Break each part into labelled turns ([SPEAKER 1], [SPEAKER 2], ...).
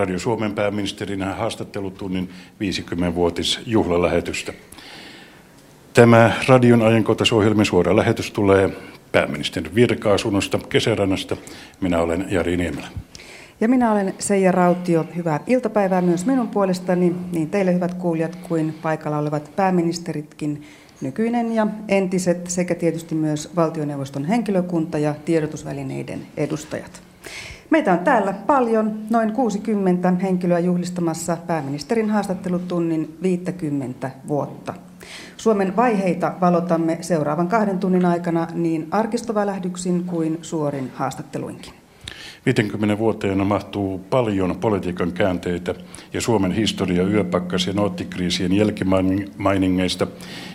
[SPEAKER 1] Radio Suomen pääministerinä haastattelutunnin 50-vuotis juhlalähetystä. Tämä radion ajankohtaisohjelmien suora lähetys tulee pääministerin virka-asunnosta Kesärannasta. Minä olen Jari Niemelä.
[SPEAKER 2] Ja minä olen Seija Rautio. Hyvää iltapäivää myös minun puolestani, niin teille hyvät kuulijat kuin paikalla olevat pääministeritkin, nykyinen ja entiset sekä tietysti myös valtioneuvoston henkilökunta ja tiedotusvälineiden edustajat. Meitä on täällä paljon, noin 60 henkilöä juhlistamassa pääministerin haastattelutunnin 50 vuotta. Suomen vaiheita valotamme seuraavan kahden tunnin aikana niin arkistovälähdyksin kuin suorin haastatteluinkin.
[SPEAKER 1] 50 vuoteen mahtuu paljon politiikan käänteitä ja Suomen historia yöpakkas- ja noottikriisien jälkimainingeista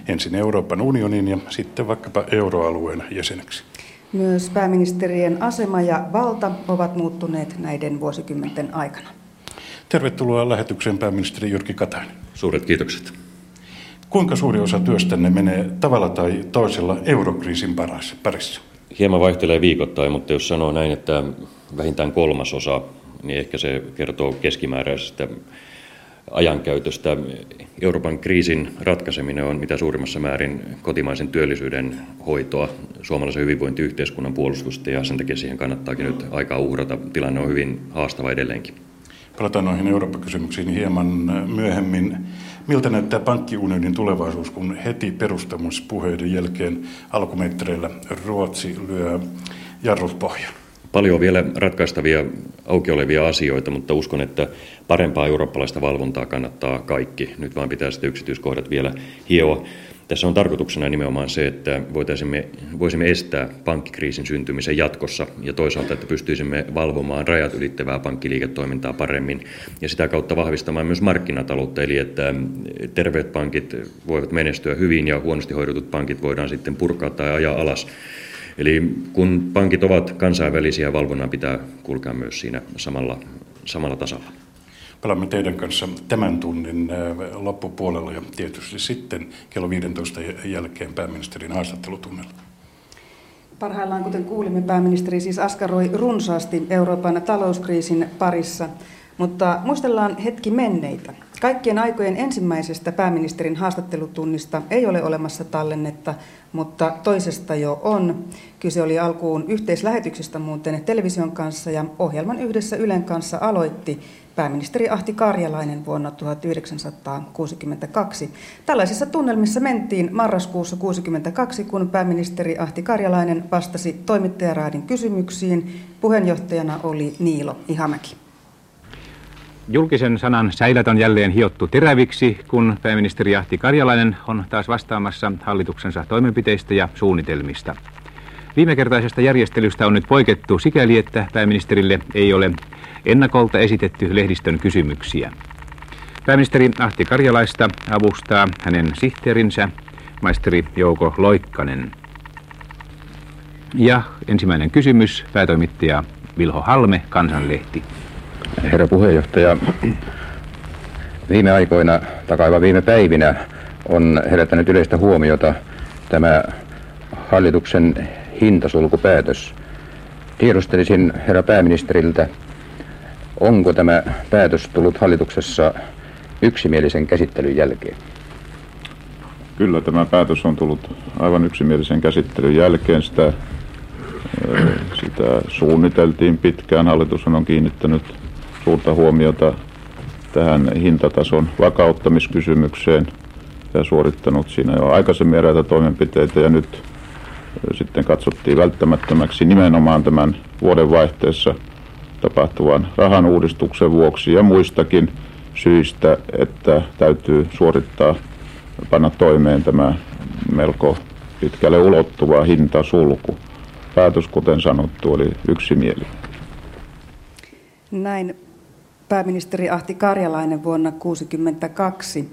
[SPEAKER 1] ensin Euroopan unionin ja sitten vaikkapa euroalueen jäseneksi.
[SPEAKER 2] Myös pääministerien asema ja valta ovat muuttuneet näiden vuosikymmenten aikana.
[SPEAKER 1] Tervetuloa lähetykseen pääministeri Jyrki Katainen.
[SPEAKER 3] Suuret kiitokset.
[SPEAKER 1] Kuinka suuri osa työstänne menee tavalla tai toisella eurokriisin parissa?
[SPEAKER 3] Hieman vaihtelee viikoittain, mutta jos sanoo näin, että vähintään kolmasosa, niin ehkä se kertoo keskimääräisestä ajankäytöstä. Euroopan kriisin ratkaiseminen on mitä suurimmassa määrin kotimaisen työllisyyden hoitoa, suomalaisen hyvinvointiyhteiskunnan puolustusta ja sen takia siihen kannattaakin nyt aikaa uhrata. Tilanne on hyvin haastava edelleenkin.
[SPEAKER 1] Palataan noihin Eurooppa-kysymyksiin hieman myöhemmin. Miltä näyttää pankkiunionin tulevaisuus, kun heti perustamispuheiden jälkeen alkumetreillä Ruotsi lyö jarrut pohjan?
[SPEAKER 3] Paljon vielä ratkaistavia auki olevia asioita, mutta uskon, että parempaa eurooppalaista valvontaa kannattaa kaikki. Nyt vaan pitää sitten yksityiskohdat vielä hioa. Tässä on tarkoituksena nimenomaan se, että voitaisimme, voisimme estää pankkikriisin syntymisen jatkossa ja toisaalta, että pystyisimme valvomaan rajat ylittävää pankkiliiketoimintaa paremmin ja sitä kautta vahvistamaan myös markkinataloutta, eli että terveet pankit voivat menestyä hyvin ja huonosti hoidetut pankit voidaan sitten purkaa tai ajaa alas. Eli kun pankit ovat kansainvälisiä, valvonnan pitää kulkea myös siinä samalla, samalla tasalla.
[SPEAKER 1] Palaamme teidän kanssa tämän tunnin äh, loppupuolella ja tietysti sitten kello 15 jälkeen pääministerin haastattelutunnella.
[SPEAKER 2] Parhaillaan, kuten kuulimme, pääministeri siis askaroi runsaasti Euroopan talouskriisin parissa, mutta muistellaan hetki menneitä. Kaikkien aikojen ensimmäisestä pääministerin haastattelutunnista ei ole olemassa tallennetta, mutta toisesta jo on. Kyse oli alkuun yhteislähetyksestä muuten television kanssa ja ohjelman yhdessä Ylen kanssa aloitti pääministeri Ahti Karjalainen vuonna 1962. Tällaisissa tunnelmissa mentiin marraskuussa 1962, kun pääministeri Ahti Karjalainen vastasi toimittajaraadin kysymyksiin. Puheenjohtajana oli Niilo Ihamäki.
[SPEAKER 4] Julkisen sanan säilät on jälleen hiottu teräviksi, kun pääministeri Ahti Karjalainen on taas vastaamassa hallituksensa toimenpiteistä ja suunnitelmista. Viimekertaisesta järjestelystä on nyt poikettu sikäli, että pääministerille ei ole ennakolta esitetty lehdistön kysymyksiä. Pääministeri Ahti Karjalaista avustaa hänen sihteerinsä, maisteri Jouko Loikkanen. Ja ensimmäinen kysymys, päätoimittaja Vilho Halme, Kansanlehti.
[SPEAKER 5] Herra puheenjohtaja, viime aikoina, takaiva viime päivinä, on herättänyt yleistä huomiota tämä hallituksen hintasulkupäätös. Tiedustelisin herra pääministeriltä, onko tämä päätös tullut hallituksessa yksimielisen käsittelyn jälkeen?
[SPEAKER 6] Kyllä tämä päätös on tullut aivan yksimielisen käsittelyn jälkeen. Sitä, sitä suunniteltiin pitkään. Hallitus on kiinnittänyt suurta huomiota tähän hintatason vakauttamiskysymykseen ja suorittanut siinä jo aikaisemmin eräitä toimenpiteitä ja nyt sitten katsottiin välttämättömäksi nimenomaan tämän vuodenvaihteessa tapahtuvan rahan uudistuksen vuoksi ja muistakin syistä, että täytyy suorittaa, panna toimeen tämä melko pitkälle ulottuva hintasulku. Päätös, kuten sanottu, oli yksimielinen.
[SPEAKER 2] Näin pääministeri Ahti Karjalainen vuonna 1962.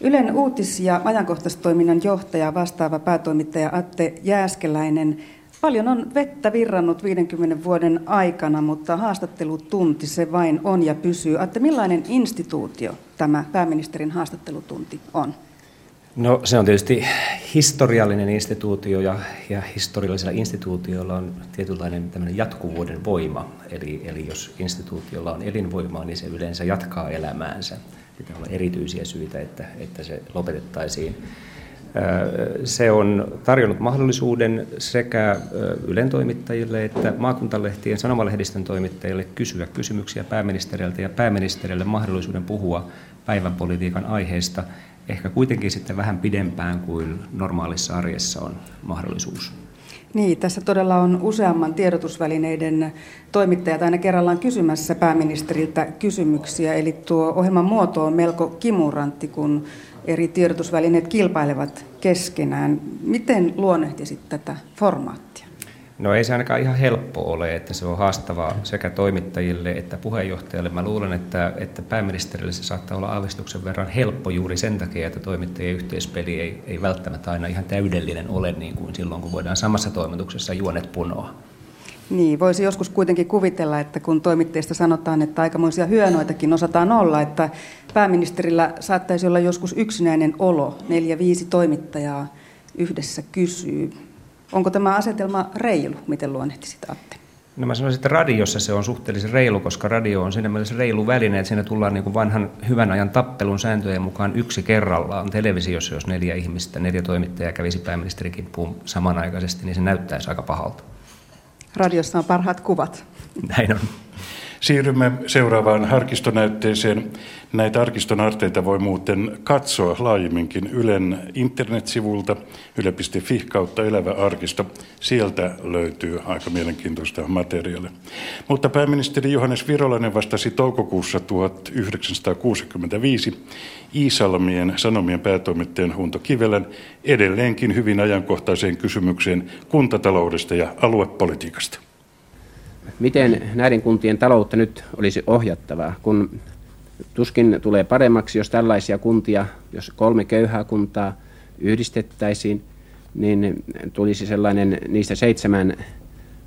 [SPEAKER 2] Ylen uutis- ja ajankohtaistoiminnan johtaja, vastaava päätoimittaja Atte Jääskeläinen. Paljon on vettä virrannut 50 vuoden aikana, mutta haastattelutunti se vain on ja pysyy. Atte, millainen instituutio tämä pääministerin haastattelutunti on?
[SPEAKER 7] No se on tietysti historiallinen instituutio ja, ja historiallisilla instituutioilla on tietynlainen tämmöinen jatkuvuuden voima. Eli, eli jos instituutiolla on elinvoimaa, niin se yleensä jatkaa elämäänsä. Pitää olla erityisiä syitä, että, että se lopetettaisiin. Se on tarjonnut mahdollisuuden sekä Ylen toimittajille että maakuntalehtien sanomalehdistön toimittajille kysyä kysymyksiä pääministeriltä ja pääministerille mahdollisuuden puhua päivän politiikan aiheista – ehkä kuitenkin sitten vähän pidempään kuin normaalissa arjessa on mahdollisuus.
[SPEAKER 2] Niin, tässä todella on useamman tiedotusvälineiden toimittajat aina kerrallaan kysymässä pääministeriltä kysymyksiä. Eli tuo ohjelman muoto on melko kimurantti, kun eri tiedotusvälineet kilpailevat keskenään. Miten luonnehtisit tätä formaattia?
[SPEAKER 7] No ei se ainakaan ihan helppo ole, että se on haastavaa sekä toimittajille että puheenjohtajalle. Mä luulen, että, että pääministerille se saattaa olla aavistuksen verran helppo juuri sen takia, että toimittajien yhteispeli ei, ei välttämättä aina ihan täydellinen ole niin kuin silloin, kun voidaan samassa toimituksessa juonet punoa.
[SPEAKER 2] Niin, voisi joskus kuitenkin kuvitella, että kun toimittajista sanotaan, että aikamoisia hyönoitakin osataan olla, että pääministerillä saattaisi olla joskus yksinäinen olo, neljä, viisi toimittajaa yhdessä kysyy. Onko tämä asetelma reilu? Miten luonnehtisit Atte?
[SPEAKER 7] No mä sanoisin, että radiossa se on suhteellisen reilu, koska radio on siinä mielessä reilu väline, että siinä tullaan niin kuin vanhan hyvän ajan tappelun sääntöjen mukaan yksi kerrallaan. Televisiossa, jos neljä ihmistä, neljä toimittajaa kävisi pääministerikin puun samanaikaisesti, niin se näyttäisi aika pahalta.
[SPEAKER 2] Radiossa on parhaat kuvat.
[SPEAKER 7] Näin on.
[SPEAKER 1] Siirrymme seuraavaan arkistonäytteeseen. Näitä arkiston arteita voi muuten katsoa laajemminkin Ylen internetsivulta yle.fi kautta elävä arkisto. Sieltä löytyy aika mielenkiintoista materiaalia. Mutta pääministeri Johannes Virolainen vastasi toukokuussa 1965 Iisalmien Sanomien päätoimittajan Hunto Kivelän edelleenkin hyvin ajankohtaiseen kysymykseen kuntataloudesta ja aluepolitiikasta
[SPEAKER 8] miten näiden kuntien taloutta nyt olisi ohjattavaa, kun tuskin tulee paremmaksi, jos tällaisia kuntia, jos kolme köyhää kuntaa yhdistettäisiin, niin tulisi sellainen niistä seitsemän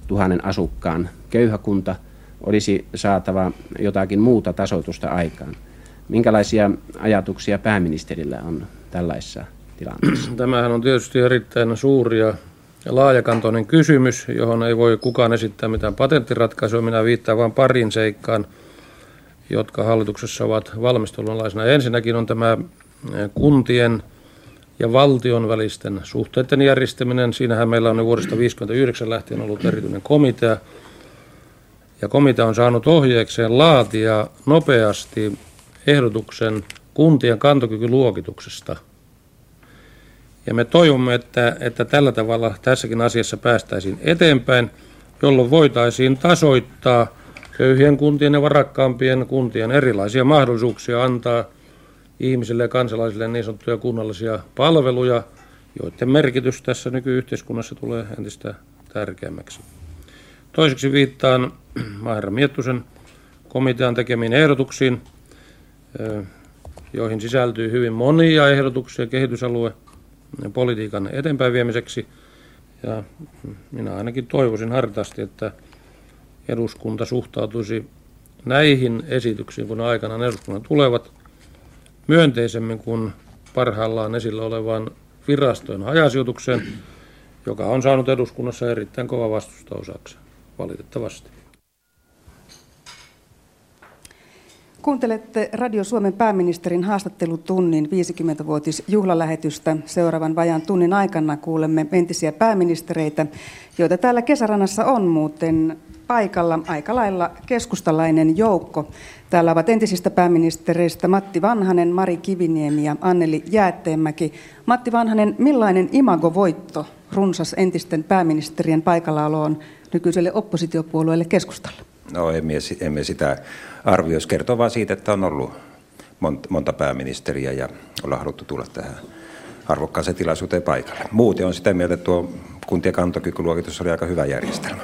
[SPEAKER 8] tuhannen asukkaan köyhä kunta, olisi saatava jotakin muuta tasoitusta aikaan. Minkälaisia ajatuksia pääministerillä on tällaisessa tilanteessa?
[SPEAKER 9] Tämähän on tietysti erittäin suuri ja laajakantoinen kysymys, johon ei voi kukaan esittää mitään patenttiratkaisua. Minä viittaan vain parin seikkaan, jotka hallituksessa ovat valmistelunlaisena. Ensinnäkin on tämä eh, kuntien ja valtion välisten suhteiden järjestäminen. Siinähän meillä on vuodesta 1959 lähtien ollut erityinen komitea. Ja komitea on saanut ohjeekseen laatia nopeasti ehdotuksen kuntien kantokykyluokituksesta – ja me toivomme, että, että tällä tavalla tässäkin asiassa päästäisiin eteenpäin, jolloin voitaisiin tasoittaa köyhien kuntien ja varakkaampien kuntien erilaisia mahdollisuuksia antaa ihmisille ja kansalaisille niin sanottuja kunnallisia palveluja, joiden merkitys tässä nykyyhteiskunnassa tulee entistä tärkeämmäksi. Toiseksi viittaan Mahra Miettusen komitean tekemiin ehdotuksiin, joihin sisältyy hyvin monia ehdotuksia kehitysalue- politiikan eteenpäin viemiseksi. Ja minä ainakin toivoisin hartaasti, että eduskunta suhtautuisi näihin esityksiin, kun aikanaan eduskunnan tulevat, myönteisemmin kuin parhaillaan esillä olevaan virastojen hajasijoitukseen, joka on saanut eduskunnassa erittäin kova vastusta osaksi, valitettavasti.
[SPEAKER 2] Kuuntelette Radio Suomen pääministerin haastattelutunnin 50-vuotisjuhlalähetystä. Seuraavan vajan tunnin aikana kuulemme entisiä pääministereitä, joita täällä kesärannassa on muuten paikalla aika lailla keskustalainen joukko. Täällä ovat entisistä pääministereistä Matti Vanhanen, Mari Kiviniemi ja Anneli Jäätteenmäki. Matti Vanhanen, millainen imago-voitto runsas entisten pääministerien paikallaoloon nykyiselle oppositiopuolueelle keskustalle?
[SPEAKER 10] No emme, emme sitä arvioisi. Kertoo vain siitä, että on ollut monta, monta pääministeriä ja ollaan haluttu tulla tähän arvokkaaseen tilaisuuteen paikalle. Muuten on sitä mieltä, että tuo kuntien kantokykyluokitus oli aika hyvä järjestelmä.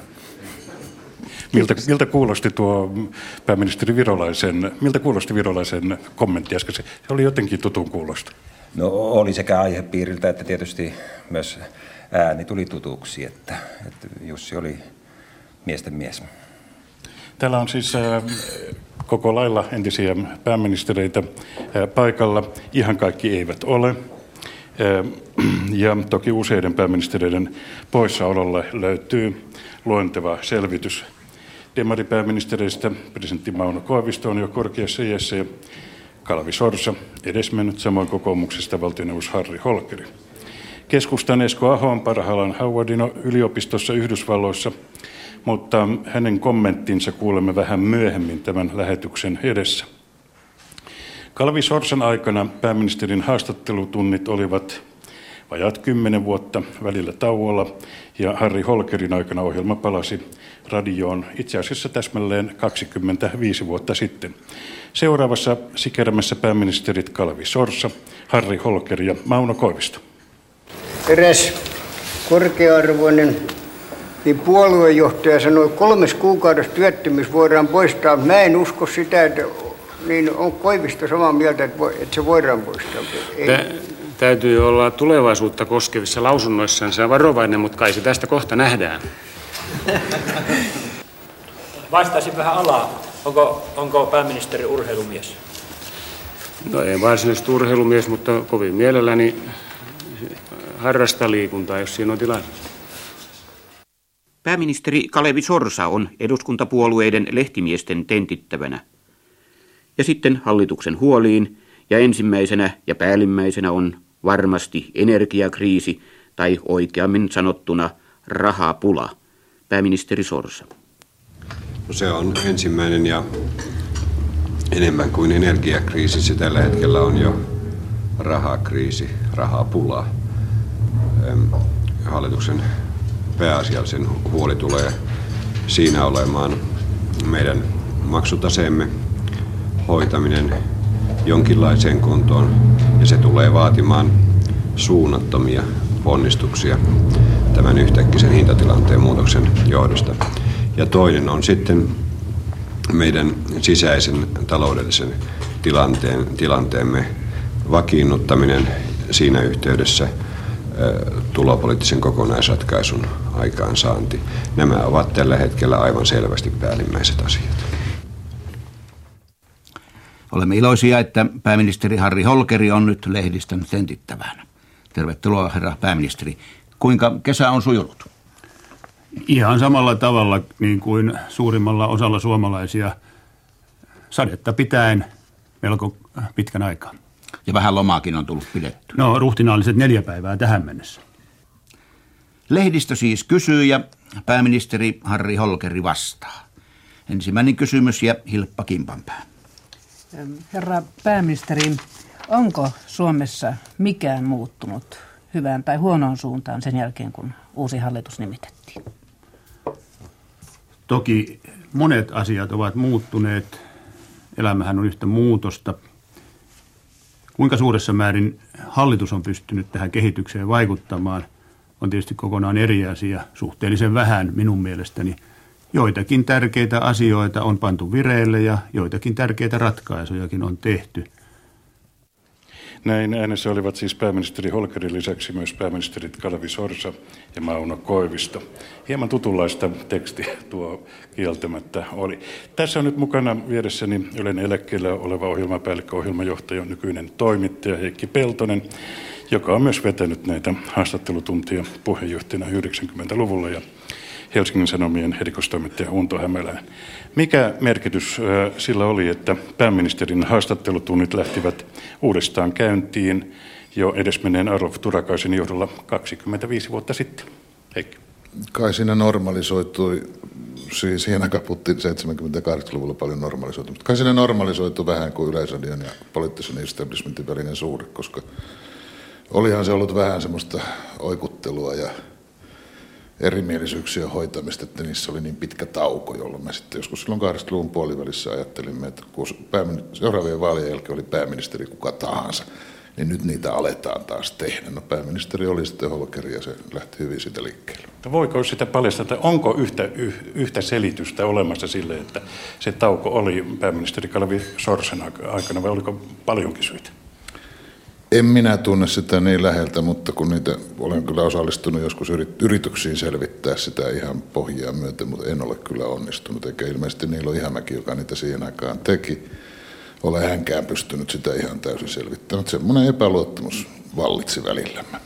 [SPEAKER 1] Miltä, miltä kuulosti tuo pääministeri Virolaisen, miltä kuulosti Virolaisen kommentti äsken? Se oli jotenkin tutun kuulosta.
[SPEAKER 10] No oli sekä aihepiiriltä että tietysti myös ääni tuli tutuksi, että, että Jussi oli miesten mies.
[SPEAKER 1] Täällä on siis koko lailla entisiä pääministereitä paikalla. Ihan kaikki eivät ole. Ja toki useiden pääministeriöiden poissaololle löytyy luonteva selvitys. Demaripääministereistä presidentti Mauno Koivisto on jo korkeassa iässä ja Kalvi Sorsa edesmennyt samoin kokoomuksesta valtioneuvos Harri Holkeri. Keskustan Esko Aho on parhaillaan Howardin yliopistossa Yhdysvalloissa, mutta hänen kommenttinsa kuulemme vähän myöhemmin tämän lähetyksen edessä. Kalvi Sorsan aikana pääministerin haastattelutunnit olivat vajaat kymmenen vuotta välillä tauolla ja Harri Holkerin aikana ohjelma palasi radioon itse asiassa täsmälleen 25 vuotta sitten. Seuraavassa sikermässä pääministerit Kalvi Sorsa, Harri Holker ja Mauno Koivisto.
[SPEAKER 11] Eräs korkearvoinen niin puoluejohtaja sanoi, että kolmes kuukaudessa työttömyys voidaan poistaa. Mä en usko sitä, että niin on Koivisto samaa mieltä, että, että se voidaan poistaa. Ei.
[SPEAKER 12] Tä, täytyy olla tulevaisuutta koskevissa lausunnoissansa varovainen, mutta kai se tästä kohta nähdään.
[SPEAKER 13] Vastaisin vähän alaa. Onko, onko pääministeri urheilumies?
[SPEAKER 12] No ei varsinaisesti urheilumies, mutta kovin mielelläni harrastaa liikuntaa, jos siinä on tilaisuus.
[SPEAKER 14] Pääministeri Kalevi Sorsa on eduskuntapuolueiden lehtimiesten tentittävänä. Ja sitten hallituksen huoliin, ja ensimmäisenä ja päällimmäisenä on varmasti energiakriisi, tai oikeammin sanottuna rahapula. Pääministeri Sorsa.
[SPEAKER 15] No se on ensimmäinen ja enemmän kuin energiakriisi. Se tällä hetkellä on jo rahakriisi, rahapula. Hallituksen pääasiallisen huoli tulee siinä olemaan meidän maksutaseemme hoitaminen jonkinlaiseen kuntoon ja se tulee vaatimaan suunnattomia ponnistuksia tämän yhtäkkisen hintatilanteen muutoksen johdosta. Ja toinen on sitten meidän sisäisen taloudellisen tilanteen, tilanteemme vakiinnuttaminen siinä yhteydessä tulopoliittisen kokonaisratkaisun aikaansaanti. Nämä ovat tällä hetkellä aivan selvästi päällimmäiset asiat.
[SPEAKER 14] Olemme iloisia, että pääministeri Harri Holkeri on nyt lehdistön tentittävänä. Tervetuloa herra pääministeri. Kuinka kesä on sujunut?
[SPEAKER 16] Ihan samalla tavalla niin kuin suurimmalla osalla suomalaisia sadetta pitäen melko pitkän aikaa.
[SPEAKER 14] Ja vähän lomaakin on tullut pidetty.
[SPEAKER 16] No ruhtinaalliset neljä päivää tähän mennessä.
[SPEAKER 14] Lehdistö siis kysyy ja pääministeri Harri Holkeri vastaa. Ensimmäinen kysymys ja Hilppa Kimpanpää.
[SPEAKER 17] Herra pääministeri, onko Suomessa mikään muuttunut hyvään tai huonoon suuntaan sen jälkeen, kun uusi hallitus nimitettiin?
[SPEAKER 16] Toki monet asiat ovat muuttuneet. Elämähän on yhtä muutosta. Kuinka suuressa määrin hallitus on pystynyt tähän kehitykseen vaikuttamaan, on tietysti kokonaan eri asia. Suhteellisen vähän minun mielestäni. Joitakin tärkeitä asioita on pantu vireille ja joitakin tärkeitä ratkaisujakin on tehty –
[SPEAKER 1] näin äänessä olivat siis pääministeri Holkerin lisäksi myös pääministerit Kalevi Sorsa ja Mauno Koivisto. Hieman tutunlaista teksti tuo kieltämättä oli. Tässä on nyt mukana vieressäni Ylen eläkkeellä oleva ohjelmapäällikkö, ohjelmajohtaja, nykyinen toimittaja Heikki Peltonen, joka on myös vetänyt näitä haastattelutuntia puheenjohtajana 90-luvulla ja Helsingin Sanomien erikoistoimittaja Unto Hämäläinen. Mikä merkitys sillä oli, että pääministerin haastattelutunnit lähtivät uudestaan käyntiin jo edesmenneen Arlov Turakaisen johdolla 25 vuotta sitten? Heikki.
[SPEAKER 18] Kai siinä normalisoitui, siis siihen aikaan puhuttiin 78-luvulla paljon normalisoitu, mutta kai siinä normalisoitu vähän kuin yleisradion ja poliittisen establishmentin välinen suhde, koska olihan se ollut vähän semmoista oikuttelua ja erimielisyyksien hoitamista, että niissä oli niin pitkä tauko, jolloin me sitten joskus silloin 80-luvun puolivälissä ajattelimme, että kun seuraavien vaalien jälkeen oli pääministeri kuka tahansa, niin nyt niitä aletaan taas tehdä. No pääministeri oli sitten Holkeri ja se lähti hyvin siitä liikkeelle.
[SPEAKER 1] Voiko sitä paljastaa, että onko yhtä, yhtä selitystä olemassa sille, että se tauko oli pääministeri Kalevi Sorsen aikana vai oliko paljonkin syitä?
[SPEAKER 18] En minä tunne sitä niin läheltä, mutta kun niitä olen kyllä osallistunut joskus yrityksiin selvittää sitä ihan pohjaa myöten, mutta en ole kyllä onnistunut. Eikä ilmeisesti Niilo Ihamäki, joka niitä siihen aikaan teki, ole hänkään pystynyt sitä ihan täysin selvittämään. Semmoinen epäluottamus vallitsi välillämme.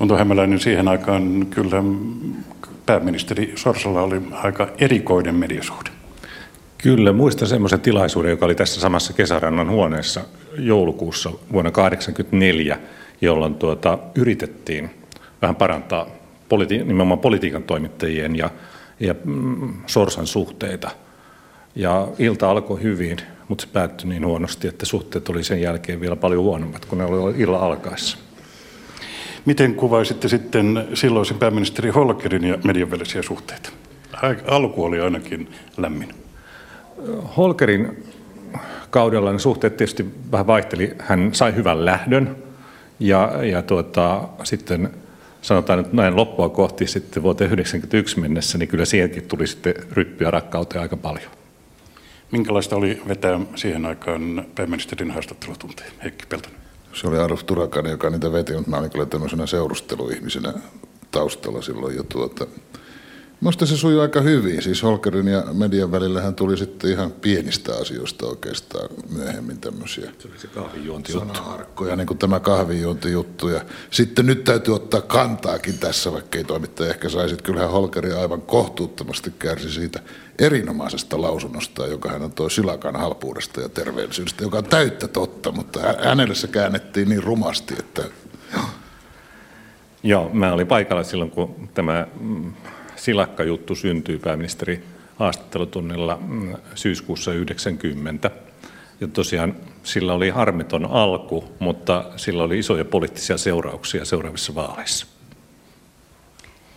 [SPEAKER 1] Unto Hämäläinen siihen aikaan kyllä pääministeri Sorsalla oli aika erikoinen mediasuhde.
[SPEAKER 19] Kyllä, muistan semmoisen tilaisuuden, joka oli tässä samassa kesärannan huoneessa joulukuussa vuonna 1984, jolloin tuota, yritettiin vähän parantaa politi- nimenomaan politiikan toimittajien ja, ja mm, Sorsan suhteita. Ja ilta alkoi hyvin, mutta se päättyi niin huonosti, että suhteet oli sen jälkeen vielä paljon huonommat kuin ne oli illan alkaessa.
[SPEAKER 1] Miten kuvaisitte sitten silloisen pääministeri Holkerin ja median välisiä suhteita? Alku oli ainakin lämmin.
[SPEAKER 19] Holkerin kaudella ne suhteet tietysti vähän vaihteli. Hän sai hyvän lähdön ja, ja tuota, sitten sanotaan nyt näin loppua kohti sitten vuoteen 1991 mennessä, niin kyllä siihenkin tuli sitten ryppyä rakkauteen aika paljon.
[SPEAKER 1] Minkälaista oli vetää siihen aikaan pääministerin haastattelutunteja, Heikki Peltonen?
[SPEAKER 18] Se oli Aruf Turakainen, joka niitä veti, mutta mä olin kyllä tämmöisenä seurusteluihmisenä taustalla silloin. Ja tuota, Minusta se sujui aika hyvin. Siis Holkerin ja median välillä hän tuli sitten ihan pienistä asioista oikeastaan myöhemmin tämmöisiä
[SPEAKER 19] se oli se kahvijuontijuttu.
[SPEAKER 18] sanaharkkoja, niin kuin tämä kahvijuontijuttu. Ja sitten nyt täytyy ottaa kantaakin tässä, vaikka ei toimittaja ehkä saisi. Kyllähän Holkeri aivan kohtuuttomasti kärsi siitä erinomaisesta lausunnosta, joka hän toi silakan halpuudesta ja terveellisyydestä, joka on täyttä totta, mutta hänelle se käännettiin niin rumasti, että...
[SPEAKER 19] Joo, mä olin paikalla silloin, kun tämä silakkajuttu syntyi pääministeri haastattelutunnilla mm, syyskuussa 90. Ja tosiaan sillä oli harmiton alku, mutta sillä oli isoja poliittisia seurauksia seuraavissa vaaleissa.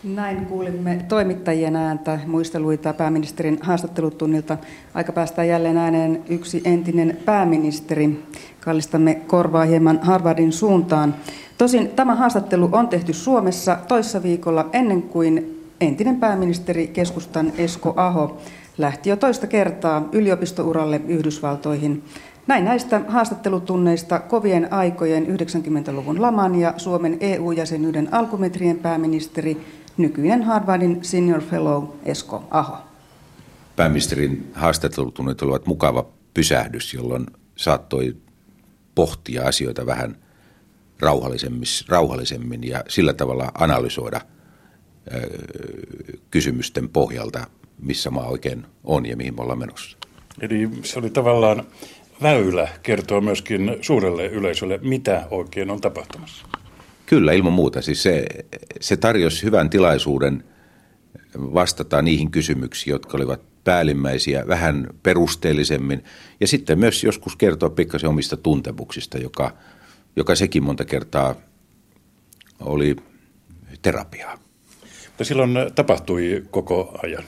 [SPEAKER 2] Näin kuulimme toimittajien ääntä, muisteluita pääministerin haastattelutunnilta. Aika päästään jälleen ääneen yksi entinen pääministeri. Kallistamme korvaa hieman Harvardin suuntaan. Tosin tämä haastattelu on tehty Suomessa toissa viikolla ennen kuin entinen pääministeri keskustan Esko Aho lähti jo toista kertaa yliopistouralle Yhdysvaltoihin. Näin näistä haastattelutunneista kovien aikojen 90-luvun laman ja Suomen EU-jäsenyyden alkumetrien pääministeri, nykyinen Harvardin senior fellow Esko Aho.
[SPEAKER 20] Pääministerin haastattelutunnit olivat mukava pysähdys, jolloin saattoi pohtia asioita vähän rauhallisemmin ja sillä tavalla analysoida – kysymysten pohjalta, missä maa oikein on ja mihin me ollaan menossa.
[SPEAKER 1] Eli se oli tavallaan väylä kertoa myöskin suurelle yleisölle, mitä oikein on tapahtumassa.
[SPEAKER 20] Kyllä, ilman muuta. Siis se, se tarjosi hyvän tilaisuuden vastata niihin kysymyksiin, jotka olivat päällimmäisiä vähän perusteellisemmin. Ja sitten myös joskus kertoa pikkasen omista tuntemuksista, joka, joka sekin monta kertaa oli terapiaa.
[SPEAKER 1] Silloin tapahtui koko ajan.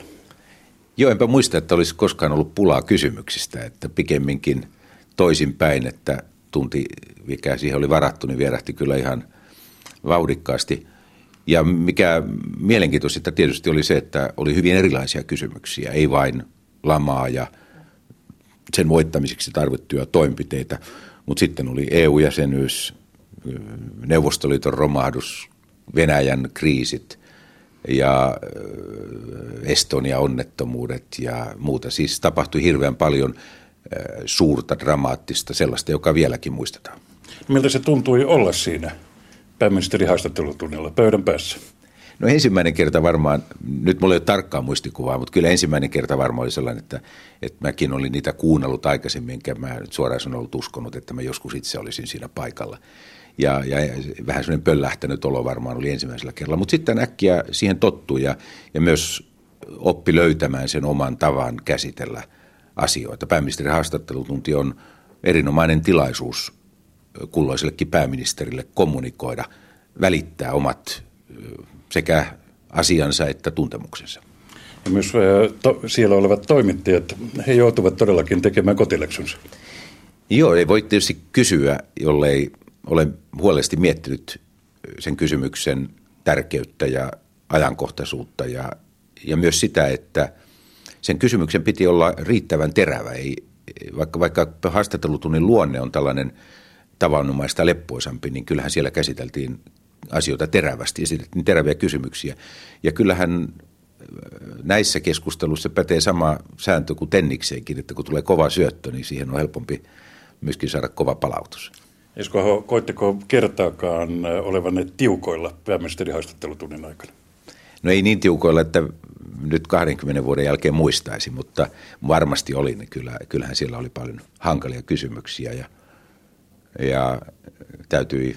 [SPEAKER 20] Joo, enpä muista, että olisi koskaan ollut pulaa kysymyksistä, että pikemminkin toisinpäin, että tunti, mikä siihen oli varattu, niin vierähti kyllä ihan vauhdikkaasti. Ja mikä mielenkiintoista tietysti oli se, että oli hyvin erilaisia kysymyksiä, ei vain lamaa ja sen voittamiseksi tarvittuja toimenpiteitä, mutta sitten oli EU-jäsenyys, Neuvostoliiton romahdus, Venäjän kriisit, ja Estonia-onnettomuudet ja muuta. Siis tapahtui hirveän paljon suurta, dramaattista, sellaista, joka vieläkin muistetaan.
[SPEAKER 1] Miltä se tuntui olla siinä pääministeri haastattelutunnilla pöydän päässä?
[SPEAKER 20] No ensimmäinen kerta varmaan, nyt mulla ei ole tarkkaa muistikuvaa, mutta kyllä ensimmäinen kerta varmaan oli sellainen, että, että mäkin olin niitä kuunnellut aikaisemmin, enkä mä nyt suoraan ollut uskonut, että mä joskus itse olisin siinä paikalla ja, ja vähän semmoinen pöllähtänyt olo varmaan oli ensimmäisellä kerralla. Mutta sitten äkkiä siihen tottui ja, ja myös oppi löytämään sen oman tavan käsitellä asioita. Pääministerin haastattelutunti on erinomainen tilaisuus kulloisellekin pääministerille kommunikoida, välittää omat sekä asiansa että tuntemuksensa.
[SPEAKER 1] Ja myös to, siellä olevat toimittajat, he joutuvat todellakin tekemään kotileksunsa.
[SPEAKER 20] Joo, ei voi tietysti kysyä, jollei olen huolellisesti miettinyt sen kysymyksen tärkeyttä ja ajankohtaisuutta ja, ja myös sitä, että sen kysymyksen piti olla riittävän terävä. Ei, vaikka, vaikka haastattelutunnin luonne on tällainen tavanomaista leppoisampi, niin kyllähän siellä käsiteltiin asioita terävästi, esitettiin teräviä kysymyksiä. Ja kyllähän näissä keskusteluissa pätee sama sääntö kuin tennikseenkin, että kun tulee kova syöttö, niin siihen on helpompi myöskin saada kova palautus.
[SPEAKER 1] Esko koitteko kertaakaan olevanne tiukoilla pääministerin haastattelutunnin aikana?
[SPEAKER 20] No ei niin tiukoilla, että nyt 20 vuoden jälkeen muistaisi, mutta varmasti oli. Niin kyllä, kyllähän siellä oli paljon hankalia kysymyksiä ja, ja täytyi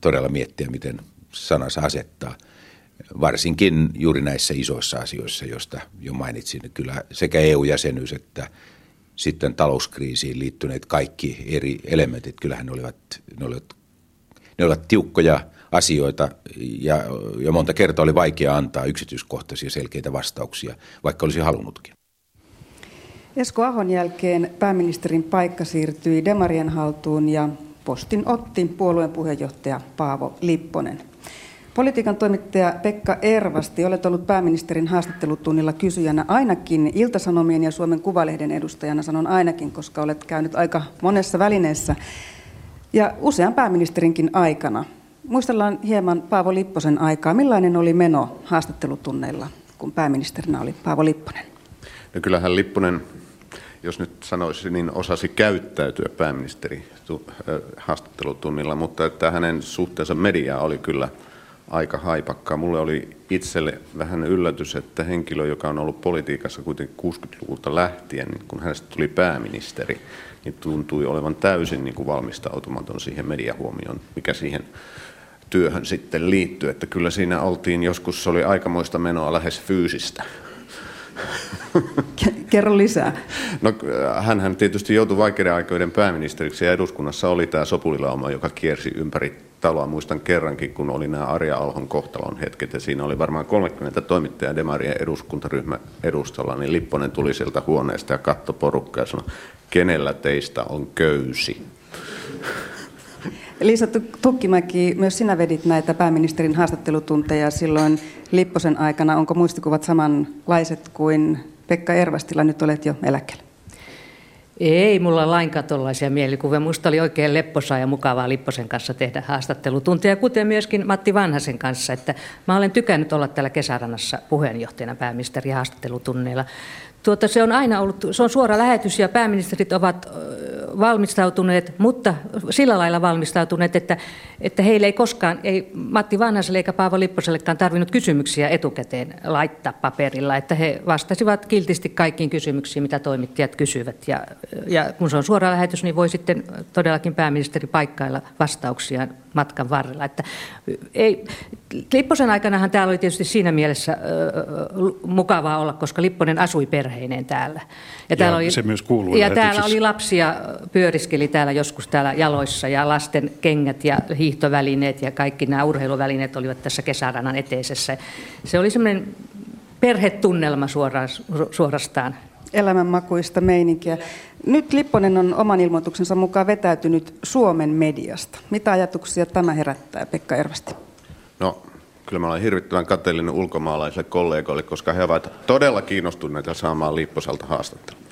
[SPEAKER 20] todella miettiä, miten sanansa asettaa. Varsinkin juuri näissä isoissa asioissa, joista jo mainitsin, kyllä sekä EU-jäsenyys että sitten talouskriisiin liittyneet kaikki eri elementit, kyllähän ne olivat, ne olivat, ne olivat tiukkoja asioita ja, ja monta kertaa oli vaikea antaa yksityiskohtaisia selkeitä vastauksia, vaikka olisi halunnutkin.
[SPEAKER 2] Esko Ahon jälkeen pääministerin paikka siirtyi Demarien haltuun ja postin otti puolueen puheenjohtaja Paavo Lipponen. Politiikan toimittaja Pekka Ervasti, olet ollut pääministerin haastattelutunnilla kysyjänä ainakin Iltasanomien ja Suomen Kuvalehden edustajana, sanon ainakin, koska olet käynyt aika monessa välineessä ja usean pääministerinkin aikana. Muistellaan hieman Paavo Lipposen aikaa. Millainen oli meno haastattelutunneilla, kun pääministerinä oli Paavo Lipponen?
[SPEAKER 21] No kyllähän Lipponen, jos nyt sanoisi, niin osasi käyttäytyä pääministeri haastattelutunnilla, mutta että hänen suhteensa mediaa oli kyllä aika haipakkaa. Mulle oli itselle vähän yllätys, että henkilö, joka on ollut politiikassa kuitenkin 60-luvulta lähtien, niin kun hänestä tuli pääministeri, niin tuntui olevan täysin niin kuin valmistautumaton siihen mediahuomioon, mikä siihen työhön sitten liittyy. Että kyllä siinä oltiin, joskus se oli aikamoista menoa lähes fyysistä.
[SPEAKER 2] Kerro lisää.
[SPEAKER 21] No, hän tietysti joutui vaikeiden aikoiden pääministeriksi ja eduskunnassa oli tämä sopulilauma, joka kiersi ympäri taloa. Muistan kerrankin, kun oli nämä Arja Alhon kohtalon hetket ja siinä oli varmaan 30 toimittajaa Demarien eduskuntaryhmä edustalla, niin Lipponen tuli sieltä huoneesta ja katsoi porukkaa ja sanoi, kenellä teistä on köysi?
[SPEAKER 2] Liisa Tukkimäki, myös sinä vedit näitä pääministerin haastattelutunteja silloin Lipposen aikana. Onko muistikuvat samanlaiset kuin Pekka Ervastilla? Nyt olet jo eläkkeellä.
[SPEAKER 22] Ei mulla lainkaan tuollaisia mielikuvia. Minusta oli oikein lepposaa ja mukavaa Lipposen kanssa tehdä haastattelutuntia, kuten myöskin Matti Vanhasen kanssa. Että mä olen tykännyt olla täällä kesärannassa puheenjohtajana pääministeri haastattelutunneilla. Tuota, se on aina ollut, se on suora lähetys ja pääministerit ovat valmistautuneet, mutta sillä lailla valmistautuneet, että, että heille ei koskaan, ei Matti Vanhaselle eikä Paavo Lipposellekaan tarvinnut kysymyksiä etukäteen laittaa paperilla, että he vastasivat kiltisti kaikkiin kysymyksiin, mitä toimittajat kysyvät. Ja, ja kun se on suora lähetys, niin voi sitten todellakin pääministeri paikkailla vastauksia matkan varrella. Että ei, Lipposen aikanahan täällä oli tietysti siinä mielessä äh, mukavaa olla, koska Lipponen asui perheineen täällä. Ja,
[SPEAKER 1] ja täällä oli, se myös kuuluu
[SPEAKER 22] Ja täällä oli lapsia, pyöriskeli täällä joskus täällä jaloissa ja lasten kengät ja hiihtovälineet ja kaikki nämä urheiluvälineet olivat tässä kesärannan eteisessä. Se oli semmoinen perhetunnelma suorastaan
[SPEAKER 2] elämänmakuista meininkiä. Nyt Lipponen on oman ilmoituksensa mukaan vetäytynyt Suomen mediasta. Mitä ajatuksia tämä herättää, Pekka Ervasti?
[SPEAKER 21] No, kyllä mä olen hirvittävän kateellinen ulkomaalaisille kollegoille, koska he ovat todella kiinnostuneita saamaan Lipposelta haastattelua.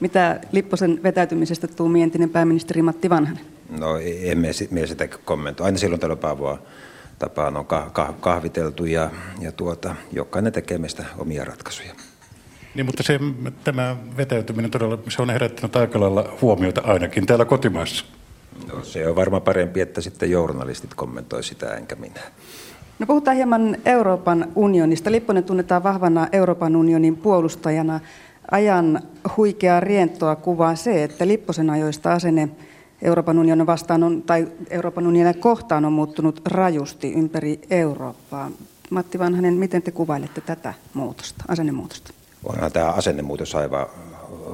[SPEAKER 2] Mitä Lipposen vetäytymisestä tuu entinen pääministeri Matti Vanhanen?
[SPEAKER 10] No emme me sitä kommentoi. Aina silloin tällä Paavoa tapaan on kahviteltu ja, ja tuota, jokainen tekee meistä omia ratkaisuja.
[SPEAKER 1] Niin, mutta se, tämä vetäytyminen todella, se on herättänyt aika lailla huomiota ainakin täällä kotimaassa.
[SPEAKER 10] No, se on varmaan parempi, että sitten journalistit kommentoi sitä, enkä minä.
[SPEAKER 2] No puhutaan hieman Euroopan unionista. Lipponen tunnetaan vahvana Euroopan unionin puolustajana. Ajan huikeaa rientoa kuvaa se, että Lipposen ajoista asenne Euroopan unionin vastaan on, tai Euroopan unionin kohtaan on muuttunut rajusti ympäri Eurooppaa. Matti Vanhanen, miten te kuvailette tätä muutosta, asennemuutosta?
[SPEAKER 10] onhan tämä asennemuutos aivan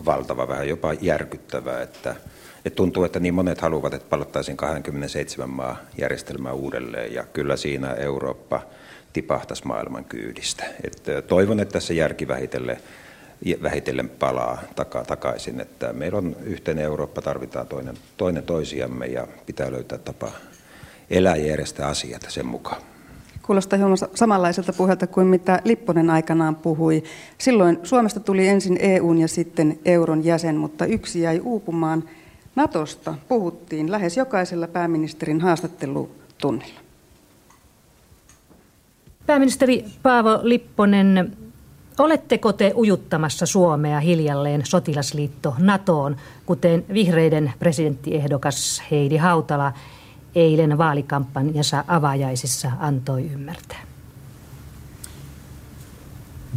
[SPEAKER 10] valtava, vähän jopa järkyttävää, että, että tuntuu, että niin monet haluavat, että palattaisiin 27 maa järjestelmää uudelleen ja kyllä siinä Eurooppa tipahtaisi maailman kyydistä. Että toivon, että se järki vähitellen, vähitellen palaa taka, takaisin, että meillä on yhteinen Eurooppa, tarvitaan toinen, toinen toisiamme ja pitää löytää tapa elää ja järjestää asiat sen mukaan.
[SPEAKER 2] Kuulostaa hieman samanlaiselta puhelta kuin mitä Lipponen aikanaan puhui. Silloin Suomesta tuli ensin EUn ja sitten euron jäsen, mutta yksi jäi uupumaan. Natosta puhuttiin lähes jokaisella pääministerin haastattelutunnilla.
[SPEAKER 22] Pääministeri Paavo Lipponen,
[SPEAKER 23] Oletteko te ujuttamassa Suomea hiljalleen sotilasliitto NATOon, kuten vihreiden presidenttiehdokas Heidi Hautala eilen vaalikampanjassa avajaisissa antoi ymmärtää?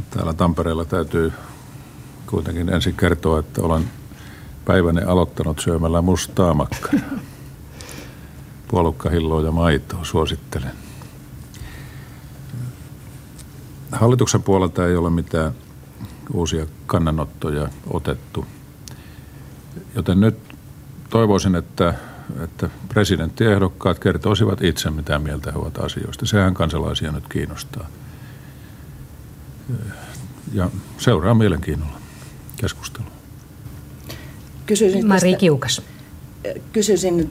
[SPEAKER 24] Täällä Tampereella täytyy kuitenkin ensin kertoa, että olen päiväni aloittanut syömällä mustaa makkaraa. Puolukkahilloa ja maitoa suosittelen. Hallituksen puolelta ei ole mitään uusia kannanottoja otettu. Joten nyt toivoisin, että, että presidenttiehdokkaat kertoisivat itse, mitä mieltä he ovat asioista. Sehän kansalaisia nyt kiinnostaa. Ja seuraa mielenkiinnolla keskustelua.
[SPEAKER 23] Kysyisin Mari tästä, Kiukas.
[SPEAKER 25] Kysyisin,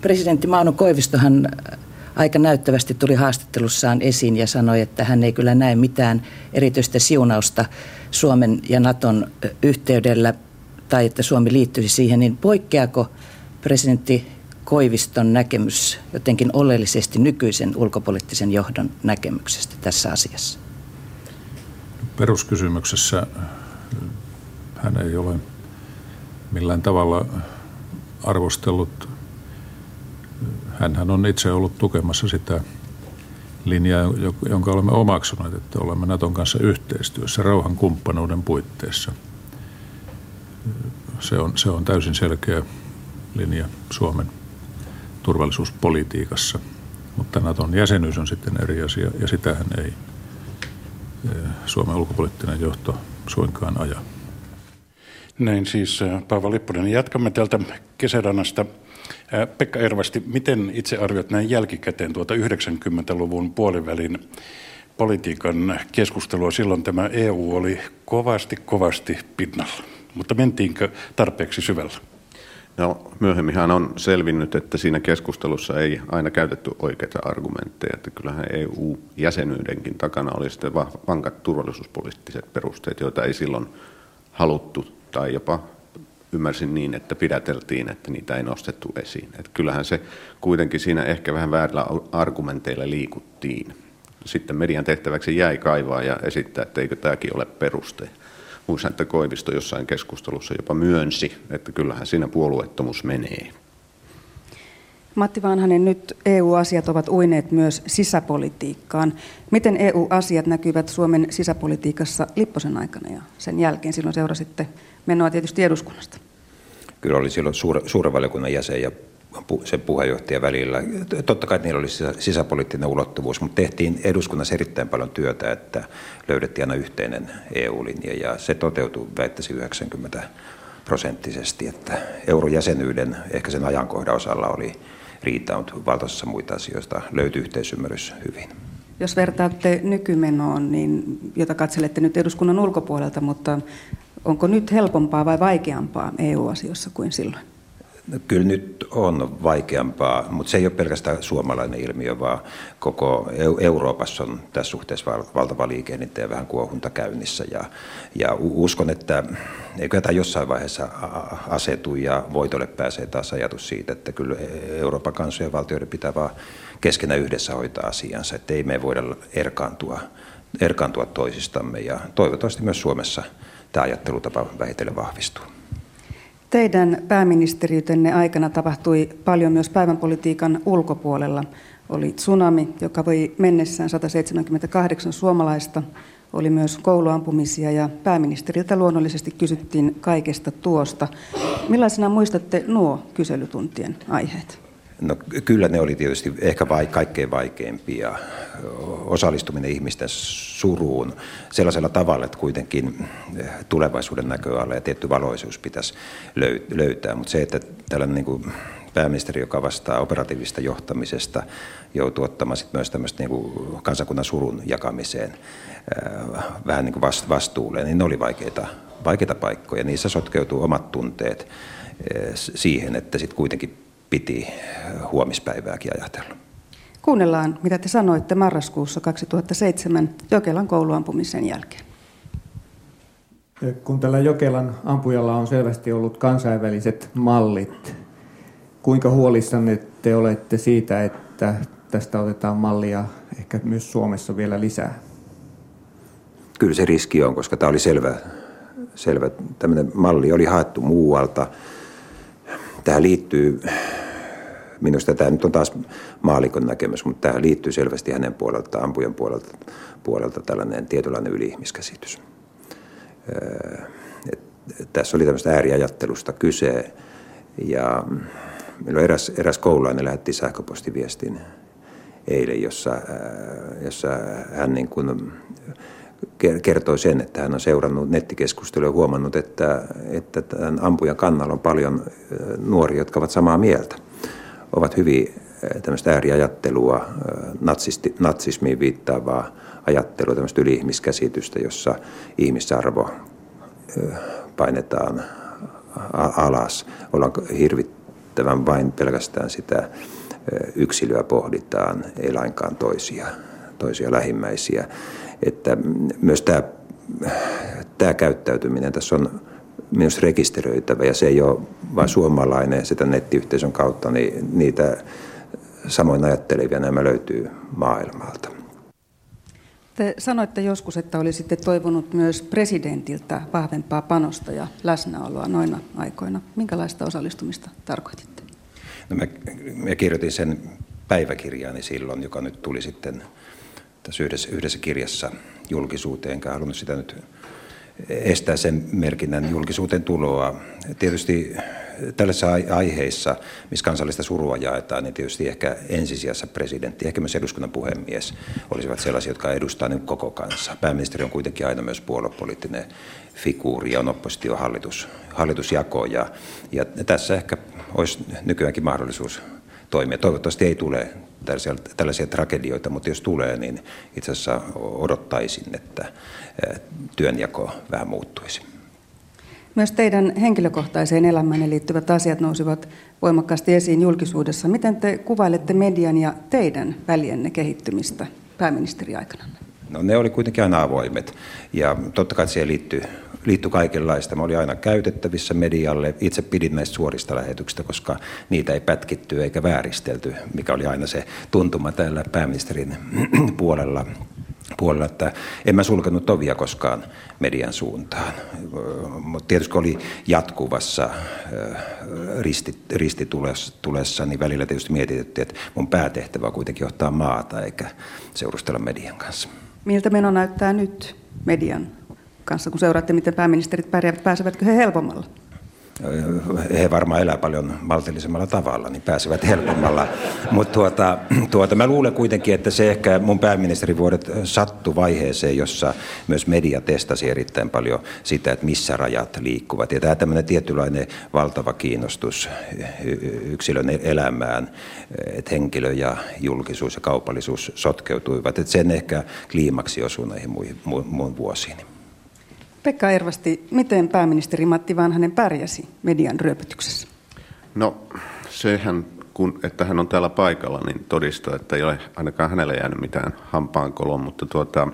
[SPEAKER 25] presidentti Mauno Koivistohan aika näyttävästi tuli haastattelussaan esiin ja sanoi, että hän ei kyllä näe mitään erityistä siunausta Suomen ja Naton yhteydellä tai että Suomi liittyisi siihen, niin poikkeako presidentti Koiviston näkemys jotenkin oleellisesti nykyisen ulkopoliittisen johdon näkemyksestä tässä asiassa?
[SPEAKER 24] Peruskysymyksessä hän ei ole millään tavalla arvostellut Hänhän on itse ollut tukemassa sitä linjaa, jonka olemme omaksuneet, että olemme Naton kanssa yhteistyössä rauhan kumppanuuden puitteissa. Se on, se on täysin selkeä linja Suomen turvallisuuspolitiikassa. Mutta Naton jäsenyys on sitten eri asia, ja sitähän ei e, Suomen ulkopoliittinen johto suinkaan aja.
[SPEAKER 1] Näin siis Paavo Lippunen. Jatkamme täältä kesärannasta Pekka Ervasti, miten itse arviot näin jälkikäteen tuota 90-luvun puolivälin politiikan keskustelua? Silloin tämä EU oli kovasti, kovasti pinnalla, mutta mentiinkö tarpeeksi syvällä?
[SPEAKER 21] No myöhemminhan on selvinnyt, että siinä keskustelussa ei aina käytetty oikeita argumentteja, että kyllähän EU-jäsenyydenkin takana oli sitten vankat turvallisuuspoliittiset perusteet, joita ei silloin haluttu tai jopa ymmärsin niin, että pidäteltiin, että niitä ei nostettu esiin. Että kyllähän se kuitenkin siinä ehkä vähän väärillä argumenteilla liikuttiin. Sitten median tehtäväksi jäi kaivaa ja esittää, että eikö tämäkin ole peruste. Muistan, että Koivisto jossain keskustelussa jopa myönsi, että kyllähän siinä puolueettomuus menee.
[SPEAKER 2] Matti Vanhanen, nyt EU-asiat ovat uineet myös sisäpolitiikkaan. Miten EU-asiat näkyvät Suomen sisäpolitiikassa Lipposen aikana ja sen jälkeen? Silloin seurasitte menoa tietysti eduskunnasta.
[SPEAKER 10] Kyllä oli silloin suur, suuren valiokunnan jäsen ja sen puheenjohtajan välillä. Totta kai niillä oli sisäpoliittinen ulottuvuus, mutta tehtiin eduskunnassa erittäin paljon työtä, että löydettiin aina yhteinen EU-linja ja se toteutui väittäisi 90 prosenttisesti, että eurojäsenyyden ehkä sen ajankohdan osalla oli riitaa, mutta valtaosassa muita asioista löytyi yhteisymmärrys hyvin.
[SPEAKER 2] Jos vertaatte nykymenoon, niin, jota katselette nyt eduskunnan ulkopuolelta, mutta onko nyt helpompaa vai vaikeampaa EU-asioissa kuin silloin?
[SPEAKER 10] No, kyllä nyt on vaikeampaa, mutta se ei ole pelkästään suomalainen ilmiö, vaan koko Euroopassa on tässä suhteessa valtava liikennettä ja vähän kuohunta käynnissä. Ja, ja uskon, että eikö tämä jossain vaiheessa asetu ja voitolle pääsee taas ajatus siitä, että kyllä Euroopan kansojen valtioiden pitää vaan keskenään yhdessä hoitaa asiansa, että ei me voida erkaantua, erkaantua toisistamme ja toivottavasti myös Suomessa tämä ajattelutapa vähitellen vahvistuu.
[SPEAKER 2] Teidän pääministeriytenne aikana tapahtui paljon myös päivänpolitiikan ulkopuolella. Oli tsunami, joka voi mennessään 178 suomalaista. Oli myös kouluampumisia ja pääministeriltä luonnollisesti kysyttiin kaikesta tuosta. Millaisena muistatte nuo kyselytuntien aiheet?
[SPEAKER 10] No kyllä ne oli tietysti ehkä vai, kaikkein vaikeimpia. Osallistuminen ihmisten suruun sellaisella tavalla, että kuitenkin tulevaisuuden näköala ja tietty valoisuus pitäisi löytää. Mutta se, että tällainen niin kuin pääministeri, joka vastaa operatiivista johtamisesta, joutuu ottamaan sit myös tämmöistä niin kansakunnan surun jakamiseen vähän niin kuin vastuulle, niin ne oli vaikeita, vaikeita paikkoja. Niissä sotkeutuu omat tunteet siihen, että sitten kuitenkin piti huomispäivääkin ajatella.
[SPEAKER 2] Kuunnellaan, mitä te sanoitte marraskuussa 2007 Jokelan kouluampumisen jälkeen.
[SPEAKER 26] Kun tällä Jokelan ampujalla on selvästi ollut kansainväliset mallit, kuinka huolissanne te olette siitä, että tästä otetaan mallia ehkä myös Suomessa vielä lisää?
[SPEAKER 10] kyllä se riski on, koska tämä oli selvä, selvä tämmöinen malli oli haettu muualta. Tähän liittyy, minusta tämä nyt on taas maalikon näkemys, mutta tähän liittyy selvästi hänen puolelta, ampujan puolelta, puolelta tällainen tietynlainen yliihmiskäsitys. Et tässä oli tämmöistä ääriajattelusta kyse ja meillä eräs, eräs koululainen lähetti sähköpostiviestin eilen, jossa, jossa hän niin kuin kertoi sen, että hän on seurannut nettikeskustelua ja huomannut, että, että tämän ampujan kannalla on paljon nuoria, jotka ovat samaa mieltä. Ovat hyvin tämmöistä ääriajattelua, natsisti, natsismiin viittaavaa ajattelua, tämmöistä yli-ihmiskäsitystä, jossa ihmisarvo painetaan alas. Ollaan hirvittävän vain pelkästään sitä yksilöä pohditaan, ei lainkaan toisia, toisia lähimmäisiä. Että myös tämä, tämä käyttäytyminen tässä on myös rekisteröitävä ja se ei ole vain suomalainen sitä nettiyhteisön kautta, niin niitä samoin ajattelevia nämä löytyy maailmalta.
[SPEAKER 2] Te sanoitte joskus, että olisitte toivonut myös presidentiltä vahvempaa panosta ja läsnäoloa noina aikoina. Minkälaista osallistumista tarkoititte?
[SPEAKER 10] No mä, mä kirjoitin sen päiväkirjaani silloin, joka nyt tuli sitten tässä yhdessä, yhdessä kirjassa julkisuuteen, enkä halunnut sitä nyt estää sen merkinnän julkisuuteen tuloa. Tietysti tällaisissa aiheissa, missä kansallista surua jaetaan, niin tietysti ehkä ensisijassa presidentti, ehkä myös eduskunnan puhemies olisivat sellaisia, jotka edustaa niin koko kanssa. Pääministeri on kuitenkin aina myös puoluepoliittinen figuuri ja on oppositio hallitus, hallitusjako ja, ja tässä ehkä olisi nykyäänkin mahdollisuus toimia. Toivottavasti ei tule tällaisia, tällaisia tragedioita, mutta jos tulee, niin itse asiassa odottaisin, että työnjako vähän muuttuisi.
[SPEAKER 2] Myös teidän henkilökohtaiseen elämänne liittyvät asiat nousivat voimakkaasti esiin julkisuudessa. Miten te kuvailette median ja teidän välienne kehittymistä pääministeriaikana?
[SPEAKER 10] No ne oli kuitenkin aina avoimet ja totta kai siihen liittyy liittyi kaikenlaista. Mä olin aina käytettävissä medialle. Itse pidin näistä suorista lähetyksistä, koska niitä ei pätkitty eikä vääristelty, mikä oli aina se tuntuma täällä pääministerin puolella puolella, että en mä sulkenut ovia koskaan median suuntaan. Mutta tietysti oli jatkuvassa ristitulessa, niin välillä tietysti mietittiin, että mun päätehtävä on kuitenkin johtaa maata eikä seurustella median kanssa.
[SPEAKER 2] Miltä meno näyttää nyt median kanssa, kun seuraatte, miten pääministerit pärjäävät, pääsevätkö he helpommalla?
[SPEAKER 10] he varmaan elää paljon maltillisemmalla tavalla, niin pääsevät helpommalla. Mutta tuota, tuota, mä luulen kuitenkin, että se ehkä mun pääministerivuodet sattu vaiheeseen, jossa myös media testasi erittäin paljon sitä, että missä rajat liikkuvat. Ja tämä tämmöinen tietynlainen valtava kiinnostus yksilön elämään, että henkilö ja julkisuus ja kaupallisuus sotkeutuivat, että sen ehkä kliimaksi osui näihin muihin, muihin vuosiin.
[SPEAKER 2] Pekka Ervasti, miten pääministeri Matti Vanhanen pärjäsi median ryöpytyksessä?
[SPEAKER 21] No sehän, kun, että hän on täällä paikalla, niin todistaa, että ei ole ainakaan hänelle jäänyt mitään hampaankoloon, mutta tuota,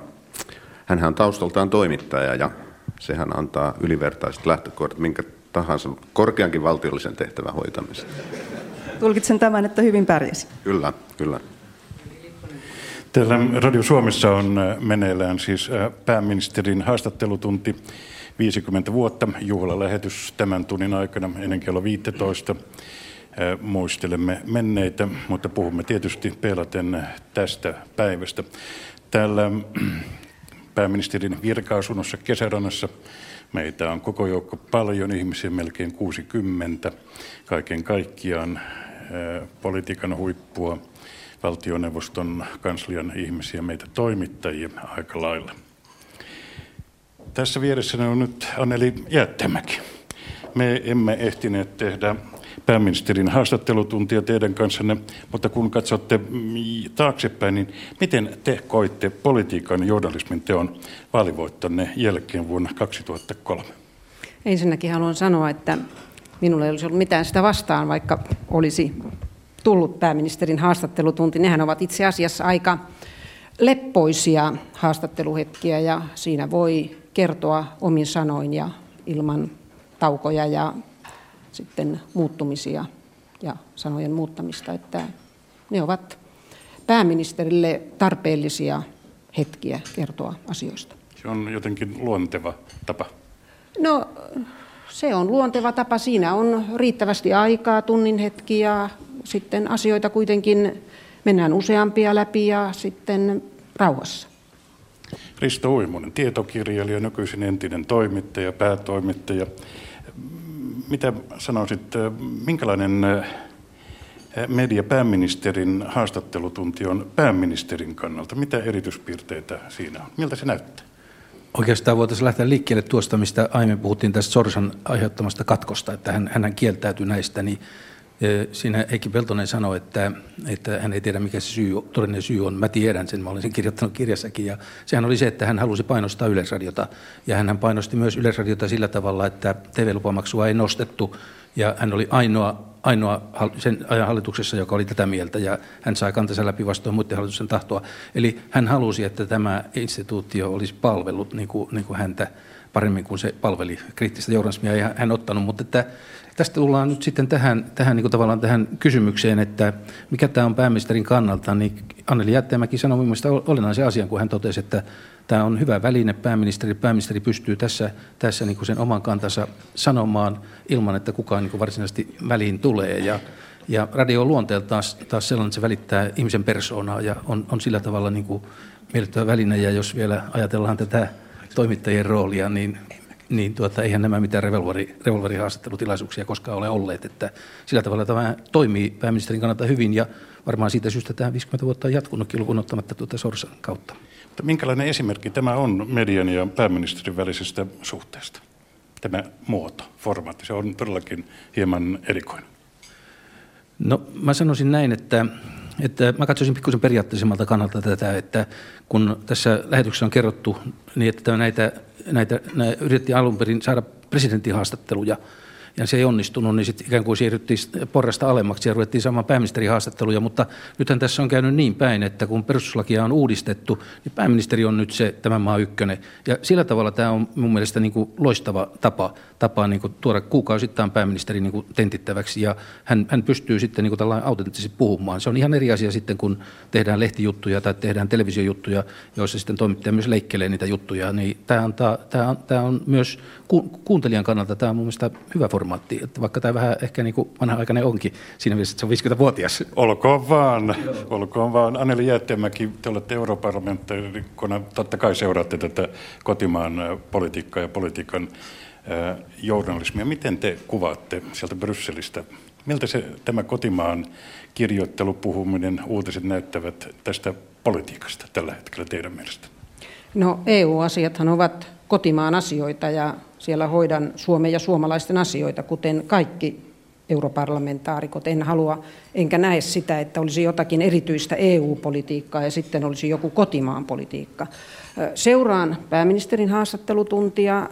[SPEAKER 21] hän on taustaltaan toimittaja ja sehän antaa ylivertaiset lähtökohdat minkä tahansa korkeankin valtiollisen tehtävän hoitamiseen.
[SPEAKER 2] Tulkitsen tämän, että hyvin pärjäsi.
[SPEAKER 21] Kyllä, kyllä.
[SPEAKER 1] Täällä Radio Suomessa on äh, meneillään siis äh, pääministerin haastattelutunti 50 vuotta juhlalähetys tämän tunnin aikana ennen kello 15. Äh, muistelemme menneitä, mutta puhumme tietysti pelaten tästä päivästä. Täällä pääministerin virka-asunnossa kesärannassa meitä on koko joukko paljon ihmisiä, melkein 60 kaiken kaikkiaan politiikan huippua valtioneuvoston kanslian ihmisiä, meitä toimittajia aika lailla. Tässä vieressä on nyt Anneli Jättämäki. Me emme ehtineet tehdä pääministerin haastattelutuntia teidän kanssanne, mutta kun katsotte taaksepäin, niin miten te koitte politiikan journalismin teon vaalivoittonne jälkeen vuonna 2003?
[SPEAKER 27] Ensinnäkin haluan sanoa, että minulla ei olisi ollut mitään sitä vastaan, vaikka olisi tullut pääministerin haastattelutunti. Nehän ovat itse asiassa aika leppoisia haastatteluhetkiä ja siinä voi kertoa omin sanoin ja ilman taukoja ja sitten muuttumisia ja sanojen muuttamista, että ne ovat pääministerille tarpeellisia hetkiä kertoa asioista.
[SPEAKER 1] on jotenkin luonteva tapa?
[SPEAKER 27] No se on luonteva tapa. Siinä on riittävästi aikaa, tunnin hetki ja sitten asioita kuitenkin mennään useampia läpi ja sitten rauhassa.
[SPEAKER 1] Risto Uimonen, tietokirjailija, nykyisin entinen toimittaja, päätoimittaja. Mitä sanoisit, minkälainen media pääministerin haastattelutunti on pääministerin kannalta? Mitä erityispiirteitä siinä on? Miltä se näyttää?
[SPEAKER 28] Oikeastaan voitaisiin lähteä liikkeelle tuosta, mistä aiemmin puhuttiin tästä Sorsan aiheuttamasta katkosta, että hän, hän kieltäytyi näistä, niin Siinä Heikki Peltonen sanoi, että, että hän ei tiedä mikä se syy, todellinen syy on. Mä tiedän sen, mä olen sen kirjoittanut kirjassakin. Ja sehän oli se, että hän halusi painostaa Yleisradiota. Ja hän painosti myös Yleisradiota sillä tavalla, että TV-lupamaksua ei nostettu. Ja hän oli ainoa, ainoa sen ajan hallituksessa, joka oli tätä mieltä. Ja hän sai kantansa läpi vastoin muiden hallituksen tahtoa. Eli hän halusi, että tämä instituutio olisi palvellut niin kuin, niin kuin häntä paremmin kuin se palveli kriittistä journalismia. Ei hän ottanut, mutta että Tästä tullaan nyt sitten tähän, tähän, niin tavallaan tähän kysymykseen, että mikä tämä on pääministerin kannalta, niin Anneli Jättemäki sanoi mielestäni olennaisen asian, kun hän totesi, että tämä on hyvä väline pääministeri. Pääministeri pystyy tässä, tässä niin sen oman kantansa sanomaan ilman, että kukaan niin varsinaisesti väliin tulee. Ja, ja radio on luonteeltaan taas, taas sellainen, että se välittää ihmisen persoonaa ja on, on sillä tavalla niin kuin miellyttävä väline. Ja jos vielä ajatellaan tätä toimittajien roolia, niin niin tuota, eihän nämä mitään revolveri, revolverihaastattelutilaisuuksia koskaan ole olleet. Että sillä tavalla tämä toimii pääministerin kannalta hyvin ja varmaan siitä syystä tämä 50 vuotta on jatkunutkin lukuun ottamatta tuota Sorsan kautta.
[SPEAKER 1] Mutta minkälainen esimerkki tämä on median ja pääministerin välisestä suhteesta? Tämä muoto, formaatti, se on todellakin hieman erikoinen.
[SPEAKER 28] No mä sanoisin näin, että että mä katsoisin pikkusen periaatteellisemmalta kannalta tätä, että kun tässä lähetyksessä on kerrottu niin, että näitä, näitä, näitä yritettiin alun perin saada presidentin haastatteluja – ja se ei onnistunut, niin sitten ikään kuin siirryttiin porrasta alemmaksi ja ruvettiin saamaan pääministerihaastatteluja, mutta nythän tässä on käynyt niin päin, että kun perustuslakia on uudistettu, niin pääministeri on nyt se tämän maa ykkönen. Ja sillä tavalla tämä on mun mielestä niin kuin loistava tapa, tapa niin kuin tuoda kuukausittain pääministeri niin kuin tentittäväksi, ja hän, hän pystyy sitten niin kuin tällainen autenttisesti puhumaan. Se on ihan eri asia sitten, kun tehdään lehtijuttuja tai tehdään televisiojuttuja, joissa sitten toimittaja myös leikkelee niitä juttuja, niin tämä, antaa, tämä, on, tämä on myös ku, kuuntelijan kannalta tämä on mun mielestä hyvä formaatti formaatti, että vaikka tämä vähän ehkä niin kuin vanha-aikainen onkin siinä mielessä, että se on 50-vuotias.
[SPEAKER 1] Olkoon vaan, olkoon vaan. Anneli Jäätteenmäki, te olette europarlamentaarikkona, totta kai seuraatte tätä kotimaan politiikkaa ja politiikan äh, journalismia. Miten te kuvaatte sieltä Brysselistä, miltä se tämä kotimaan kirjoittelu, puhuminen, uutiset näyttävät tästä politiikasta tällä hetkellä teidän mielestä?
[SPEAKER 27] No EU-asiathan ovat kotimaan asioita ja siellä hoidan Suomen ja suomalaisten asioita, kuten kaikki europarlamentaarikot. En halua, enkä näe sitä, että olisi jotakin erityistä EU-politiikkaa ja sitten olisi joku kotimaan politiikka. Seuraan pääministerin haastattelutuntia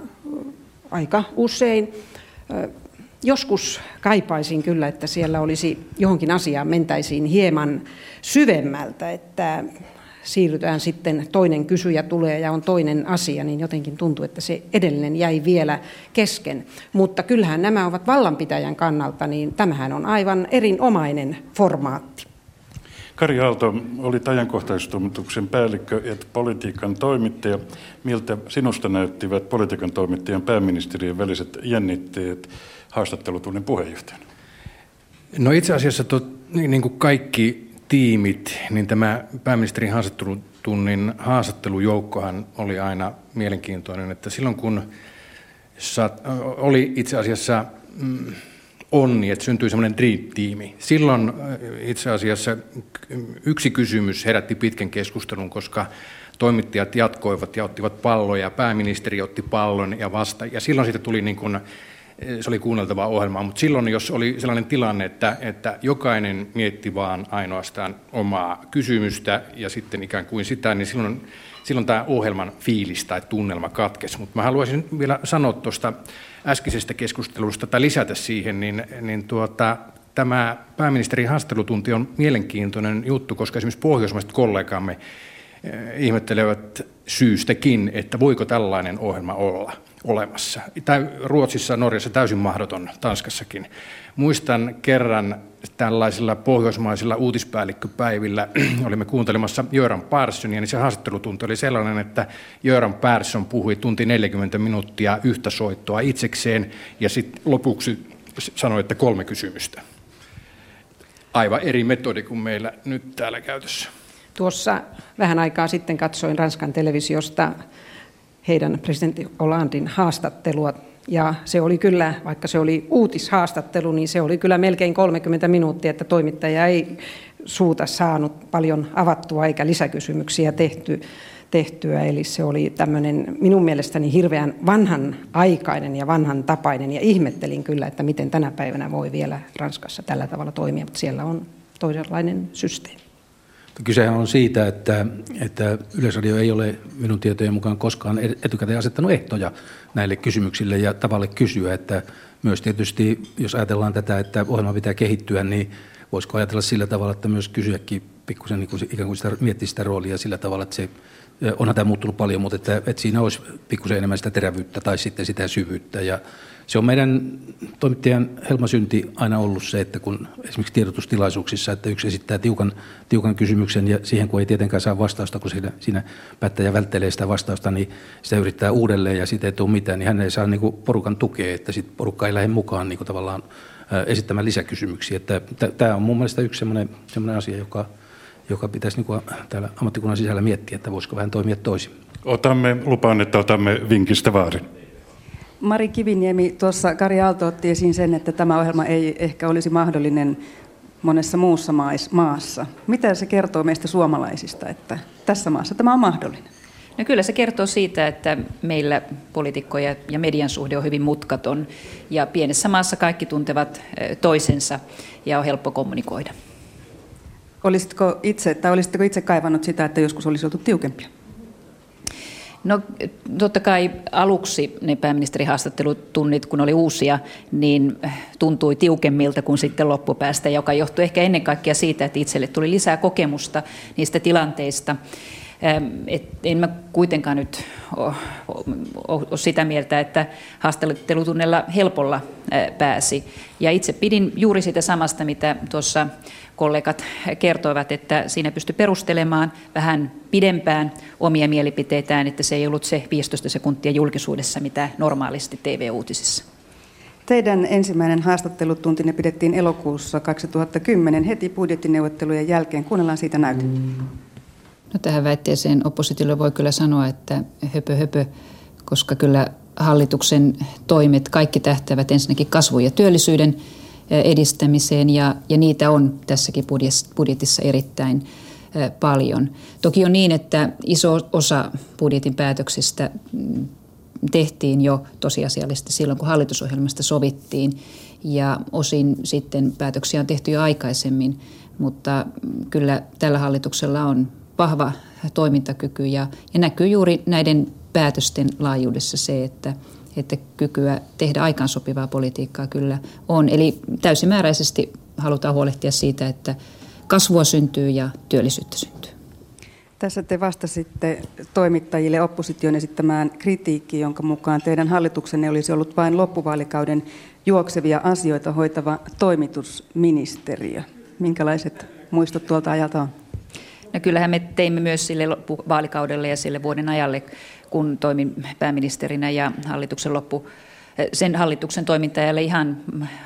[SPEAKER 27] aika usein. Joskus kaipaisin kyllä, että siellä olisi johonkin asiaan mentäisiin hieman syvemmältä, että siirrytään sitten, toinen kysyjä tulee ja on toinen asia, niin jotenkin tuntuu, että se edellinen jäi vielä kesken. Mutta kyllähän nämä ovat vallanpitäjän kannalta, niin tämähän on aivan erinomainen formaatti.
[SPEAKER 1] Kari Aalto oli ajankohtaistoimituksen päällikkö ja politiikan toimittaja. Miltä sinusta näyttivät politiikan toimittajan pääministerien väliset jännitteet haastattelutunnin puheenjohtajana?
[SPEAKER 29] No itse asiassa to, niin kuin kaikki tiimit, niin tämä pääministerin haastattelutunnin haastattelujoukkohan oli aina mielenkiintoinen, että silloin kun saat, oli itse asiassa mm, onni, että syntyi semmoinen dream-tiimi. Silloin äh, itse asiassa yksi kysymys herätti pitkän keskustelun, koska toimittajat jatkoivat ja ottivat palloja, pääministeri otti pallon ja vasta, ja silloin siitä tuli niin kuin se oli kuunneltavaa ohjelmaa, mutta silloin jos oli sellainen tilanne, että, että jokainen mietti vaan ainoastaan omaa kysymystä ja sitten ikään kuin sitä, niin silloin, silloin tämä ohjelman fiilis tai tunnelma katkesi. Mutta mä haluaisin vielä sanoa tuosta äskeisestä keskustelusta tai lisätä siihen, niin, niin tuota, tämä pääministerin haastattelutunti on mielenkiintoinen juttu, koska esimerkiksi pohjoismaiset kollegamme eh, ihmettelevät syystäkin, että voiko tällainen ohjelma olla olemassa. Ruotsissa, Norjassa täysin mahdoton, Tanskassakin. Muistan kerran tällaisilla pohjoismaisilla uutispäällikköpäivillä olimme kuuntelemassa Jöran Perssonia, niin se haastattelutunti oli sellainen, että Jöran Persson puhui tunti 40 minuuttia yhtä soittoa itsekseen ja sitten lopuksi sanoi, että kolme kysymystä. Aivan eri metodi kuin meillä nyt täällä käytössä.
[SPEAKER 27] Tuossa vähän aikaa sitten katsoin Ranskan televisiosta heidän presidentti Hollandin haastattelua ja se oli kyllä, vaikka se oli uutishaastattelu, niin se oli kyllä melkein 30 minuuttia, että toimittaja ei suuta saanut paljon avattua eikä lisäkysymyksiä tehty, tehtyä. Eli se oli tämmöinen minun mielestäni hirveän vanhan aikainen ja vanhan tapainen. Ja ihmettelin kyllä, että miten tänä päivänä voi vielä Ranskassa tällä tavalla toimia, mutta siellä on toisenlainen systeemi.
[SPEAKER 28] Kysehän on siitä, että, että Yleisradio ei ole minun tietojen mukaan koskaan etukäteen asettanut ehtoja näille kysymyksille ja tavalle kysyä, että myös tietysti, jos ajatellaan tätä, että ohjelma pitää kehittyä, niin voisiko ajatella sillä tavalla, että myös kysyäkin pikkusen niin kuin, ikään kuin sitä, miettiä sitä roolia sillä tavalla, että se onhan tämä muuttunut paljon, mutta että, että siinä olisi pikkusen enemmän sitä terävyyttä tai sitten sitä syvyyttä. Ja se on meidän toimittajan helmasynti aina ollut se, että kun esimerkiksi tiedotustilaisuuksissa, että yksi esittää tiukan, tiukan kysymyksen ja siihen kun ei tietenkään saa vastausta, kun siinä, siinä päättäjä välttelee sitä vastausta, niin sitä yrittää uudelleen ja siitä ei tule mitään, niin hän ei saa niin kuin porukan tukea, että sitten porukka ei lähde mukaan niin kuin tavallaan esittämään lisäkysymyksiä. Tämä on mun mielestä yksi sellainen asia, joka, joka pitäisi niin kuin täällä ammattikunnan sisällä miettiä, että voisiko vähän toimia toisin.
[SPEAKER 1] Otamme, lupaan, että otamme vinkistä vaarin.
[SPEAKER 2] Mari Kiviniemi, tuossa Kari Aalto otti esiin sen, että tämä ohjelma ei ehkä olisi mahdollinen monessa muussa maassa. Mitä se kertoo meistä suomalaisista, että tässä maassa tämä on mahdollinen?
[SPEAKER 30] No kyllä se kertoo siitä, että meillä poliitikkoja ja median suhde on hyvin mutkaton ja pienessä maassa kaikki tuntevat toisensa ja on helppo kommunikoida.
[SPEAKER 2] Olisitko itse, tai olisitteko itse kaivannut sitä, että joskus olisi oltu tiukempia?
[SPEAKER 30] No totta kai aluksi ne pääministerihaastattelutunnit, kun oli uusia, niin tuntui tiukemmilta kuin sitten loppupäästä, joka johtui ehkä ennen kaikkea siitä, että itselle tuli lisää kokemusta niistä tilanteista. Et en mä kuitenkaan nyt ole, sitä mieltä, että haastattelutunnella helpolla pääsi. Ja itse pidin juuri sitä samasta, mitä tuossa kollegat kertoivat, että siinä pystyi perustelemaan vähän pidempään omia mielipiteitään, että se ei ollut se 15 sekuntia julkisuudessa, mitä normaalisti TV-uutisissa.
[SPEAKER 2] Teidän ensimmäinen haastattelutunti pidettiin elokuussa 2010 heti budjettineuvottelujen jälkeen. Kuunnellaan siitä näytä.
[SPEAKER 30] No tähän väitteeseen oppositiolle voi kyllä sanoa, että höpö höpö, koska kyllä hallituksen toimet kaikki tähtävät ensinnäkin kasvun ja työllisyyden edistämiseen ja, ja niitä on tässäkin budjetissa erittäin paljon. Toki on niin, että iso osa budjetin päätöksistä mm, tehtiin jo tosiasiallisesti silloin, kun hallitusohjelmasta sovittiin ja osin sitten päätöksiä on tehty jo aikaisemmin, mutta kyllä tällä hallituksella on vahva toimintakyky ja, ja näkyy juuri näiden päätösten laajuudessa se, että, että kykyä tehdä aikaan sopivaa politiikkaa kyllä on. Eli täysimääräisesti halutaan huolehtia siitä, että kasvua syntyy ja työllisyyttä syntyy.
[SPEAKER 2] Tässä te vastasitte toimittajille opposition esittämään kritiikkiin, jonka mukaan teidän hallituksenne olisi ollut vain loppuvaalikauden juoksevia asioita hoitava toimitusministeriö. Minkälaiset muistot tuolta ajalta on?
[SPEAKER 30] No kyllähän me teimme myös sille vaalikaudelle ja sille vuoden ajalle, kun toimin pääministerinä ja hallituksen loppu sen hallituksen toimintajalle ihan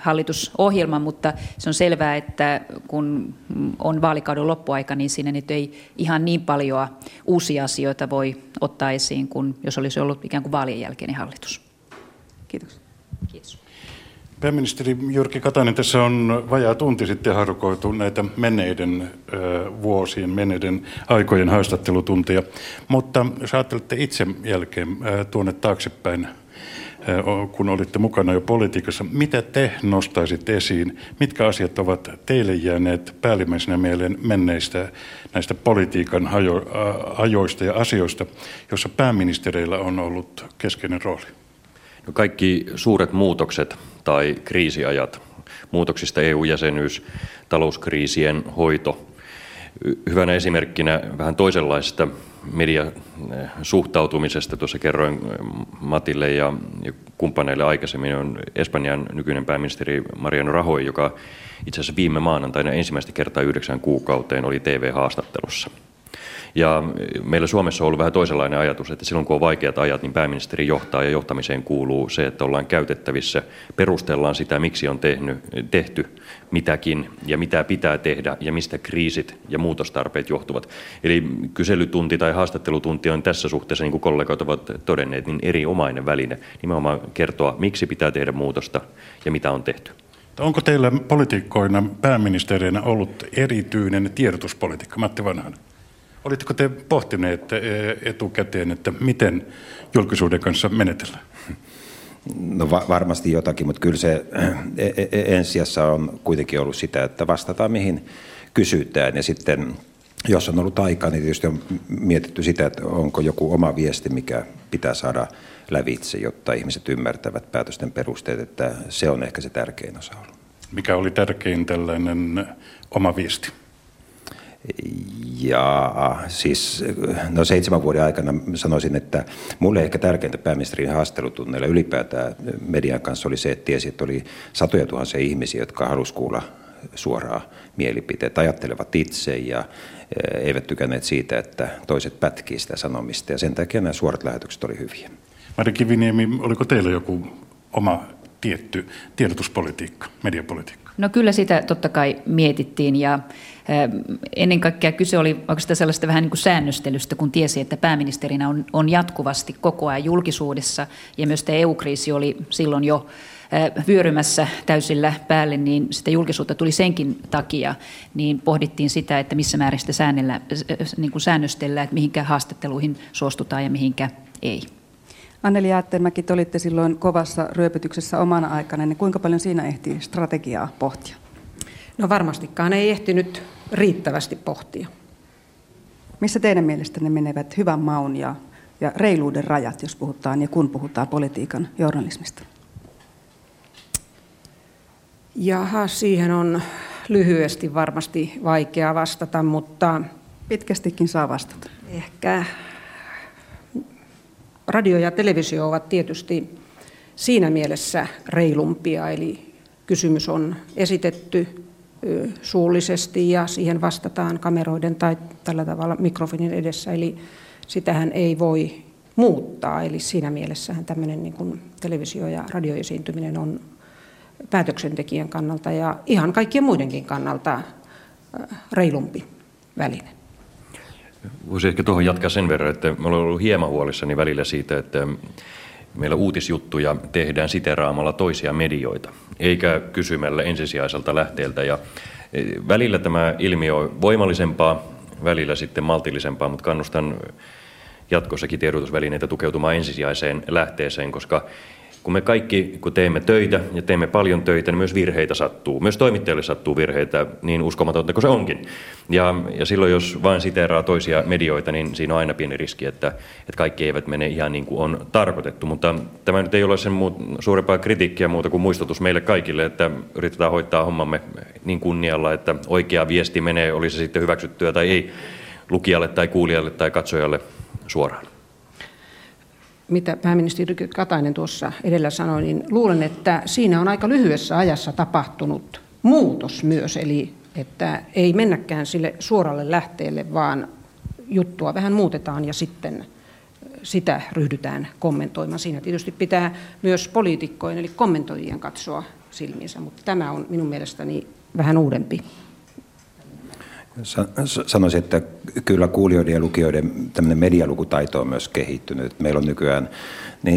[SPEAKER 30] hallitusohjelma, mutta se on selvää, että kun on vaalikauden loppuaika, niin siinä nyt ei ihan niin paljon uusia asioita voi ottaa esiin kuin jos olisi ollut ikään kuin vaalien jälkeinen hallitus.
[SPEAKER 2] Kiitos.
[SPEAKER 30] Kiitos.
[SPEAKER 1] Pääministeri Jyrki Katainen, tässä on vajaa tunti sitten harukoitu näitä menneiden vuosien, menneiden aikojen haastattelutunteja, mutta jos ajattelette itse jälkeen tuonne taaksepäin, kun olitte mukana jo politiikassa, mitä te nostaisitte esiin? Mitkä asiat ovat teille jääneet päällimmäisenä mieleen menneistä näistä politiikan ajoista ja asioista, joissa pääministereillä on ollut keskeinen rooli?
[SPEAKER 3] No kaikki suuret muutokset tai kriisiajat, muutoksista EU-jäsenyys, talouskriisien hoito, Hyvänä esimerkkinä vähän toisenlaisesta mediasuhtautumisesta tuossa kerroin Matille ja, kumppaneille aikaisemmin on Espanjan nykyinen pääministeri Mariano Rajoy, joka itse asiassa viime maanantaina ensimmäistä kertaa yhdeksän kuukauteen oli TV-haastattelussa – ja meillä Suomessa on ollut vähän toisenlainen ajatus, että silloin kun on vaikeat ajat, niin pääministeri johtaa ja johtamiseen kuuluu se, että ollaan käytettävissä, perustellaan sitä, miksi on tehnyt, tehty mitäkin ja mitä pitää tehdä ja mistä kriisit ja muutostarpeet johtuvat. Eli kyselytunti tai haastattelutunti on tässä suhteessa, niin kuin kollegat ovat todenneet, niin erinomainen väline nimenomaan kertoa, miksi pitää tehdä muutosta ja mitä on tehty.
[SPEAKER 1] Onko teillä poliitikkoina pääministerinä ollut erityinen tiedotuspolitiikka, Matti Vanhanen? Olitteko te pohtineet e, etukäteen, että miten julkisuuden kanssa menetellään?
[SPEAKER 10] No va- varmasti jotakin, mutta kyllä se e, e, ensijassa on kuitenkin ollut sitä, että vastataan mihin kysytään ja sitten jos on ollut aikaa, niin tietysti on mietitty sitä, että onko joku oma viesti, mikä pitää saada lävitse, jotta ihmiset ymmärtävät päätösten perusteet, että se on ehkä se tärkein osa ollut.
[SPEAKER 1] Mikä oli tärkein tällainen oma viesti?
[SPEAKER 10] Ja siis no seitsemän vuoden aikana sanoisin, että mulle ehkä tärkeintä pääministerin haastelutunneilla ylipäätään median kanssa oli se, että tiesi, että oli satoja tuhansia ihmisiä, jotka halusivat kuulla suoraa mielipiteet, ajattelevat itse ja eh, eivät tykänneet siitä, että toiset pätkii sitä sanomista ja sen takia nämä suorat lähetykset oli hyviä.
[SPEAKER 1] Mari Kiviniemi, oliko teillä joku oma tietty tiedotuspolitiikka, mediapolitiikka?
[SPEAKER 31] No kyllä sitä totta kai mietittiin ja ennen kaikkea kyse oli oikeastaan sellaista vähän niin kuin säännöstelystä, kun tiesi, että pääministerinä on, on jatkuvasti koko ajan julkisuudessa ja myös tämä EU-kriisi oli silloin jo vyörymässä täysillä päälle, niin sitä julkisuutta tuli senkin takia, niin pohdittiin sitä, että missä määrin sitä säännellä, niin kuin säännöstellään, että mihinkä haastatteluihin suostutaan ja mihinkä ei.
[SPEAKER 2] Anneli Jäätteenmäki, te olitte silloin kovassa ryöpytyksessä omana aikana, niin kuinka paljon siinä ehtii strategiaa pohtia?
[SPEAKER 27] No varmastikaan ei ehtinyt riittävästi pohtia.
[SPEAKER 2] Missä teidän mielestänne menevät hyvän maun ja, ja reiluuden rajat, jos puhutaan ja kun puhutaan politiikan journalismista?
[SPEAKER 27] Jaha, siihen on lyhyesti varmasti vaikea vastata, mutta...
[SPEAKER 2] Pitkästikin saa vastata.
[SPEAKER 27] Ehkä radio ja televisio ovat tietysti siinä mielessä reilumpia, eli kysymys on esitetty suullisesti ja siihen vastataan kameroiden tai tällä tavalla mikrofonin edessä, eli sitähän ei voi muuttaa. Eli siinä mielessähän tämmöinen niin kuin televisio- ja radioesiintyminen on päätöksentekijän kannalta ja ihan kaikkien muidenkin kannalta reilumpi väline.
[SPEAKER 3] Voisi ehkä tuohon jatkaa sen verran, että me ollaan ollut hieman huolissani välillä siitä, että meillä uutisjuttuja tehdään siteraamalla toisia medioita, eikä kysymällä ensisijaiselta lähteeltä. Ja e, välillä tämä ilmiö on voimallisempaa, välillä sitten maltillisempaa, mutta kannustan jatkossakin tiedotusvälineitä tukeutumaan ensisijaiseen lähteeseen, koska kun me kaikki, kun teemme töitä ja teemme paljon töitä, niin myös virheitä sattuu. Myös toimittajille sattuu virheitä, niin uskomatonta kuin se onkin. Ja, ja silloin, jos vain siteeraa toisia medioita, niin siinä on aina pieni riski, että, että kaikki eivät mene ihan niin kuin on tarkoitettu. Mutta tämä nyt ei ole sen muut, suurempaa kritiikkiä muuta kuin muistutus meille kaikille, että yritetään hoitaa hommamme niin kunnialla, että oikea viesti menee, oli se sitten hyväksyttyä tai ei, lukijalle tai kuulijalle tai katsojalle suoraan
[SPEAKER 27] mitä pääministeri Katainen tuossa edellä sanoi, niin luulen, että siinä on aika lyhyessä ajassa tapahtunut muutos myös, eli että ei mennäkään sille suoralle lähteelle, vaan juttua vähän muutetaan ja sitten sitä ryhdytään kommentoimaan. Siinä tietysti pitää myös poliitikkojen eli kommentoijien katsoa silmiinsä, mutta tämä on minun mielestäni vähän uudempi
[SPEAKER 10] Sanoisin, että kyllä kuulijoiden ja lukijoiden tämmöinen medialukutaito on myös kehittynyt. Meillä on nykyään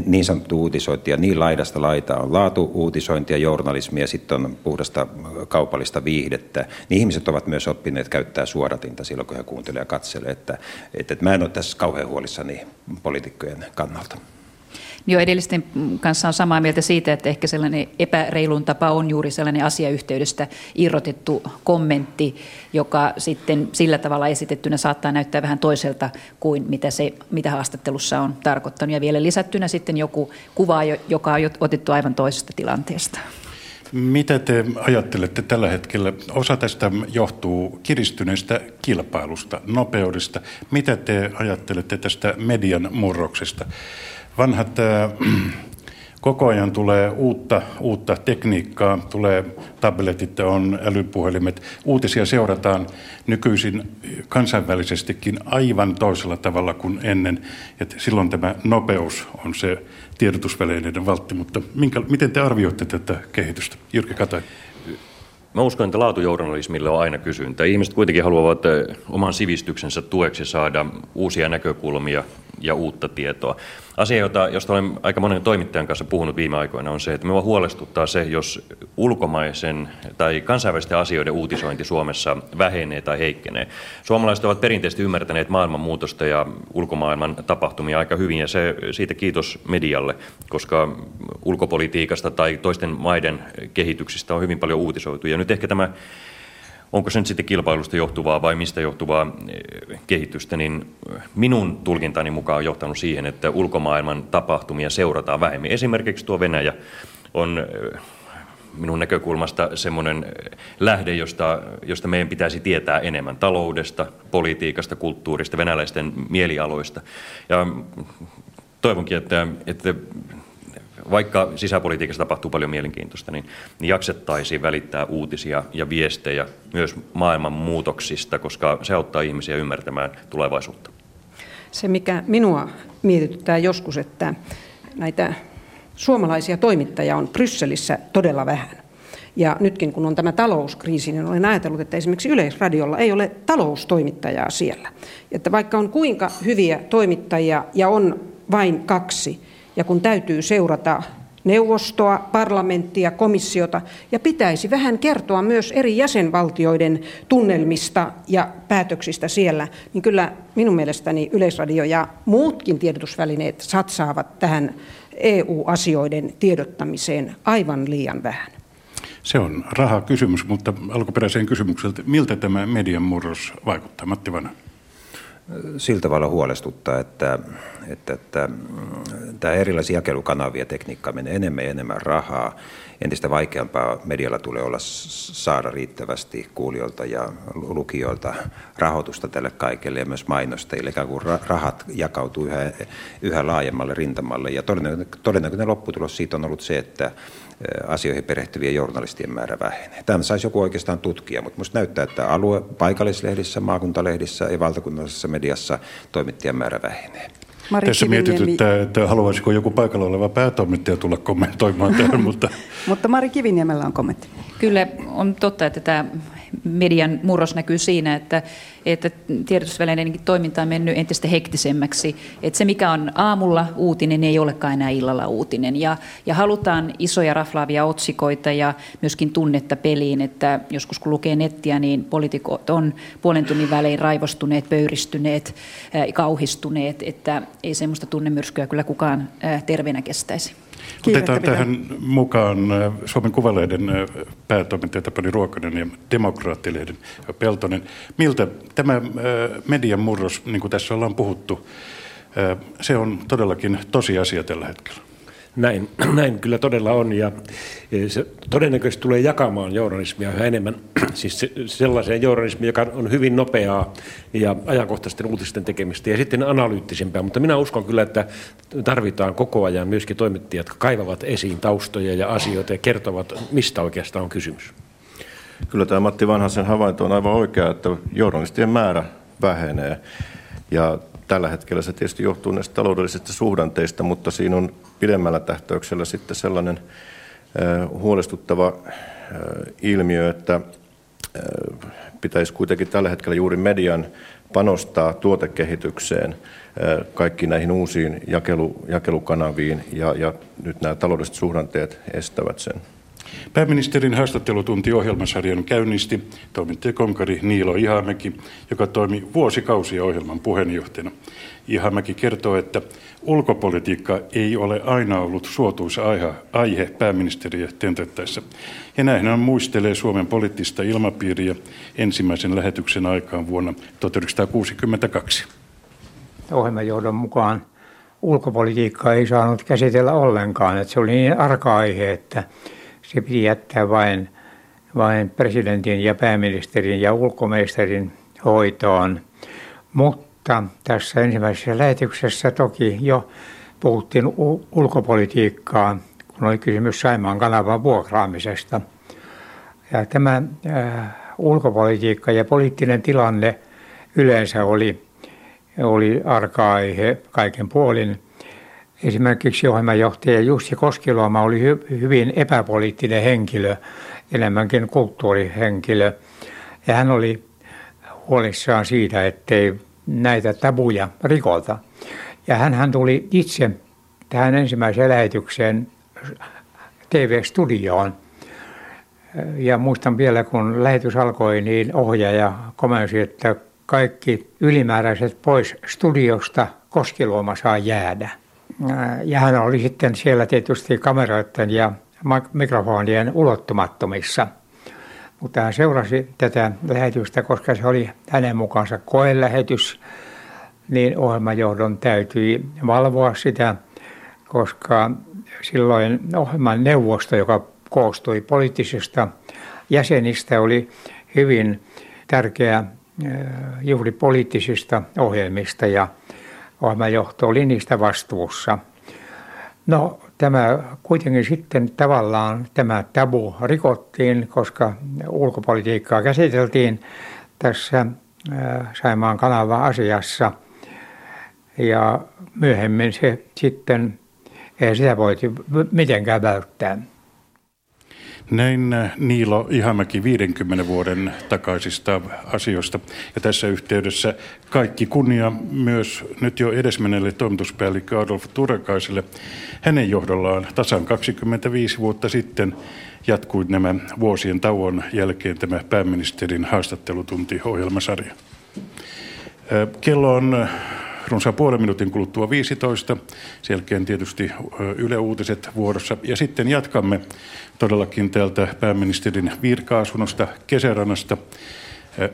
[SPEAKER 10] niin, sanottu uutisointia, niin laidasta laita on laatu-uutisointia, journalismia, sitten on puhdasta kaupallista viihdettä. Niin ihmiset ovat myös oppineet käyttää suoratinta silloin, kun he kuuntelevat ja katselevat. Että, että, että mä en ole tässä kauhean huolissani poliitikkojen kannalta.
[SPEAKER 31] Jo edellisten kanssa on samaa mieltä siitä, että ehkä sellainen epäreilun tapa on juuri sellainen asiayhteydestä irrotettu kommentti, joka sitten sillä tavalla esitettynä saattaa näyttää vähän toiselta kuin mitä, se, mitä haastattelussa on tarkoittanut. Ja vielä lisättynä sitten joku kuva, joka on otettu aivan toisesta tilanteesta.
[SPEAKER 1] Mitä te ajattelette tällä hetkellä? Osa tästä johtuu kiristyneestä kilpailusta, nopeudesta. Mitä te ajattelette tästä median murroksesta? Vanhat äh, koko ajan tulee uutta, uutta tekniikkaa, tulee tabletit, on älypuhelimet. Uutisia seurataan nykyisin kansainvälisestikin aivan toisella tavalla kuin ennen. Et silloin tämä nopeus on se tiedotusvälineiden valtti, mutta minkä, miten te arvioitte tätä kehitystä? Jyrki Katai.
[SPEAKER 3] Mä uskon, että laatujournalismille on aina kysyntä. Ihmiset kuitenkin haluavat oman sivistyksensä tueksi saada uusia näkökulmia ja uutta tietoa. Asia, jota, josta olen aika monen toimittajan kanssa puhunut viime aikoina, on se, että minua huolestuttaa se, jos ulkomaisen tai kansainvälisten asioiden uutisointi Suomessa vähenee tai heikkenee. Suomalaiset ovat perinteisesti ymmärtäneet maailmanmuutosta ja ulkomaailman tapahtumia aika hyvin, ja se, siitä kiitos medialle, koska ulkopolitiikasta tai toisten maiden kehityksistä on hyvin paljon uutisoitu. Ja nyt ehkä tämä onko se nyt sitten kilpailusta johtuvaa vai mistä johtuvaa eh, kehitystä, niin eh, minun tulkintani mukaan on johtanut siihen, että ulkomaailman tapahtumia seurataan vähemmän. Esimerkiksi tuo Venäjä on eh, minun näkökulmasta semmoinen lähde, josta, josta meidän pitäisi tietää enemmän taloudesta, politiikasta, kulttuurista, venäläisten mielialoista. Ja toivonkin, että, että vaikka sisäpolitiikassa tapahtuu paljon mielenkiintoista, niin, niin jaksettaisiin välittää uutisia ja viestejä myös maailman muutoksista, koska se auttaa ihmisiä ymmärtämään tulevaisuutta.
[SPEAKER 27] Se, mikä minua mietityttää joskus, että näitä suomalaisia toimittajia on Brysselissä todella vähän. Ja nytkin kun on tämä talouskriisi, niin olen ajatellut, että esimerkiksi Yleisradiolla ei ole taloustoimittajaa siellä. Että vaikka on kuinka hyviä toimittajia ja on vain kaksi, ja kun täytyy seurata neuvostoa, parlamenttia, komissiota ja pitäisi vähän kertoa myös eri jäsenvaltioiden tunnelmista ja päätöksistä siellä, niin kyllä minun mielestäni Yleisradio ja muutkin tiedotusvälineet satsaavat tähän EU-asioiden tiedottamiseen aivan liian vähän.
[SPEAKER 1] Se on raha kysymys, mutta alkuperäiseen kysymykseen, miltä tämä median murros vaikuttaa, Matti Vanha?
[SPEAKER 10] Sillä tavalla huolestuttaa, että, että, että mm, tämä erilaisia jakelukanavia tekniikka menee enemmän ja enemmän rahaa. Entistä vaikeampaa medialla tulee olla saada riittävästi kuulijoilta ja lukijoilta rahoitusta tälle kaikelle ja myös mainostajille. Ikään kuin rahat jakautuu yhä, yhä laajemmalle rintamalle ja todennäköinen lopputulos siitä on ollut se, että asioihin perehtyvien journalistien määrä vähenee. Tämän saisi joku oikeastaan tutkia, mutta minusta näyttää, että alue paikallislehdissä, maakuntalehdissä ja valtakunnallisessa mediassa toimittajan määrä vähenee.
[SPEAKER 1] Mari Tässä mietityttää, että haluaisiko joku paikalla oleva päätoimittaja tulla kommentoimaan tähän, mutta...
[SPEAKER 2] mutta Mari Kiviniemellä on kommentti.
[SPEAKER 30] Kyllä on totta, että tämä median murros näkyy siinä, että, että tiedotusvälineidenkin toiminta on mennyt entistä hektisemmäksi. Että se, mikä on aamulla uutinen, ei olekaan enää illalla uutinen. Ja, ja halutaan isoja raflaavia otsikoita ja myöskin tunnetta peliin, että joskus kun lukee nettiä, niin poliitikot on puolen tunnin välein raivostuneet, pöyristyneet, kauhistuneet, että ei semmoista tunnemyrskyä kyllä kukaan terveenä kestäisi.
[SPEAKER 1] Otetaan tähän mukaan äh, Suomen Kuvalehden äh, päätoimittaja Tapani Ruokanen ja Demokraattilehden Peltonen. Miltä tämä äh, median murros, niin kuin tässä ollaan puhuttu, se on todellakin tosiasia tällä hetkellä?
[SPEAKER 32] Näin, näin kyllä todella on ja e, se todennäköisesti tulee jakamaan journalismia yhä enemmän, siis sellaiseen journalismiin, joka on hyvin nopeaa ja ajankohtaisten uutisten tekemistä ja sitten analyyttisempää, mutta minä uskon kyllä, että tarvitaan koko ajan myöskin toimittajat, jotka kaivavat esiin taustoja ja asioita ja kertovat, mistä oikeastaan on kysymys.
[SPEAKER 33] Kyllä tämä Matti Vanhasen havainto on aivan oikea, että journalistien määrä vähenee. Ja Tällä hetkellä se tietysti johtuu näistä taloudellisista suhdanteista, mutta siinä on pidemmällä tähtäyksellä sitten sellainen huolestuttava ilmiö, että pitäisi kuitenkin tällä hetkellä juuri median panostaa tuotekehitykseen, kaikki näihin uusiin jakelu, jakelukanaviin, ja, ja nyt nämä taloudelliset suhdanteet estävät sen.
[SPEAKER 1] Pääministerin haastattelutunti ohjelmasarjan käynnisti toimittajakonkari Niilo Ihamäki, joka toimi vuosikausia ohjelman puheenjohtajana. Ihamäki kertoo, että ulkopolitiikka ei ole aina ollut suotuisa aihe pääministeriä tentettäessä. Ja näin hän muistelee Suomen poliittista ilmapiiriä ensimmäisen lähetyksen aikaan vuonna 1962.
[SPEAKER 34] Ohjelmajohdon mukaan ulkopolitiikkaa ei saanut käsitellä ollenkaan. Että se oli niin arka aihe, että se piti jättää vain, vain presidentin ja pääministerin ja ulkoministerin hoitoon. Mutta tässä ensimmäisessä lähetyksessä toki jo puhuttiin ulkopolitiikkaa, kun oli kysymys Saimaan kanavan vuokraamisesta. Ja tämä äh, ulkopolitiikka ja poliittinen tilanne yleensä oli, oli arka aihe kaiken puolin. Esimerkiksi ohjelmajohtaja Jussi Koskiluoma oli hy, hyvin epäpoliittinen henkilö, enemmänkin kulttuurihenkilö. Ja hän oli huolissaan siitä, ettei näitä tabuja rikota. Ja hän, hän tuli itse tähän ensimmäiseen lähetykseen TV-studioon. Ja muistan vielä, kun lähetys alkoi, niin ohjaaja komensi, että kaikki ylimääräiset pois studiosta Koskiluoma saa jäädä. Ja hän oli sitten siellä tietysti kameroiden ja mikrofonien ulottumattomissa. Mutta hän seurasi tätä lähetystä, koska se oli hänen mukaansa koelähetys, niin ohjelmajohdon täytyi valvoa sitä, koska silloin ohjelman neuvosto, joka koostui poliittisista jäsenistä, oli hyvin tärkeä juuri poliittisista ohjelmista ja ohjelmajohto oli niistä vastuussa. No tämä kuitenkin sitten tavallaan tämä tabu rikottiin, koska ulkopolitiikkaa käsiteltiin tässä Saimaan kanava asiassa. Ja myöhemmin se sitten, ei sitä voitu mitenkään välttää.
[SPEAKER 1] Näin äh, Niilo Ihamäki 50 vuoden takaisista asioista. Ja tässä yhteydessä kaikki kunnia myös nyt jo edesmenneelle toimituspäällikkö Adolf Turakaiselle. Hänen johdollaan tasan 25 vuotta sitten jatkui nämä vuosien tauon jälkeen tämä pääministerin haastattelutunti-ohjelmasarja. Äh, kello on runsaan puolen minuutin kuluttua 15. Sen jälkeen tietysti Yle Uutiset vuorossa. Ja sitten jatkamme todellakin täältä pääministerin virka-asunnosta kesärannasta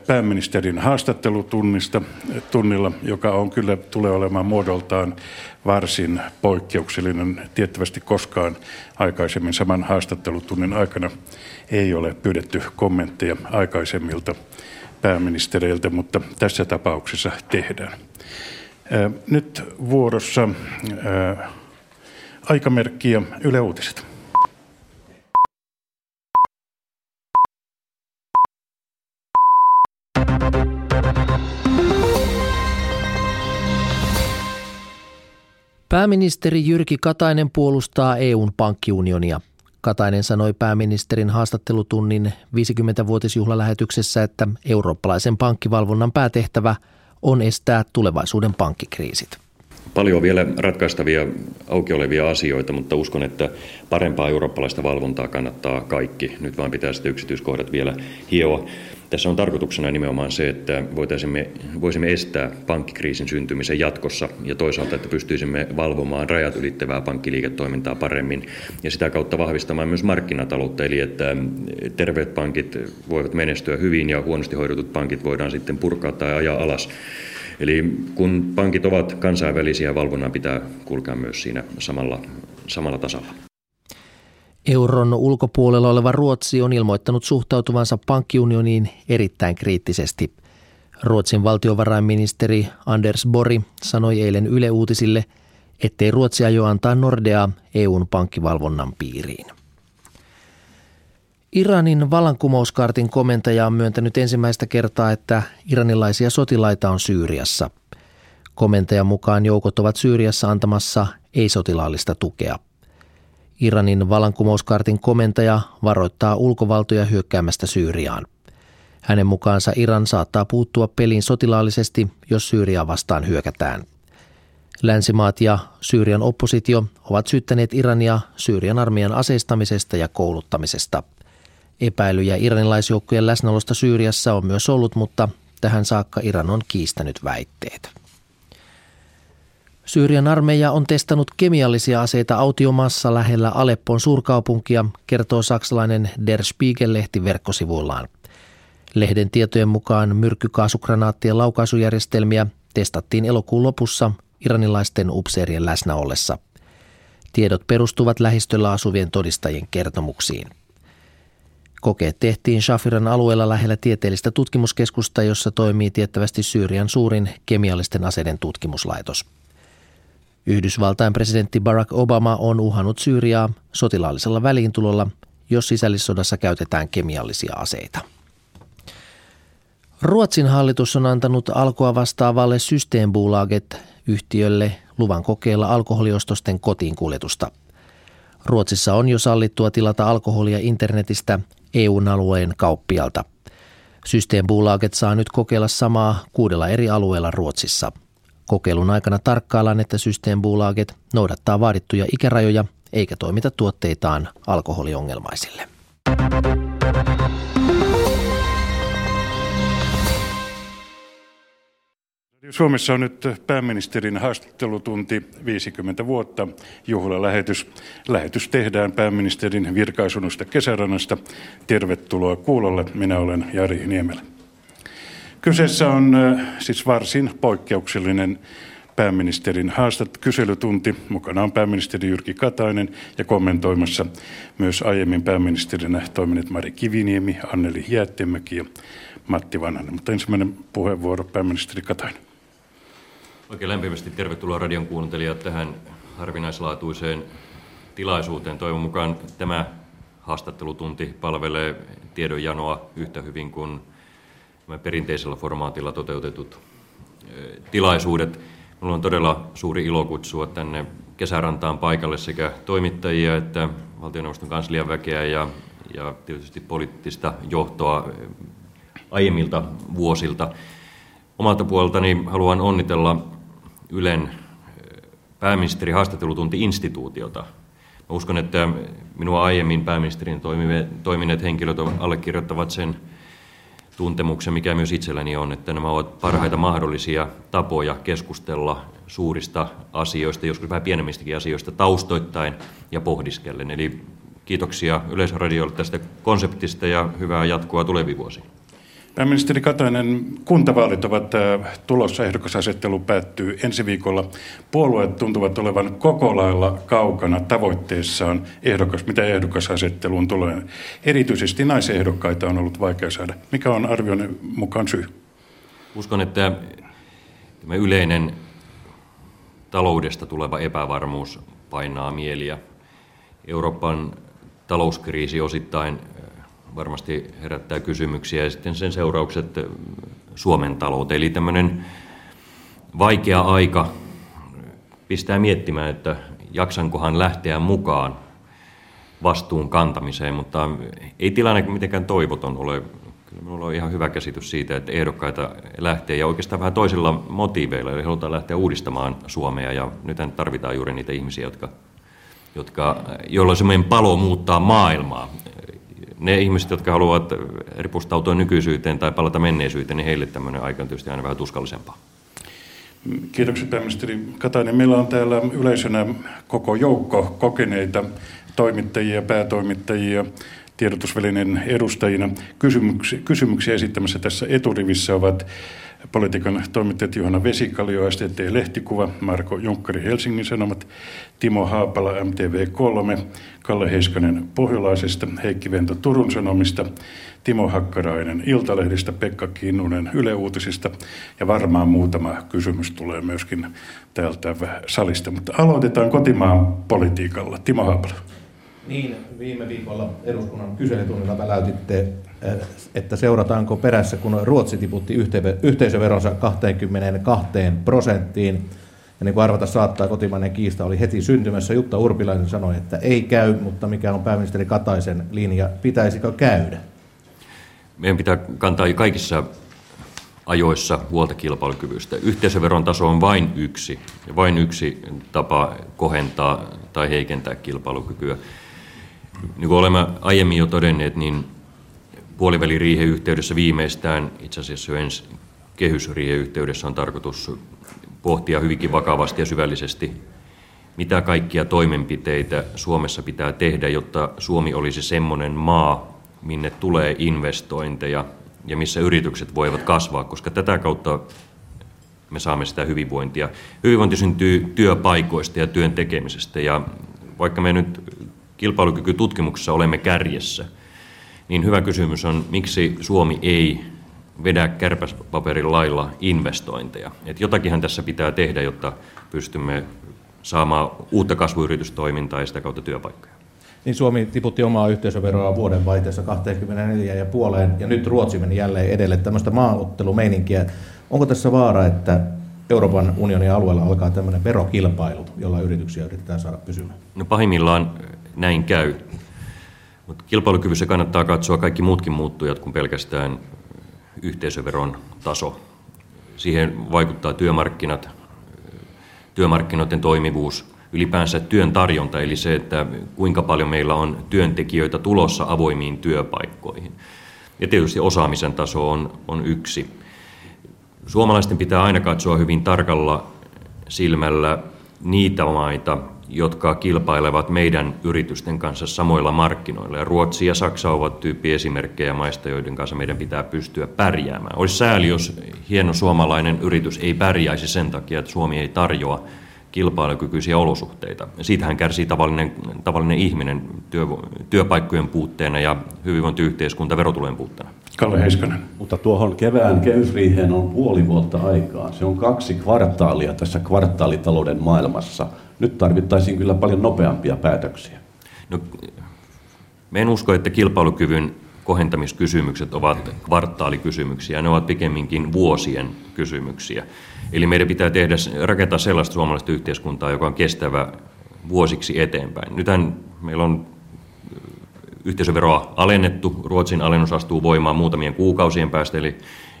[SPEAKER 1] pääministerin haastattelutunnista tunnilla, joka on kyllä tulee olemaan muodoltaan varsin poikkeuksellinen. Tiettävästi koskaan aikaisemmin saman haastattelutunnin aikana ei ole pyydetty kommentteja aikaisemmilta pääministereiltä, mutta tässä tapauksessa tehdään. Nyt vuorossa aikamerkki ja Yle Uutiset.
[SPEAKER 35] Pääministeri Jyrki Katainen puolustaa EUn pankkiunionia. Katainen sanoi pääministerin haastattelutunnin 50-vuotisjuhlalähetyksessä, että eurooppalaisen pankkivalvonnan päätehtävä – on estää tulevaisuuden pankkikriisit.
[SPEAKER 3] Paljon vielä ratkaistavia auki olevia asioita, mutta uskon, että parempaa eurooppalaista valvontaa kannattaa kaikki. Nyt vaan pitää sitten yksityiskohdat vielä hioa. Tässä on tarkoituksena nimenomaan se, että voitaisimme, voisimme estää pankkikriisin syntymisen jatkossa ja toisaalta, että pystyisimme valvomaan rajat ylittävää pankkiliiketoimintaa paremmin ja sitä kautta vahvistamaan myös markkinataloutta, eli että terveet pankit voivat menestyä hyvin ja huonosti hoidetut pankit voidaan sitten purkaa tai ajaa alas. Eli kun pankit ovat kansainvälisiä, valvonnan pitää kulkea myös siinä samalla, samalla tasalla.
[SPEAKER 35] Euron ulkopuolella oleva Ruotsi on ilmoittanut suhtautuvansa pankkiunioniin erittäin kriittisesti. Ruotsin valtiovarainministeri Anders Bori sanoi eilen Yle Uutisille, ettei Ruotsi aio antaa Nordea EUn pankkivalvonnan piiriin. Iranin vallankumouskartin komentaja on myöntänyt ensimmäistä kertaa, että iranilaisia sotilaita on Syyriassa. Komentajan mukaan joukot ovat Syyriassa antamassa ei-sotilaallista tukea. Iranin vallankumouskartin komentaja varoittaa ulkovaltoja hyökkäämästä Syyriaan. Hänen mukaansa Iran saattaa puuttua peliin sotilaallisesti, jos Syyriaa vastaan hyökätään. Länsimaat ja Syyrian oppositio ovat syyttäneet Irania Syyrian armeijan aseistamisesta ja kouluttamisesta. Epäilyjä iranilaisjoukkojen läsnäolosta Syyriassa on myös ollut, mutta tähän saakka Iran on kiistänyt väitteet. Syyrian armeija on testannut kemiallisia aseita autiomassa lähellä Aleppon suurkaupunkia, kertoo saksalainen Der Spiegel-lehti verkkosivuillaan. Lehden tietojen mukaan myrkkykaasugranaattien laukaisujärjestelmiä testattiin elokuun lopussa iranilaisten upseerien läsnä ollessa. Tiedot perustuvat lähistöllä asuvien todistajien kertomuksiin. Kokeet tehtiin Shafiran alueella lähellä tieteellistä tutkimuskeskusta, jossa toimii tiettävästi Syyrian suurin kemiallisten aseiden tutkimuslaitos. Yhdysvaltain presidentti Barack Obama on uhannut Syyriaa sotilaallisella väliintulolla, jos sisällissodassa käytetään kemiallisia aseita. Ruotsin hallitus on antanut alkoa vastaavalle Systembolaget yhtiölle luvan kokeilla alkoholiostosten kotiin kuljetusta. Ruotsissa on jo sallittua tilata alkoholia internetistä EU-alueen kauppialta. Systembolaget saa nyt kokeilla samaa kuudella eri alueella Ruotsissa. Kokeilun aikana tarkkaillaan, että Systembolaget noudattaa vaadittuja ikärajoja eikä toimita tuotteitaan alkoholiongelmaisille.
[SPEAKER 1] Suomessa on nyt pääministerin haastattelutunti 50 vuotta juhlalähetys. Lähetys tehdään pääministerin virkaisunnosta kesärannasta. Tervetuloa kuulolle. Minä olen Jari Niemelä. Kyseessä on siis varsin poikkeuksellinen pääministerin haastat kyselytunti. Mukana on pääministeri Jyrki Katainen ja kommentoimassa myös aiemmin pääministerinä toimineet Mari Kiviniemi, Anneli Jäättemäki ja Matti Vanhanen. Mutta ensimmäinen puheenvuoro pääministeri Katainen.
[SPEAKER 3] Oikein lämpimästi tervetuloa radion kuuntelijat tähän harvinaislaatuiseen tilaisuuteen. Toivon mukaan tämä haastattelutunti palvelee tiedonjanoa yhtä hyvin kuin perinteisellä formaatilla toteutetut tilaisuudet. Minulla on todella suuri ilo kutsua tänne kesärantaan paikalle sekä toimittajia että valtioneuvoston kanslian väkeä ja, ja tietysti poliittista johtoa aiemmilta vuosilta. Omalta puoleltani haluan onnitella Ylen pääministeri haastattelutunti-instituutiota. Mä uskon, että minua aiemmin pääministerin toimineet henkilöt allekirjoittavat sen tuntemuksen, mikä myös itselläni on, että nämä ovat parhaita mahdollisia tapoja keskustella suurista asioista, joskus vähän pienemmistäkin asioista taustoittain ja pohdiskellen. Eli kiitoksia Yleisradiolle tästä konseptista ja hyvää jatkoa tuleviin vuosiin.
[SPEAKER 1] Pääministeri Katainen, kuntavaalit ovat äh, tulossa, ehdokasasettelu päättyy ensi viikolla. Puolueet tuntuvat olevan koko lailla kaukana tavoitteessaan, ehdokas, mitä ehdokasasetteluun tulee. Erityisesti naisehdokkaita on ollut vaikea saada. Mikä on arvion mukaan syy?
[SPEAKER 3] Uskon, että tämä yleinen taloudesta tuleva epävarmuus painaa mieliä. Euroopan talouskriisi osittain varmasti herättää kysymyksiä. Ja sitten sen seuraukset Suomen talouteen. Eli tämmöinen vaikea aika pistää miettimään, että jaksankohan lähteä mukaan vastuun kantamiseen, mutta ei tilanne mitenkään toivoton ole. Kyllä minulla on ihan hyvä käsitys siitä, että ehdokkaita lähtee ja oikeastaan vähän toisilla motiiveilla, eli halutaan lähteä uudistamaan Suomea. Ja nyt tarvitaan juuri niitä ihmisiä, jotka, jotka, joilla on semmoinen palo muuttaa maailmaa ne ihmiset, jotka haluavat ripustautua nykyisyyteen tai palata menneisyyteen, niin heille tämmöinen aika on tietysti aina vähän tuskallisempaa.
[SPEAKER 1] Kiitoksia pääministeri Katainen. Meillä on täällä yleisönä koko joukko kokeneita toimittajia, päätoimittajia, tiedotusvälinen edustajina. Kysymyksiä, kysymyksiä esittämässä tässä eturivissä ovat politiikan toimittajat Johanna Vesikalio, STT Lehtikuva, Marko Junkkari Helsingin Sanomat, Timo Haapala MTV3, Kalle Heiskanen Pohjolaisesta, Heikki Vento Turun Sanomista, Timo Hakkarainen Iltalehdistä, Pekka Kinnunen Yle Uutisista ja varmaan muutama kysymys tulee myöskin täältä salista. Mutta aloitetaan kotimaan politiikalla. Timo Haapala.
[SPEAKER 36] Niin, viime viikolla eduskunnan kyselytunnilla väläytitte, että seurataanko perässä, kun Ruotsi tiputti yhteisöveronsa 22 prosenttiin. Ja niin kuin arvata saattaa, kotimainen kiista oli heti syntymässä. Jutta Urpilainen sanoi, että ei käy, mutta mikä on pääministeri Kataisen linja, pitäisikö käydä?
[SPEAKER 3] Meidän pitää kantaa kaikissa ajoissa huolta kilpailukyvystä. Yhteisöveron taso on vain yksi, vain yksi tapa kohentaa tai heikentää kilpailukykyä. Niin kuin olemme aiemmin jo todenneet, niin puoliväliriihen yhteydessä viimeistään, itse asiassa jo ensi kehysriihen yhteydessä on tarkoitus pohtia hyvinkin vakavasti ja syvällisesti, mitä kaikkia toimenpiteitä Suomessa pitää tehdä, jotta Suomi olisi semmoinen maa, minne tulee investointeja ja missä yritykset voivat kasvaa, koska tätä kautta me saamme sitä hyvinvointia. Hyvinvointi syntyy työpaikoista ja työn tekemisestä ja vaikka me nyt kilpailukykytutkimuksessa olemme kärjessä, niin hyvä kysymys on, miksi Suomi ei vedä kärpäspaperin lailla investointeja. Et jotakinhan tässä pitää tehdä, jotta pystymme saamaan uutta kasvuyritystoimintaa ja sitä kautta työpaikkoja.
[SPEAKER 36] Niin Suomi tiputti omaa yhteisöveroa vuoden vaihteessa 24,5 ja nyt Ruotsi meni jälleen edelle tämmöistä maaottelumeininkiä. Onko tässä vaara, että Euroopan unionin alueella alkaa tämmöinen verokilpailu, jolla yrityksiä yritetään saada pysymään?
[SPEAKER 3] No pahimmillaan näin käy. Mutta kilpailukyvyssä kannattaa katsoa kaikki muutkin muuttujat kuin pelkästään yhteisöveron taso. Siihen vaikuttaa työmarkkinat, työmarkkinoiden toimivuus, ylipäänsä työn tarjonta, eli se, että kuinka paljon meillä on työntekijöitä tulossa avoimiin työpaikkoihin. Ja tietysti osaamisen taso on, on yksi. Suomalaisten pitää aina katsoa hyvin tarkalla silmällä niitä maita, jotka kilpailevat meidän yritysten kanssa samoilla markkinoilla. Ja Ruotsi ja Saksa ovat tyyppi esimerkkejä maista, joiden kanssa meidän pitää pystyä pärjäämään. Olisi sääli, jos hieno suomalainen yritys ei pärjäisi sen takia, että Suomi ei tarjoa kilpailukykyisiä olosuhteita. Siitähän kärsii tavallinen, tavallinen ihminen työ, työpaikkojen puutteena ja hyvinvointiyhteiskunta verotulojen puutteena.
[SPEAKER 1] Kalle Heiskanen.
[SPEAKER 37] Mutta tuohon kevään kehysriiheen on puoli vuotta aikaa. Se on kaksi kvartaalia tässä kvartaalitalouden maailmassa. Nyt tarvittaisiin kyllä paljon nopeampia päätöksiä.
[SPEAKER 3] No, me en usko, että kilpailukyvyn kohentamiskysymykset ovat kvartaalikysymyksiä, ne ovat pikemminkin vuosien kysymyksiä. Eli meidän pitää tehdä, rakentaa sellaista suomalaista yhteiskuntaa, joka on kestävä vuosiksi eteenpäin. Nythän meillä on yhteisöveroa alennettu, Ruotsin alennus astuu voimaan muutamien kuukausien päästä, eli,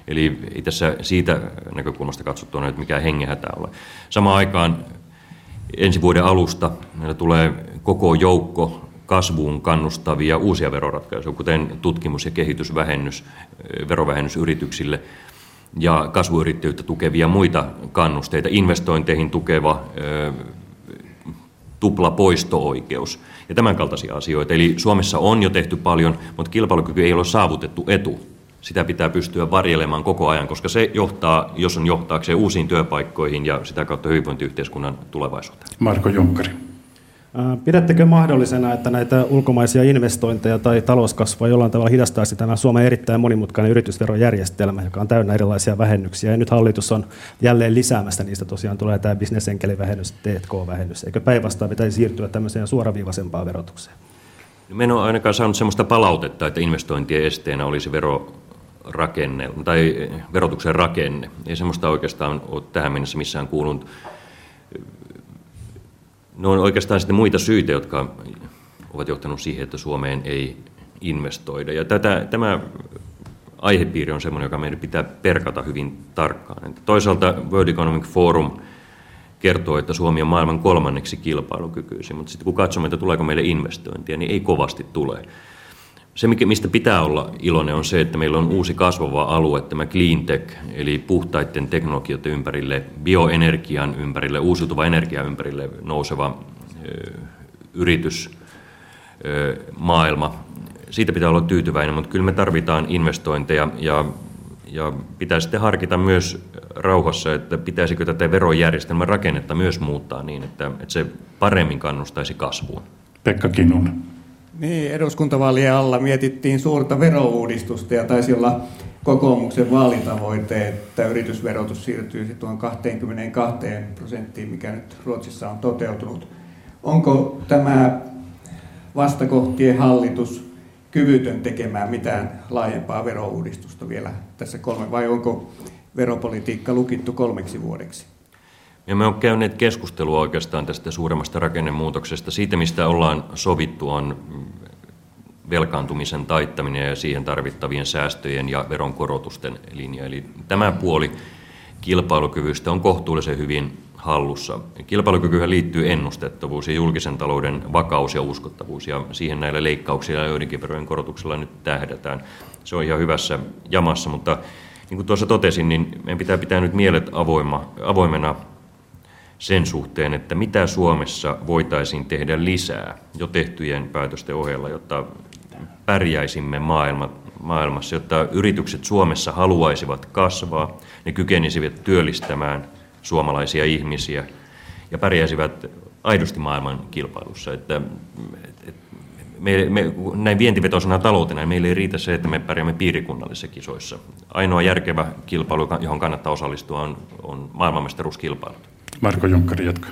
[SPEAKER 3] eli ei tässä siitä näkökulmasta katsottuna että mikään hengehätä ole. Samaan aikaan ensi vuoden alusta meillä tulee koko joukko kasvuun kannustavia uusia veroratkaisuja, kuten tutkimus- ja kehitysvähennys, verovähennys yrityksille ja kasvuyrittäjyyttä tukevia muita kannusteita, investointeihin tukeva tupla poisto-oikeus ja tämän kaltaisia asioita. Eli Suomessa on jo tehty paljon, mutta kilpailukyky ei ole saavutettu etu. Sitä pitää pystyä varjelemaan koko ajan, koska se johtaa, jos on johtaakseen uusiin työpaikkoihin ja sitä kautta hyvinvointiyhteiskunnan tulevaisuuteen.
[SPEAKER 1] Marko Jonkari.
[SPEAKER 38] Pidättekö mahdollisena, että näitä ulkomaisia investointeja tai talouskasvua jollain tavalla hidastaisi tämä Suomen erittäin monimutkainen yritysverojärjestelmä, joka on täynnä erilaisia vähennyksiä. Ja nyt hallitus on jälleen lisäämässä niistä. Tosiaan tulee tämä bisnesenkelivähennys, T&K-vähennys. Eikö päinvastoin pitäisi siirtyä tämmöiseen suoraviivaisempaan verotukseen?
[SPEAKER 3] No, me en ole ainakaan saanut sellaista palautetta, että investointien esteenä olisi vero, rakenne, tai verotuksen rakenne. Ei semmoista oikeastaan ole tähän mennessä missään kuulunut No on oikeastaan sitten muita syitä, jotka ovat johtaneet siihen, että Suomeen ei investoida. Ja tätä, tämä aihepiiri on sellainen, joka meidän pitää perkata hyvin tarkkaan. Että toisaalta World Economic Forum kertoo, että Suomi on maailman kolmanneksi kilpailukykyisin, mutta sitten kun katsomme, että tuleeko meille investointia, niin ei kovasti tule se, mistä pitää olla iloinen, on se, että meillä on uusi kasvava alue, tämä cleantech, eli puhtaiden teknologioiden ympärille, bioenergian ympärille, uusiutuva energian ympärille nouseva ö, yritys, ö, maailma. Siitä pitää olla tyytyväinen, mutta kyllä me tarvitaan investointeja ja, ja pitää sitten harkita myös rauhassa, että pitäisikö tätä verojärjestelmän rakennetta myös muuttaa niin, että, että se paremmin kannustaisi kasvuun.
[SPEAKER 1] Pekka Kinnunen.
[SPEAKER 26] Niin, eduskuntavaalien alla mietittiin suurta verouudistusta ja taisi olla kokoomuksen vaalitavoite, että yritysverotus siirtyisi tuon 22 prosenttiin, mikä nyt Ruotsissa on toteutunut. Onko tämä vastakohtien hallitus kyvytön tekemään mitään laajempaa verouudistusta vielä tässä kolme, vai onko veropolitiikka lukittu kolmeksi vuodeksi?
[SPEAKER 3] Ja me on käyneet keskustelua oikeastaan tästä suuremmasta rakennemuutoksesta. Siitä, mistä ollaan sovittu, on velkaantumisen taittaminen ja siihen tarvittavien säästöjen ja veronkorotusten linja. Eli tämä puoli kilpailukyvystä on kohtuullisen hyvin hallussa. Kilpailukykyhän liittyy ennustettavuus ja julkisen talouden vakaus ja uskottavuus, ja siihen näillä leikkauksilla ja joidenkin verojen korotuksella nyt tähdätään. Se on ihan hyvässä jamassa, mutta niin kuin tuossa totesin, niin meidän pitää pitää nyt mielet avoima, avoimena sen suhteen, että mitä Suomessa voitaisiin tehdä lisää jo tehtyjen päätösten ohella, jotta pärjäisimme maailma, maailmassa, jotta yritykset Suomessa haluaisivat kasvaa, ne kykenisivät työllistämään suomalaisia ihmisiä ja pärjäisivät aidosti maailman kilpailussa. Että, et, me, me, näin vientivetoisena taloutena niin meille ei riitä se, että me pärjäämme piirikunnallisissa kisoissa. Ainoa järkevä kilpailu, johon kannattaa osallistua, on, on maailmanmestaruuskilpailut.
[SPEAKER 1] Marko Junkkari jatkaa.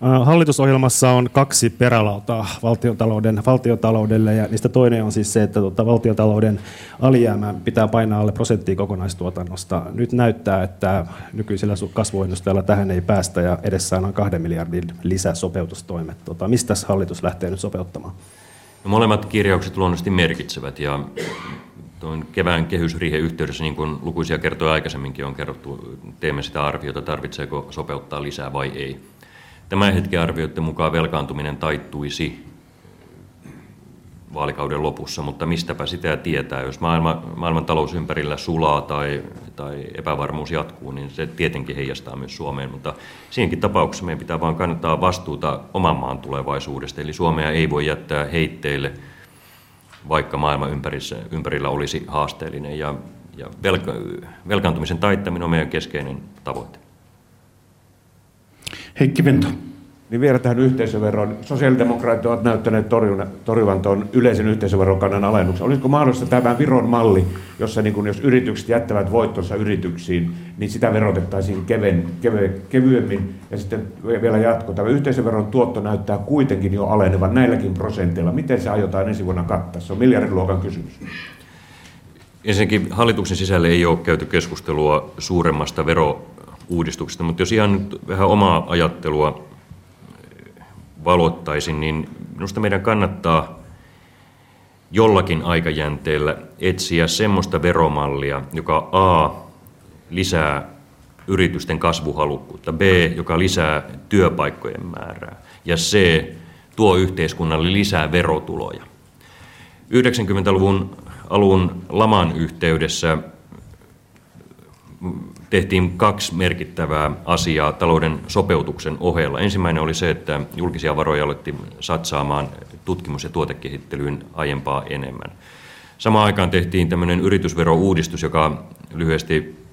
[SPEAKER 38] Hallitusohjelmassa on kaksi perälautaa valtiotalouden, valtiotaloudelle ja niistä toinen on siis se, että tuota, valtiotalouden alijäämä pitää painaa alle prosenttia kokonaistuotannosta. Nyt näyttää, että nykyisellä kasvuennusteella tähän ei päästä ja edessä on kahden miljardin lisäsopeutustoimet. Tota, mistä hallitus lähtee nyt sopeuttamaan?
[SPEAKER 3] No, molemmat kirjaukset luonnollisesti merkitsevät ja tuon kevään kehysriihen yhteydessä, niin kuin lukuisia kertoja aikaisemminkin on kerrottu, teemme sitä arviota, tarvitseeko sopeuttaa lisää vai ei. Tämän hetken arvioiden mukaan velkaantuminen taittuisi vaalikauden lopussa, mutta mistäpä sitä tietää. Jos maailma, maailman talous ympärillä sulaa tai, tai epävarmuus jatkuu, niin se tietenkin heijastaa myös Suomeen. Mutta siinäkin tapauksessa meidän pitää vain kannattaa vastuuta oman maan tulevaisuudesta. Eli Suomea ei voi jättää heitteille, vaikka maailma ympärillä olisi haasteellinen. Ja, ja velka, velkaantumisen taittaminen on meidän keskeinen tavoite.
[SPEAKER 1] Heikki Vento.
[SPEAKER 39] Niin vielä tähän yhteisöveroon. Sosiaalidemokraatit ovat näyttäneet torjuvan tuon yleisen yhteisöverokannan alennuksen. Olisiko mahdollista tämä Viron malli, jossa niin kun jos yritykset jättävät voittonsa yrityksiin, niin sitä verotettaisiin keven, keve, kevyemmin. Ja sitten vielä jatko. Tämä yhteisöveron tuotto näyttää kuitenkin jo alenevan näilläkin prosenteilla. Miten se aiotaan ensi vuonna kattaa? Se on miljardiluokan kysymys.
[SPEAKER 3] Ensinnäkin hallituksen sisällä ei ole käyty keskustelua suuremmasta vero uudistuksesta, mutta jos ihan vähän omaa ajattelua valottaisin, niin minusta meidän kannattaa jollakin aikajänteellä etsiä semmoista veromallia, joka A lisää yritysten kasvuhalukkuutta, B, joka lisää työpaikkojen määrää ja C, tuo yhteiskunnalle lisää verotuloja. 90-luvun alun laman yhteydessä tehtiin kaksi merkittävää asiaa talouden sopeutuksen ohella. Ensimmäinen oli se, että julkisia varoja alettiin satsaamaan tutkimus- ja tuotekehittelyyn aiempaa enemmän. Samaan aikaan tehtiin tämmöinen yritysverouudistus, joka lyhyesti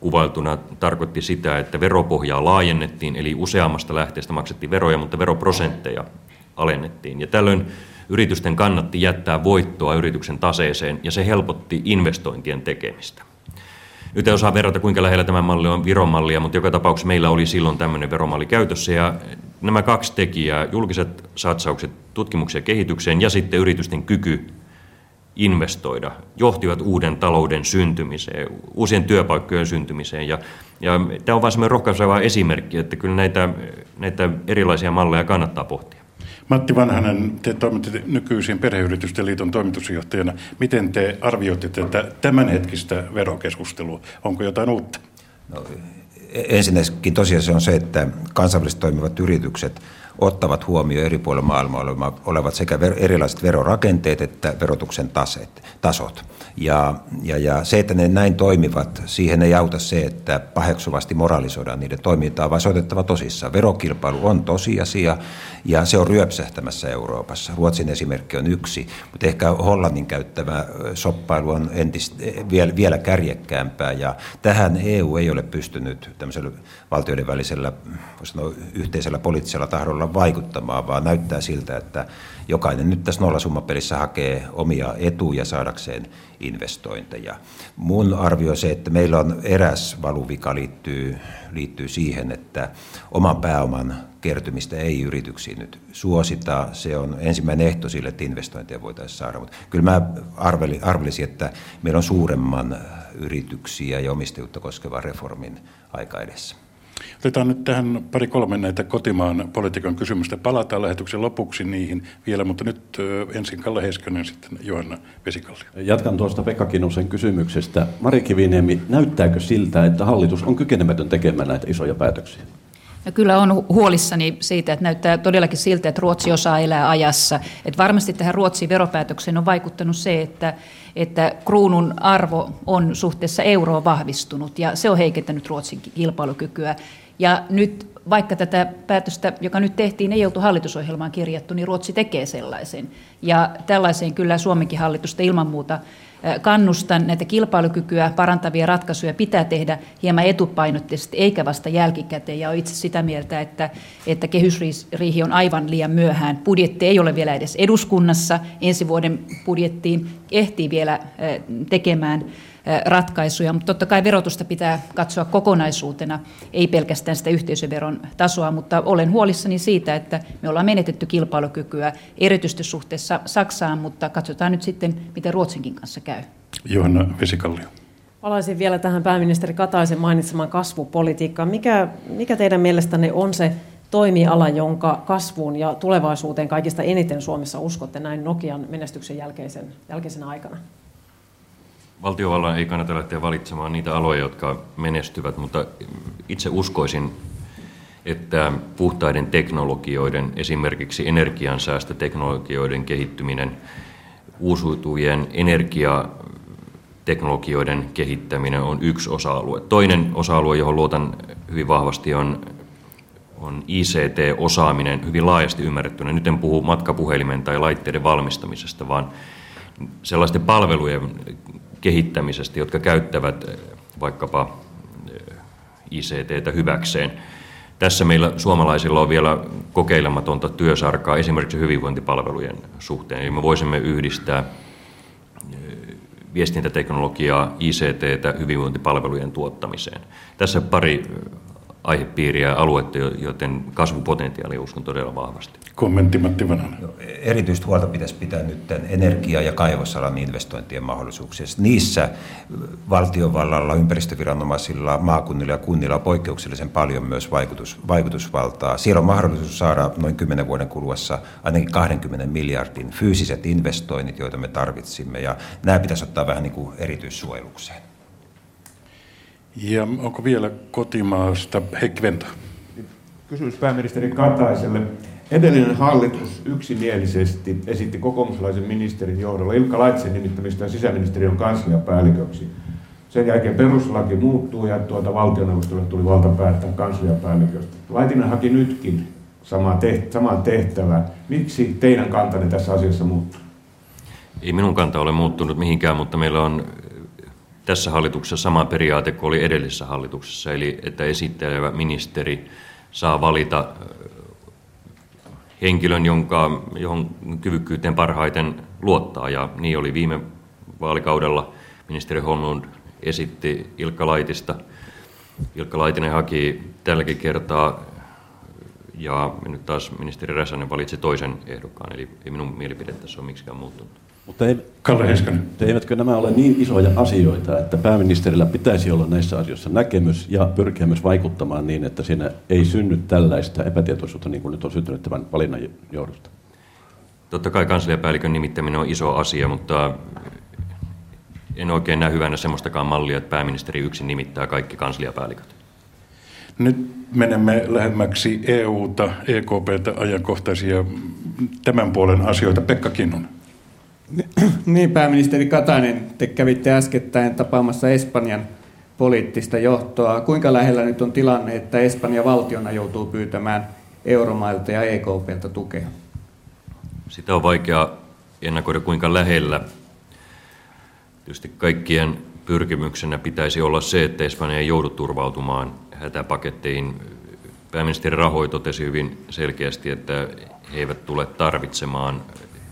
[SPEAKER 3] kuvailtuna tarkoitti sitä, että veropohjaa laajennettiin, eli useammasta lähteestä maksettiin veroja, mutta veroprosentteja alennettiin. Ja tällöin yritysten kannatti jättää voittoa yrityksen taseeseen, ja se helpotti investointien tekemistä. Nyt ei osaa verrata, kuinka lähellä tämä malli on Viron mallia, mutta joka tapauksessa meillä oli silloin tämmöinen veromalli käytössä. Ja nämä kaksi tekijää, julkiset satsaukset tutkimukseen ja kehitykseen ja sitten yritysten kyky investoida, johtivat uuden talouden syntymiseen, uusien työpaikkojen syntymiseen. Ja, ja tämä on vain semmoinen rohkaiseva esimerkki, että kyllä näitä, näitä erilaisia malleja kannattaa pohtia.
[SPEAKER 1] Matti Vanhanen, te toimitte nykyisin Perheyritysten liiton toimitusjohtajana. Miten te arvioitte tätä tämänhetkistä verokeskustelua? Onko jotain uutta? No,
[SPEAKER 10] ensinnäkin tosiasia on se, että kansainvälisesti toimivat yritykset ottavat huomioon eri puolilla maailmaa olevat sekä erilaiset verorakenteet että verotuksen taset, tasot. Ja, ja, ja se, että ne näin toimivat, siihen ei auta se, että paheksuvasti moralisoidaan niiden toimintaa, vaan se otettava tosissaan. Verokilpailu on tosiasia ja se on ryöpsähtämässä Euroopassa. Ruotsin esimerkki on yksi, mutta ehkä Hollannin käyttämä soppailu on entistä, vielä, vielä kärjekkäämpää ja tähän EU ei ole pystynyt tämmöisellä valtioiden välisellä sanoa, yhteisellä poliittisella tahdolla vaikuttamaan, vaan näyttää siltä, että jokainen nyt tässä nollasummapelissä hakee omia etuja saadakseen investointeja. Mun arvio on se, että meillä on eräs valuvika liittyy, liittyy siihen, että oman pääoman kertymistä ei yrityksiin nyt suosita. Se on ensimmäinen ehto sille, että investointeja voitaisiin saada. Mutta kyllä mä arvelisin, että meillä on suuremman yrityksiä ja omistajuutta koskevan reformin aika edessä.
[SPEAKER 1] Otetaan nyt tähän pari kolme näitä kotimaan politiikan kysymystä. Palataan lähetyksen lopuksi niihin vielä, mutta nyt ensin Kalle Heiskanen, sitten Johanna Vesikalli.
[SPEAKER 37] Jatkan tuosta Pekka Kinnusen kysymyksestä. Mari Kiviniemi, näyttääkö siltä, että hallitus on kykenemätön tekemään näitä isoja päätöksiä?
[SPEAKER 31] Ja kyllä on huolissani siitä, että näyttää todellakin siltä, että Ruotsi osaa elää ajassa. Että varmasti tähän Ruotsin veropäätökseen on vaikuttanut se, että, että kruunun arvo on suhteessa euroon vahvistunut ja se on heikentänyt Ruotsin kilpailukykyä.
[SPEAKER 30] Ja nyt vaikka tätä päätöstä, joka nyt tehtiin, ei oltu hallitusohjelmaan kirjattu, niin Ruotsi tekee sellaisen. Ja tällaiseen kyllä Suomenkin hallitusta ilman muuta kannustan. Näitä kilpailukykyä parantavia ratkaisuja pitää tehdä hieman etupainotteisesti, eikä vasta jälkikäteen. Ja olen itse sitä mieltä, että, että kehysriihi on aivan liian myöhään. Budjetti ei ole vielä edes eduskunnassa. Ensi vuoden budjettiin ehtii vielä tekemään ratkaisuja, mutta totta kai verotusta pitää katsoa kokonaisuutena, ei pelkästään sitä yhteisöveron tasoa, mutta olen huolissani siitä, että me ollaan menetetty kilpailukykyä erityisesti suhteessa Saksaan, mutta katsotaan nyt sitten, miten Ruotsinkin kanssa käy.
[SPEAKER 1] Johanna Vesikallio.
[SPEAKER 40] Palaisin vielä tähän pääministeri Kataisen mainitsemaan kasvupolitiikkaan. Mikä, mikä teidän mielestänne on se toimiala, jonka kasvuun ja tulevaisuuteen kaikista eniten Suomessa uskotte näin Nokian menestyksen jälkeisen, jälkeisenä aikana?
[SPEAKER 3] Valtiovallan ei kannata lähteä valitsemaan niitä aloja, jotka menestyvät, mutta itse uskoisin, että puhtaiden teknologioiden, esimerkiksi energiansäästöteknologioiden kehittyminen, uusiutuvien energiateknologioiden kehittäminen on yksi osa-alue. Toinen osa-alue, johon luotan hyvin vahvasti, on, on ICT-osaaminen hyvin laajasti ymmärrettynä. Nyt en puhu matkapuhelimen tai laitteiden valmistamisesta, vaan sellaisten palvelujen kehittämisestä, jotka käyttävät eh, vaikkapa eh, ICTtä hyväkseen. Tässä meillä suomalaisilla on vielä kokeilematonta työsarkaa esimerkiksi hyvinvointipalvelujen suhteen. Eli me voisimme yhdistää eh, viestintäteknologiaa, ICTtä hyvinvointipalvelujen tuottamiseen. Tässä pari aihepiiriä ja aluetta, joten kasvupotentiaali uskon todella vahvasti.
[SPEAKER 1] Kommentti Matti Vanhanen.
[SPEAKER 10] Erityistä huolta pitäisi pitää nyt energia- ja kaivosalan investointien mahdollisuuksista. Niissä valtiovallalla, ympäristöviranomaisilla, maakunnilla ja kunnilla on poikkeuksellisen paljon myös vaikutus, vaikutusvaltaa. Siellä on mahdollisuus saada noin 10 vuoden kuluessa ainakin 20 miljardin fyysiset investoinnit, joita me tarvitsimme, ja nämä pitäisi ottaa vähän niin kuin erityissuojelukseen.
[SPEAKER 1] Ja onko vielä kotimaasta Heikki Venta?
[SPEAKER 39] Kysymys pääministeri Kataiselle. Edellinen hallitus yksimielisesti esitti kokoomuslaisen ministerin johdolla Ilkka Laitsen nimittämistä sisäministeriön kansliapäälliköksi. Sen jälkeen peruslaki muuttuu ja tuota valtioneuvostolle tuli valta päättää kansliapäälliköstä. Laitinen haki nytkin sama teht-. Miksi teidän kantanne tässä asiassa muuttuu?
[SPEAKER 3] Ei minun kanta ole muuttunut mihinkään, mutta meillä on tässä hallituksessa sama periaate kuin oli edellisessä hallituksessa, eli että esittelevä ministeri saa valita henkilön, jonka, johon kyvykkyyteen parhaiten luottaa. Ja niin oli viime vaalikaudella. Ministeri Holmlund esitti Ilkka Laitista. Ilkka Laitinen haki tälläkin kertaa ja nyt taas ministeri Räsänen valitsi toisen ehdokkaan, eli ei minun mielipide tässä ole miksikään muuttunut.
[SPEAKER 1] Mutta ei, Kalle Heiskanen.
[SPEAKER 37] Eivätkö nämä ole niin isoja asioita, että pääministerillä pitäisi olla näissä asioissa näkemys ja pyrkiä myös vaikuttamaan niin, että siinä ei synny tällaista epätietoisuutta niin kuin nyt on syntynyt tämän valinnan johdosta?
[SPEAKER 3] Totta kai kansliapäällikön nimittäminen on iso asia, mutta en oikein näe hyvänä semmoistakaan mallia, että pääministeri yksin nimittää kaikki kansliapäälliköt.
[SPEAKER 1] Nyt menemme lähemmäksi EUta, EKPtä, ajankohtaisia tämän puolen asioita. Pekka Kinnunen.
[SPEAKER 26] Niin, pääministeri Katainen, te kävitte äskettäin tapaamassa Espanjan poliittista johtoa. Kuinka lähellä nyt on tilanne, että Espanja valtiona joutuu pyytämään euromailta ja EKPltä tukea?
[SPEAKER 3] Sitä on vaikea ennakoida kuinka lähellä. Tietysti kaikkien pyrkimyksenä pitäisi olla se, että Espanja ei joudu turvautumaan hätäpaketteihin. Pääministeri Rahoi totesi hyvin selkeästi, että he eivät tule tarvitsemaan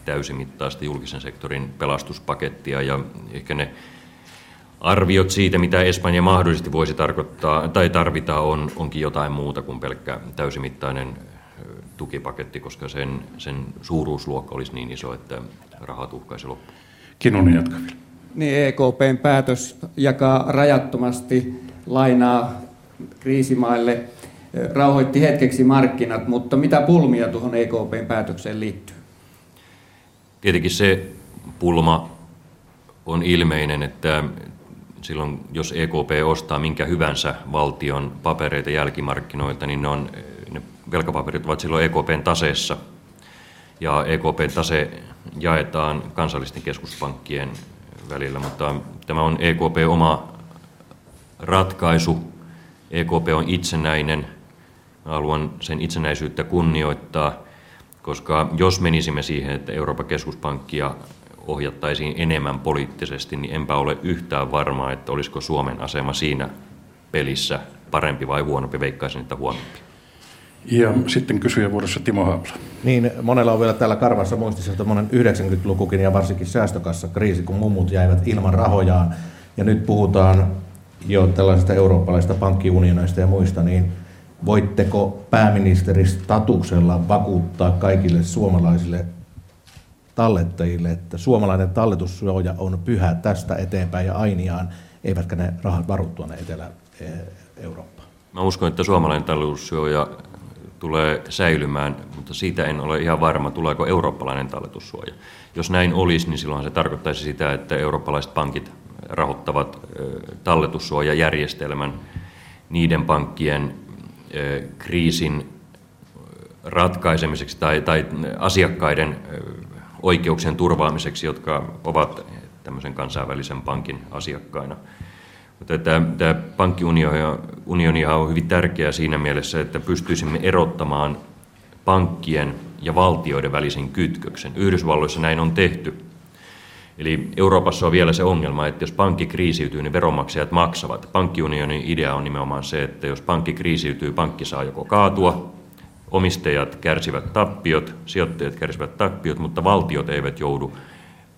[SPEAKER 3] täysimittaista julkisen sektorin pelastuspakettia ja ehkä ne arviot siitä, mitä Espanja mahdollisesti voisi tarkoittaa tai tarvita, on, onkin jotain muuta kuin pelkkä täysimittainen tukipaketti, koska sen, sen suuruusluokka olisi niin iso, että rahat uhkaisi loppua.
[SPEAKER 1] Kinnunen jatka
[SPEAKER 26] Niin, EKPn päätös jakaa rajattomasti lainaa kriisimaille rauhoitti hetkeksi markkinat, mutta mitä pulmia tuohon EKPn päätökseen liittyy?
[SPEAKER 3] Tietenkin se pulma on ilmeinen, että silloin jos EKP ostaa minkä hyvänsä valtion papereita jälkimarkkinoilta, niin ne, on, ne velkapaperit ovat silloin EKPn taseessa. Ja EKPn tase jaetaan kansallisten keskuspankkien välillä, mutta tämä on EKP oma ratkaisu. EKP on itsenäinen haluan sen itsenäisyyttä kunnioittaa, koska jos menisimme siihen, että Euroopan keskuspankkia ohjattaisiin enemmän poliittisesti, niin enpä ole yhtään varmaa, että olisiko Suomen asema siinä pelissä parempi vai huonompi, veikkaisin, että huonompi.
[SPEAKER 1] Ja sitten kysyjä vuorossa Timo Haapla.
[SPEAKER 36] Niin, monella on vielä täällä karvassa muistissa monen 90-lukukin ja varsinkin säästökassa kriisi, kun mummut jäivät ilman rahojaan. Ja nyt puhutaan jo tällaisesta eurooppalaisesta pankkiunionista ja muista, niin voitteko pääministeristatuksella vakuuttaa kaikille suomalaisille tallettajille, että suomalainen talletussuoja on pyhä tästä eteenpäin ja ainiaan, eivätkä ne rahat varu tuonne Etelä-Eurooppaan?
[SPEAKER 3] Mä uskon, että suomalainen talletussuoja tulee säilymään, mutta siitä en ole ihan varma, tuleeko eurooppalainen talletussuoja. Jos näin olisi, niin silloin se tarkoittaisi sitä, että eurooppalaiset pankit rahoittavat talletussuojajärjestelmän niiden pankkien kriisin ratkaisemiseksi tai, tai asiakkaiden oikeuksien turvaamiseksi, jotka ovat tämmöisen kansainvälisen pankin asiakkaina. Mutta tämä, tämä pankkiunioni on hyvin tärkeä siinä mielessä, että pystyisimme erottamaan pankkien ja valtioiden välisen kytköksen. Yhdysvalloissa näin on tehty. Eli Euroopassa on vielä se ongelma, että jos pankki kriisiytyy, niin veronmaksajat maksavat. Pankkiunionin idea on nimenomaan se, että jos pankki kriisiytyy, pankki saa joko kaatua, omistajat kärsivät tappiot, sijoittajat kärsivät tappiot, mutta valtiot eivät joudu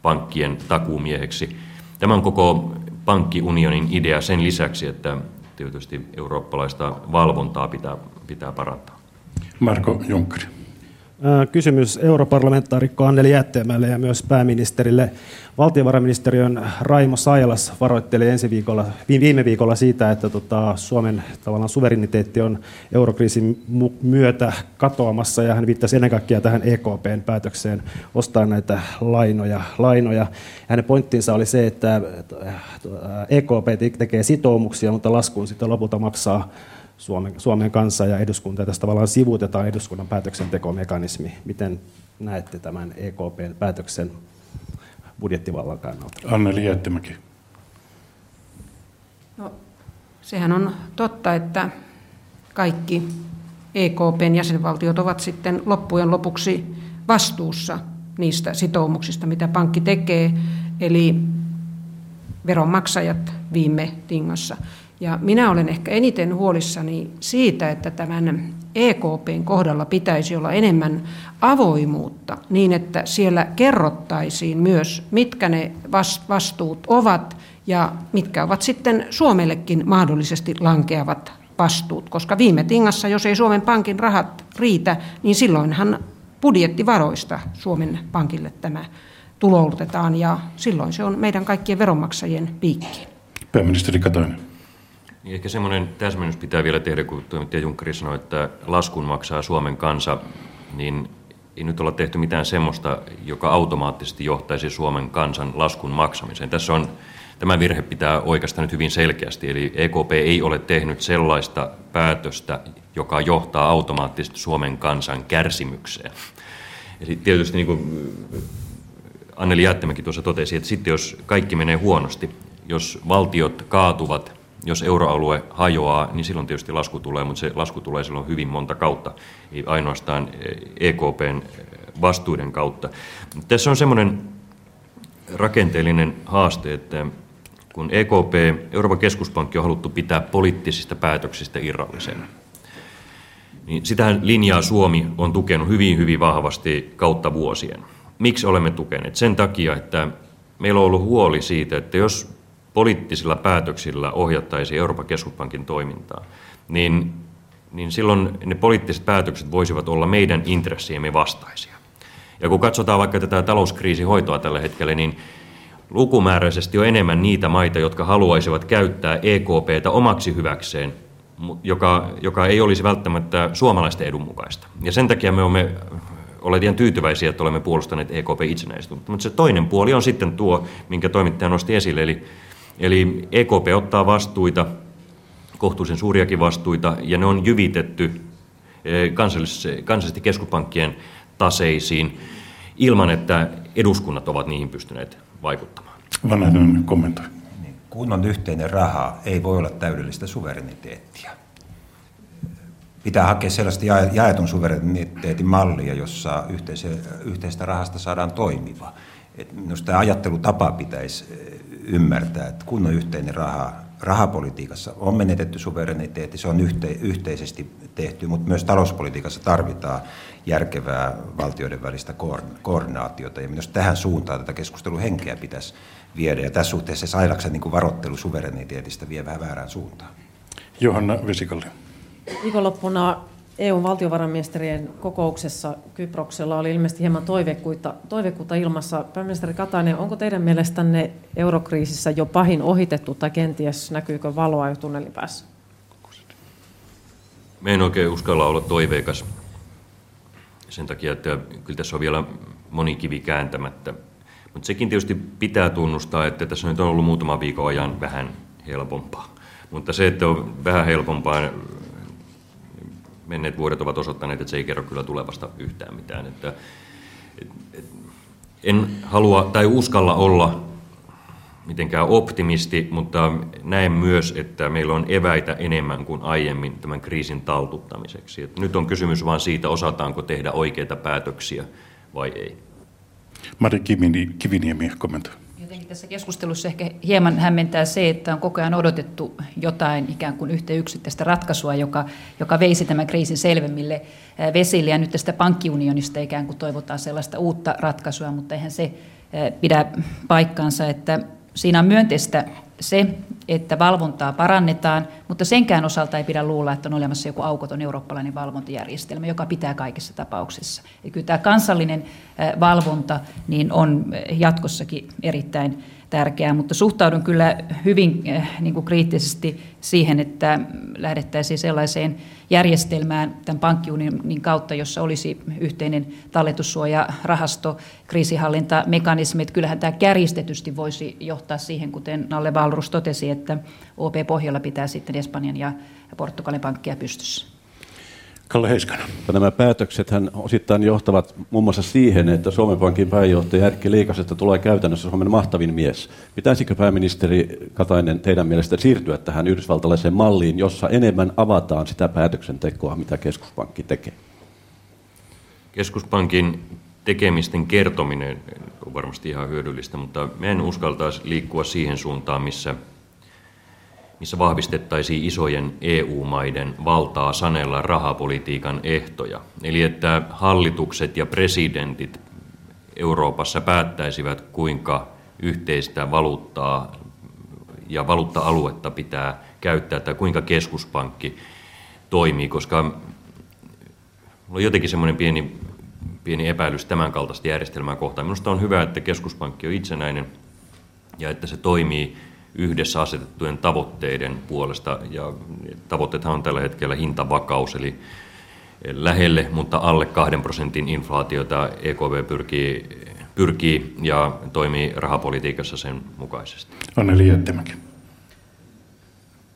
[SPEAKER 3] pankkien takuumieheksi. Tämä on koko pankkiunionin idea sen lisäksi, että tietysti eurooppalaista valvontaa pitää, pitää parantaa.
[SPEAKER 1] Marko Junkkari.
[SPEAKER 38] Kysymys europarlamentaarikko Anneli Jättemälle ja myös pääministerille. Valtiovarainministeriön Raimo Sailas varoitteli ensi viikolla, viime viikolla siitä, että tota, Suomen tavallaan suvereniteetti on eurokriisin myötä katoamassa ja hän viittasi ennen kaikkea tähän EKPn päätökseen ostaa näitä lainoja. lainoja. Hänen pointtinsa oli se, että EKP tekee sitoumuksia, mutta laskuun sitten lopulta maksaa Suomen, Suomen kanssa ja eduskunta. Ja tässä tavallaan sivuutetaan eduskunnan päätöksentekomekanismi. Miten näette tämän EKPn päätöksen budjettivallan kannalta?
[SPEAKER 1] Anneli Jättimäki.
[SPEAKER 27] No, sehän on totta, että kaikki EKPn jäsenvaltiot ovat sitten loppujen lopuksi vastuussa niistä sitoumuksista, mitä pankki tekee, eli veronmaksajat viime tingassa. Ja minä olen ehkä eniten huolissani siitä, että tämän EKPn kohdalla pitäisi olla enemmän avoimuutta niin, että siellä kerrottaisiin myös, mitkä ne vastuut ovat ja mitkä ovat sitten Suomellekin mahdollisesti lankeavat vastuut. Koska viime tingassa, jos ei Suomen pankin rahat riitä, niin silloinhan budjettivaroista Suomen pankille tämä tuloutetaan ja silloin se on meidän kaikkien veronmaksajien piikki.
[SPEAKER 1] Pääministeri Katainen.
[SPEAKER 3] Niin ehkä semmoinen täsmennys pitää vielä tehdä, kun toimittaja Junkkari sanoi, että laskun maksaa Suomen kansa, niin ei nyt olla tehty mitään semmoista, joka automaattisesti johtaisi Suomen kansan laskun maksamiseen. Tässä on, tämä virhe pitää oikeastaan nyt hyvin selkeästi, eli EKP ei ole tehnyt sellaista päätöstä, joka johtaa automaattisesti Suomen kansan kärsimykseen. Eli tietysti niin kuin Anneli Jäättämäki tuossa totesi, että sitten jos kaikki menee huonosti, jos valtiot kaatuvat jos euroalue hajoaa, niin silloin tietysti lasku tulee, mutta se lasku tulee silloin hyvin monta kautta, ei ainoastaan EKPn vastuuden kautta. Tässä on semmoinen rakenteellinen haaste, että kun EKP, Euroopan keskuspankki on haluttu pitää poliittisista päätöksistä irrallisena, niin sitä linjaa Suomi on tukenut hyvin, hyvin vahvasti kautta vuosien. Miksi olemme tukeneet? Sen takia, että meillä on ollut huoli siitä, että jos poliittisilla päätöksillä ohjattaisiin Euroopan keskuspankin toimintaa, niin, niin silloin ne poliittiset päätökset voisivat olla meidän intressiemme vastaisia. Ja kun katsotaan vaikka tätä talouskriisin hoitoa tällä hetkellä, niin lukumääräisesti on enemmän niitä maita, jotka haluaisivat käyttää EKPtä omaksi hyväkseen, joka, joka ei olisi välttämättä suomalaisten edun mukaista. Ja sen takia me olemme olleet ihan tyytyväisiä, että olemme puolustaneet EKP itsenäisyyttä. Mutta se toinen puoli on sitten tuo, minkä toimittaja nosti esille, eli Eli EKP ottaa vastuita, kohtuullisen suuriakin vastuita, ja ne on jyvitetty eh, kansallisesti keskuspankkien taseisiin ilman, että eduskunnat ovat niihin pystyneet vaikuttamaan.
[SPEAKER 1] Vanhainen kommentoi.
[SPEAKER 10] Kunnon yhteinen raha ei voi olla täydellistä suvereniteettia. pitää hakea sellaista jaetun suvereniteetin mallia, jossa yhteistä rahasta saadaan toimiva. Et minusta tämä ajattelutapa pitäisi ymmärtää, että kun on yhteinen raha, rahapolitiikassa on menetetty suvereniteetti, se on yhte, yhteisesti tehty, mutta myös talouspolitiikassa tarvitaan järkevää valtioiden välistä koordinaatiota. Ja minusta tähän suuntaan tätä keskustelun henkeä pitäisi viedä. Ja tässä suhteessa Sailaksen niin varoittelu suvereniteetista vie vähän väärään suuntaan.
[SPEAKER 1] Johanna Vesikalli.
[SPEAKER 40] Viikonloppuna EUn valtiovarainministerien kokouksessa Kyproksella oli ilmeisesti hieman toivekuutta, toivekuutta ilmassa. Pääministeri Katainen, onko teidän mielestänne eurokriisissä jo pahin ohitettu tai kenties näkyykö valoa jo tunnelin päässä?
[SPEAKER 3] Me en oikein uskalla olla toiveikas sen takia, että kyllä tässä on vielä moni kivi kääntämättä. Mutta sekin tietysti pitää tunnustaa, että tässä nyt on ollut muutama viikon ajan vähän helpompaa. Mutta se, että on vähän helpompaa, menneet vuodet ovat osoittaneet, että se ei kerro kyllä tulevasta yhtään mitään. Että, et, et, en halua tai uskalla olla mitenkään optimisti, mutta näen myös, että meillä on eväitä enemmän kuin aiemmin tämän kriisin taltuttamiseksi. Et nyt on kysymys vain siitä, osataanko tehdä oikeita päätöksiä vai ei.
[SPEAKER 1] Mari Kiviniemi kommentoi.
[SPEAKER 30] Jotenkin tässä keskustelussa ehkä hieman hämmentää se, että on koko ajan odotettu jotain ikään kuin yhtä yksittäistä ratkaisua, joka, joka veisi tämän kriisin selvemmille vesille. Ja nyt tästä pankkiunionista ikään kuin toivotaan sellaista uutta ratkaisua, mutta eihän se pidä paikkaansa, että siinä on myönteistä se, että valvontaa parannetaan, mutta senkään osalta ei pidä luulla, että on olemassa joku aukoton eurooppalainen valvontajärjestelmä, joka pitää kaikissa tapauksissa. Ja kyllä tämä kansallinen valvonta niin on jatkossakin erittäin tärkeää, mutta suhtaudun kyllä hyvin niin kuin kriittisesti siihen, että lähdettäisiin sellaiseen järjestelmään tämän pankkiunionin kautta, jossa olisi yhteinen talletussuojarahasto, kriisihallintamekanismi. Että kyllähän tämä kärjistetysti voisi johtaa siihen, kuten Nalle Valrus totesi, että OP-pohjalla pitää sitten Espanjan ja Portugalin pankkia pystyssä.
[SPEAKER 1] Kalle Heiskanen.
[SPEAKER 37] Nämä päätökset osittain johtavat muun muassa siihen, että Suomen Pankin pääjohtaja Erkki Liikasesta tulee käytännössä Suomen mahtavin mies. Pitäisikö pääministeri Katainen teidän mielestä siirtyä tähän yhdysvaltalaiseen malliin, jossa enemmän avataan sitä päätöksentekoa, mitä keskuspankki tekee?
[SPEAKER 3] Keskuspankin tekemisten kertominen on varmasti ihan hyödyllistä, mutta me en uskaltaisi liikkua siihen suuntaan, missä missä vahvistettaisiin isojen EU-maiden valtaa sanella rahapolitiikan ehtoja. Eli että hallitukset ja presidentit Euroopassa päättäisivät, kuinka yhteistä valuuttaa ja valuutta-aluetta pitää käyttää tai kuinka keskuspankki toimii, koska on jotenkin semmoinen pieni, pieni epäilys tämän kaltaista järjestelmää kohtaan. Minusta on hyvä, että keskuspankki on itsenäinen ja että se toimii yhdessä asetettujen tavoitteiden puolesta. Ja tavoitteethan on tällä hetkellä hintavakaus, eli lähelle, mutta alle kahden prosentin inflaatiota EKV pyrkii, pyrkii ja toimii rahapolitiikassa sen mukaisesti.
[SPEAKER 1] Anneli Jättimäki.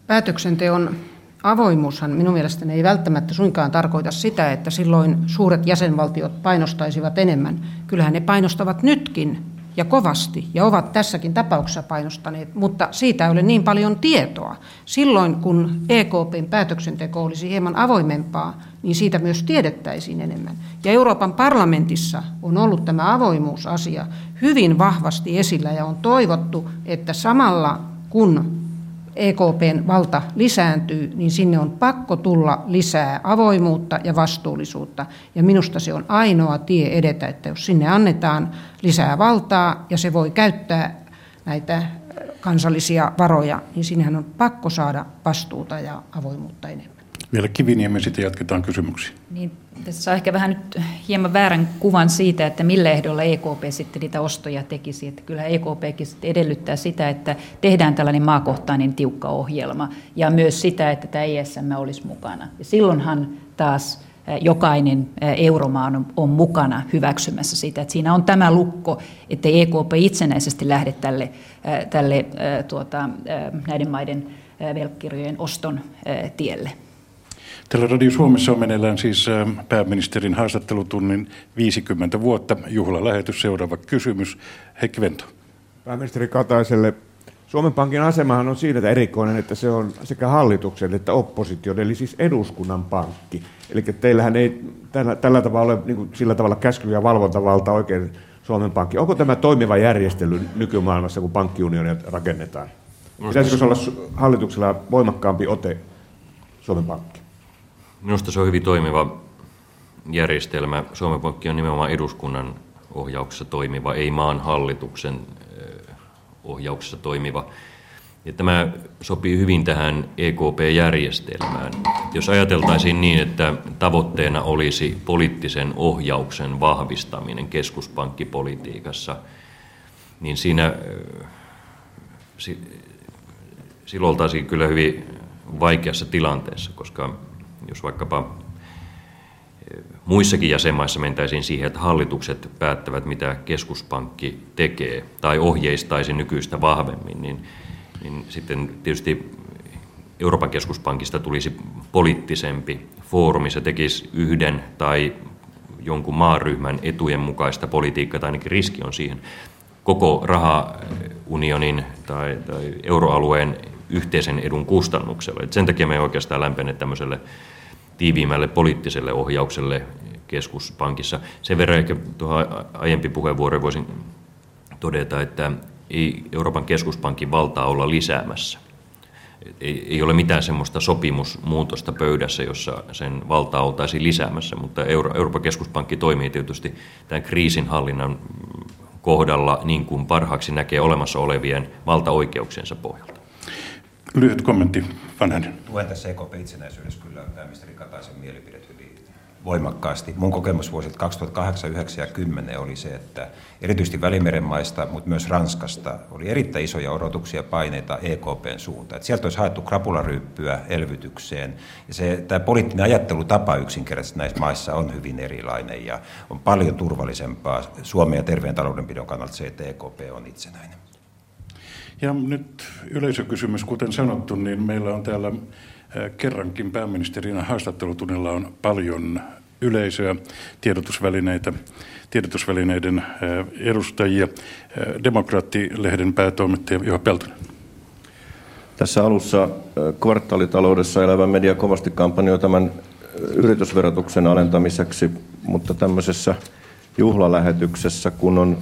[SPEAKER 27] Päätöksenteon avoimuushan minun mielestäni ei välttämättä suinkaan tarkoita sitä, että silloin suuret jäsenvaltiot painostaisivat enemmän. Kyllähän ne painostavat nytkin ja kovasti ja ovat tässäkin tapauksessa painostaneet, mutta siitä ei ole niin paljon tietoa. Silloin kun EKPn päätöksenteko olisi hieman avoimempaa, niin siitä myös tiedettäisiin enemmän. Ja Euroopan parlamentissa on ollut tämä avoimuusasia hyvin vahvasti esillä ja on toivottu, että samalla kun EKPn valta lisääntyy, niin sinne on pakko tulla lisää avoimuutta ja vastuullisuutta. Ja minusta se on ainoa tie edetä, että jos sinne annetaan lisää valtaa ja se voi käyttää näitä kansallisia varoja, niin sinnehän on pakko saada vastuuta ja avoimuutta enemmän.
[SPEAKER 1] Vielä Kiviniemi, sitten jatketaan kysymyksiä.
[SPEAKER 30] Niin, tässä saa ehkä vähän nyt hieman väärän kuvan siitä, että millä ehdolla EKP sitten niitä ostoja tekisi. Että kyllä EKPkin sitten edellyttää sitä, että tehdään tällainen maakohtainen tiukka ohjelma ja myös sitä, että tämä ESM olisi mukana. Ja silloinhan taas jokainen euromaa on, on mukana hyväksymässä sitä, että siinä on tämä lukko, että EKP itsenäisesti lähde tälle, tälle tuota, näiden maiden velkkirjojen oston tielle.
[SPEAKER 1] Tällä Radio Suomessa on meneillään siis pääministerin haastattelutunnin 50 vuotta. Juhlalähetys, seuraava kysymys. Heikki Vento.
[SPEAKER 39] Pääministeri Kataiselle Suomen Pankin asemahan on siinä erikoinen, että se on sekä hallituksen että opposition, eli siis eduskunnan pankki. Eli teillähän ei tällä, tällä tavalla ole niin kuin, sillä tavalla käsky- ja valvontavalta oikein Suomen Pankki. Onko tämä toimiva järjestely nykymaailmassa, kun pankkiunionia rakennetaan? Pitäisikö olla hallituksella voimakkaampi ote Suomen Pankki?
[SPEAKER 3] Minusta se on hyvin toimiva järjestelmä. Suomen Pankki on nimenomaan eduskunnan ohjauksessa toimiva, ei maan hallituksen ohjauksessa toimiva. Ja tämä sopii hyvin tähän EKP-järjestelmään. Jos ajateltaisiin niin, että tavoitteena olisi poliittisen ohjauksen vahvistaminen keskuspankkipolitiikassa, niin siinä silloin oltaisiin kyllä hyvin vaikeassa tilanteessa, koska jos vaikkapa muissakin jäsenmaissa mentäisiin siihen, että hallitukset päättävät, mitä keskuspankki tekee, tai ohjeistaisi nykyistä vahvemmin, niin, niin sitten tietysti Euroopan keskuspankista tulisi poliittisempi foorumi, se tekisi yhden tai jonkun maaryhmän etujen mukaista politiikkaa, tai ainakin riski on siihen. Koko rahaunionin tai, tai euroalueen yhteisen edun kustannuksella. Et sen takia me ei oikeastaan lämpene tämmöiselle tiiviimmälle poliittiselle ohjaukselle keskuspankissa. Sen verran ehkä tuohon aiempi puheenvuoro voisin todeta, että ei Euroopan keskuspankin valtaa olla lisäämässä. Ei, ei ole mitään semmoista sopimusmuutosta pöydässä, jossa sen valtaa oltaisiin lisäämässä, mutta Euro, Euroopan keskuspankki toimii tietysti tämän kriisinhallinnan kohdalla niin kuin parhaaksi näkee olemassa olevien valtaoikeuksiensa pohjalta.
[SPEAKER 1] Lyhyt kommentti, Vanhanen.
[SPEAKER 10] Tuen tässä EKP itsenäisyydessä kyllä pääministeri Kataisen mielipidet hyvin voimakkaasti. Mun kokemus vuosilta 2008, 9 ja 10 oli se, että erityisesti Välimeren maista, mutta myös Ranskasta oli erittäin isoja odotuksia ja paineita EKPn suuntaan. Sieltä olisi haettu krapularyyppyä elvytykseen. Ja se, tämä poliittinen ajattelutapa yksinkertaisesti näissä maissa on hyvin erilainen ja on paljon turvallisempaa Suomen ja terveen taloudenpidon kannalta se, että EKP on itsenäinen.
[SPEAKER 1] Ja nyt yleisökysymys, kuten sanottu, niin meillä on täällä kerrankin pääministerinä haastattelutunnilla on paljon yleisöä, tiedotusvälineitä, tiedotusvälineiden edustajia. Demokraattilehden päätoimittaja Juha Peltonen.
[SPEAKER 33] Tässä alussa kvartaalitaloudessa elävä media kovasti kampanjoi tämän yritysverotuksen alentamiseksi, mutta tämmöisessä juhlalähetyksessä, kun on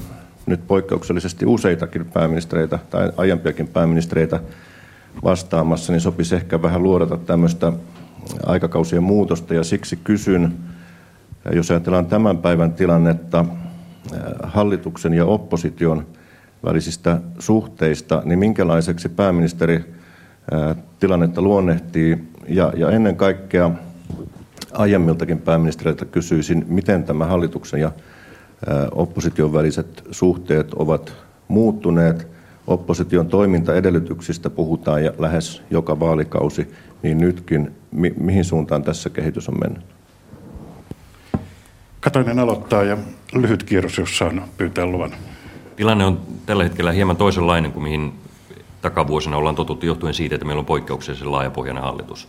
[SPEAKER 33] nyt poikkeuksellisesti useitakin pääministereitä tai aiempiakin pääministereitä vastaamassa, niin sopisi ehkä vähän luodata tämmöistä aikakausien muutosta. Ja siksi kysyn, jos ajatellaan tämän päivän tilannetta hallituksen ja opposition välisistä suhteista, niin minkälaiseksi pääministeri tilannetta luonnehtii? Ja, ja ennen kaikkea aiemmiltakin pääministereiltä kysyisin, miten tämä hallituksen ja opposition väliset suhteet ovat muuttuneet. Opposition toimintaedellytyksistä puhutaan ja lähes joka vaalikausi, niin nytkin. Mi- mihin suuntaan tässä kehitys on mennyt?
[SPEAKER 1] Katainen aloittaa ja lyhyt kierros, jos saan pyytää luvan.
[SPEAKER 3] Tilanne on tällä hetkellä hieman toisenlainen kuin mihin takavuosina ollaan totuttu johtuen siitä, että meillä on poikkeuksellisen laajapohjainen hallitus.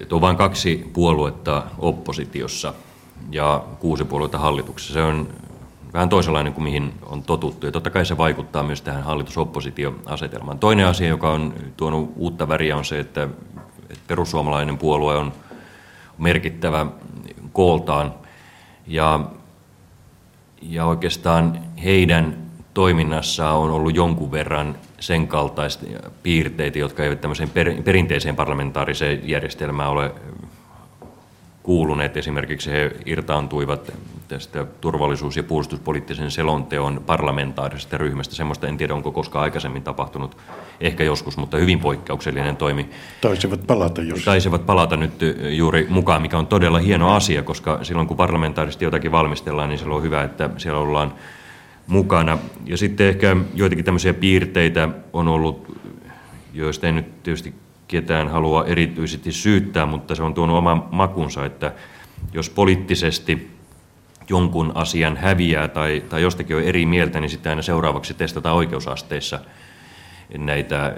[SPEAKER 3] Et on vain kaksi puoluetta oppositiossa – ja kuusi puolueita hallituksessa. Se on vähän toisenlainen kuin mihin on totuttu. Ja totta kai se vaikuttaa myös tähän hallitus-oppositio-asetelmaan. Toinen asia, joka on tuonut uutta väriä, on se, että perussuomalainen puolue on merkittävä kooltaan. Ja, ja oikeastaan heidän toiminnassaan on ollut jonkun verran sen kaltaista piirteitä, jotka eivät tämmöiseen perinteiseen parlamentaariseen järjestelmään ole kuuluneet. Esimerkiksi he irtaantuivat tästä turvallisuus- ja puolustuspoliittisen selonteon parlamentaarisesta ryhmästä. Semmoista en tiedä, onko koskaan aikaisemmin tapahtunut, ehkä joskus, mutta hyvin poikkeuksellinen toimi.
[SPEAKER 1] Taisivat palata jos.
[SPEAKER 3] Taisivat palata nyt juuri mukaan, mikä on todella hieno asia, koska silloin kun parlamentaarisesti jotakin valmistellaan, niin silloin on hyvä, että siellä ollaan mukana. Ja sitten ehkä joitakin tämmöisiä piirteitä on ollut, joista en nyt tietysti ketään halua erityisesti syyttää, mutta se on tuonut oman makunsa, että jos poliittisesti jonkun asian häviää tai, tai jostakin on eri mieltä, niin sitten aina seuraavaksi testataan oikeusasteissa näitä,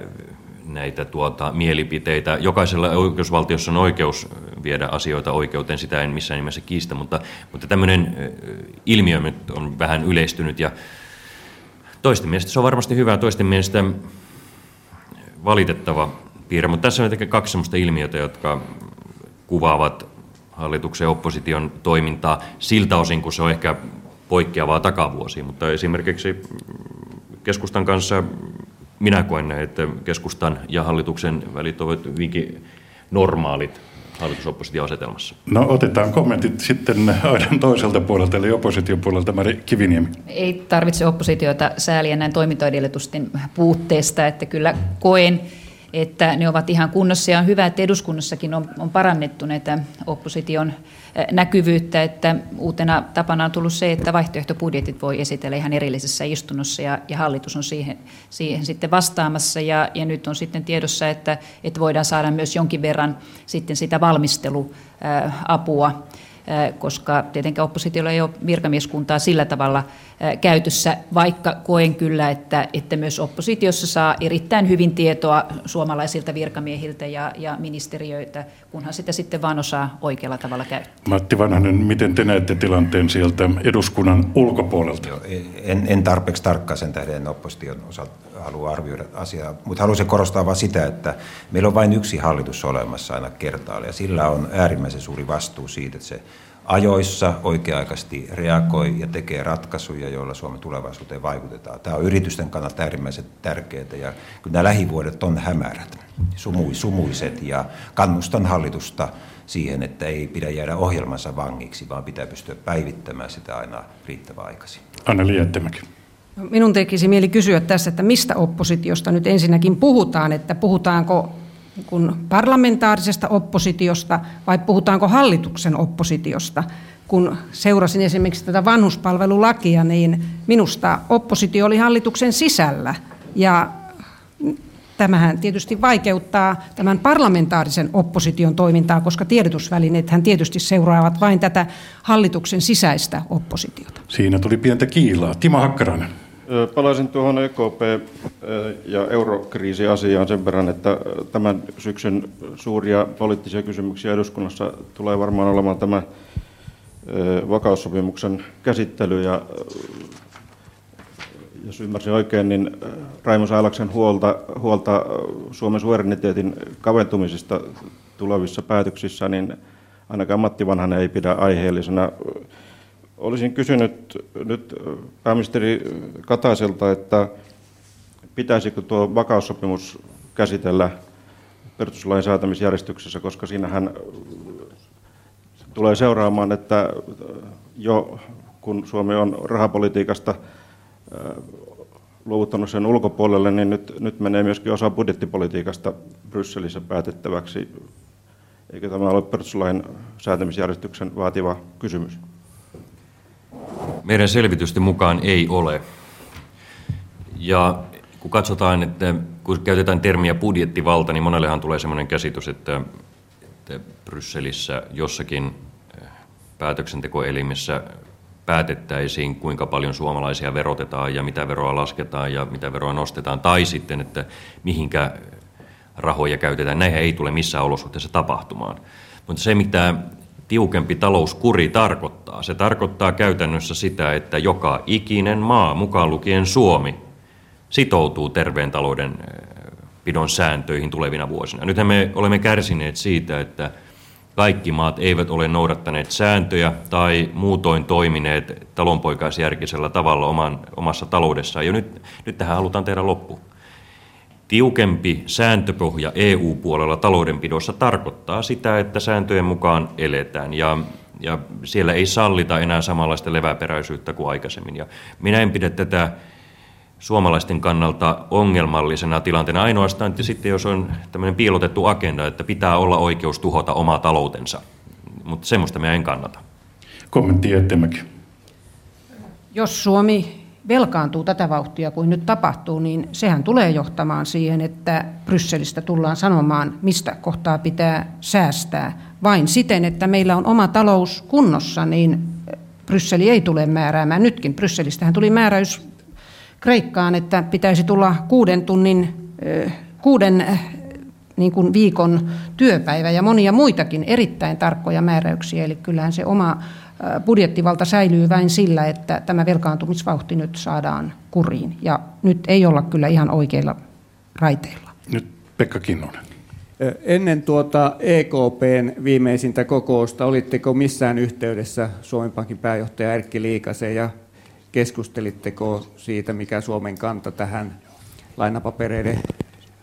[SPEAKER 3] näitä tuota, mielipiteitä. Jokaisella oikeusvaltiossa on oikeus viedä asioita oikeuteen, sitä en missään nimessä kiistä, mutta, mutta tämmöinen ilmiö nyt on vähän yleistynyt ja Toisten mielestä se on varmasti hyvä, toisten mielestä valitettava piirre, mutta tässä on jotenkin kaksi sellaista ilmiötä, jotka kuvaavat hallituksen ja opposition toimintaa siltä osin, kun se on ehkä poikkeavaa takavuosia, mutta esimerkiksi keskustan kanssa minä koen näin, että keskustan ja hallituksen välit ovat hyvinkin normaalit hallitusoppositioasetelmassa.
[SPEAKER 1] No otetaan kommentit sitten aidan toiselta puolelta, eli opposition puolelta, Mari Kiviniemi.
[SPEAKER 30] Ei tarvitse oppositiota sääliä näin toimintaedellytysten puutteesta, että kyllä koen, että ne ovat ihan kunnossa ja on hyvä, että eduskunnassakin on, on parannettu näitä opposition näkyvyyttä, että uutena tapana on tullut se, että vaihtoehtobudjetit voi esitellä ihan erillisessä istunnossa ja, ja hallitus on siihen, siihen sitten vastaamassa. Ja, ja nyt on sitten tiedossa, että, että voidaan saada myös jonkin verran sitten sitä valmisteluapua koska tietenkään oppositiolla ei ole virkamieskuntaa sillä tavalla käytössä, vaikka koen kyllä, että, että myös oppositiossa saa erittäin hyvin tietoa suomalaisilta virkamiehiltä ja, ja ministeriöitä, kunhan sitä sitten vaan osaa oikealla tavalla käyttää.
[SPEAKER 1] Matti Vanhanen, miten te näette tilanteen sieltä eduskunnan ulkopuolelta?
[SPEAKER 10] Joo, en, en tarpeeksi tarkkaan sen tähden opposition osalta halua arvioida asiaa, mutta haluaisin korostaa vain sitä, että meillä on vain yksi hallitus olemassa aina kertaalla ja sillä on äärimmäisen suuri vastuu siitä, että se ajoissa oikea-aikaisesti reagoi ja tekee ratkaisuja, joilla Suomen tulevaisuuteen vaikutetaan. Tämä on yritysten kannalta äärimmäisen tärkeää ja kyllä nämä lähivuodet on hämärät, sumui, sumuiset ja kannustan hallitusta siihen, että ei pidä jäädä ohjelmansa vangiksi, vaan pitää pystyä päivittämään sitä aina riittävän aikaisin.
[SPEAKER 1] Anna Liettemäki.
[SPEAKER 27] Minun tekisi mieli kysyä tässä, että mistä oppositiosta nyt ensinnäkin puhutaan, että puhutaanko kun parlamentaarisesta oppositiosta vai puhutaanko hallituksen oppositiosta. Kun seurasin esimerkiksi tätä vanhuspalvelulakia, niin minusta oppositio oli hallituksen sisällä ja Tämähän tietysti vaikeuttaa tämän parlamentaarisen opposition toimintaa, koska tiedotusvälineethän tietysti seuraavat vain tätä hallituksen sisäistä oppositiota.
[SPEAKER 1] Siinä tuli pientä kiilaa. Timo Hakkarainen.
[SPEAKER 41] Palaisin tuohon EKP- ja eurokriisiasiaan sen verran, että tämän syksyn suuria poliittisia kysymyksiä eduskunnassa tulee varmaan olemaan tämä vakaussopimuksen käsittely. Ja jos ymmärsin oikein, niin Raimo Sailaksen huolta, huolta Suomen suvereniteetin kaventumisesta tulevissa päätöksissä, niin ainakaan Matti Vanhanen ei pidä aiheellisena Olisin kysynyt nyt pääministeri Kataiselta, että pitäisikö tuo vakaussopimus käsitellä perustuslain säätämisjärjestyksessä, koska siinähän tulee seuraamaan, että jo kun Suomi on rahapolitiikasta luovuttanut sen ulkopuolelle, niin nyt, nyt menee myöskin osa budjettipolitiikasta Brysselissä päätettäväksi. Eikö tämä ole perustuslain säätämisjärjestyksen vaativa kysymys?
[SPEAKER 3] Meidän selvitysten mukaan ei ole. Ja kun katsotaan, että kun käytetään termiä budjettivalta, niin monellehan tulee sellainen käsitys, että, että Brysselissä jossakin eh, päätöksentekoelimissä päätettäisiin, kuinka paljon suomalaisia verotetaan ja mitä veroa lasketaan ja mitä veroa nostetaan, tai sitten, että mihinkä rahoja käytetään. Näinhän ei tule missään olosuhteessa tapahtumaan. Mutta se, mitä tiukempi talouskuri tarkoittaa? Se tarkoittaa käytännössä sitä, että joka ikinen maa, mukaan lukien Suomi, sitoutuu terveen talouden pidon sääntöihin tulevina vuosina. Nythän me olemme kärsineet siitä, että kaikki maat eivät ole noudattaneet sääntöjä tai muutoin toimineet talonpoikaisjärkisellä tavalla oman, omassa taloudessaan. Ja nyt, nyt tähän halutaan tehdä loppu. Tiukempi sääntöpohja EU-puolella taloudenpidossa tarkoittaa sitä, että sääntöjen mukaan eletään ja, ja siellä ei sallita enää samanlaista leväperäisyyttä kuin aikaisemmin. Ja minä en pidä tätä suomalaisten kannalta ongelmallisena tilanteena ainoastaan, että sitten jos on tämmöinen piilotettu agenda, että pitää olla oikeus tuhota oma taloutensa. Mutta semmoista me en kannata.
[SPEAKER 1] Kommentti Jättemäki.
[SPEAKER 27] Jos Suomi velkaantuu tätä vauhtia kuin nyt tapahtuu, niin sehän tulee johtamaan siihen, että Brysselistä tullaan sanomaan, mistä kohtaa pitää säästää. Vain siten, että meillä on oma talous kunnossa, niin Brysseli ei tule määräämään. Nytkin Brysselistähän tuli määräys Kreikkaan, että pitäisi tulla kuuden tunnin, kuuden niin kuin viikon työpäivä ja monia muitakin erittäin tarkkoja määräyksiä. Eli kyllähän se oma budjettivalta säilyy vain sillä, että tämä velkaantumisvauhti nyt saadaan kuriin. Ja nyt ei olla kyllä ihan oikeilla raiteilla.
[SPEAKER 1] Nyt Pekka Kinnunen.
[SPEAKER 26] Ennen tuota EKPn viimeisintä kokousta, olitteko missään yhteydessä Suomen Pankin pääjohtaja Erkki Liikaseen ja keskustelitteko siitä, mikä Suomen kanta tähän lainapapereiden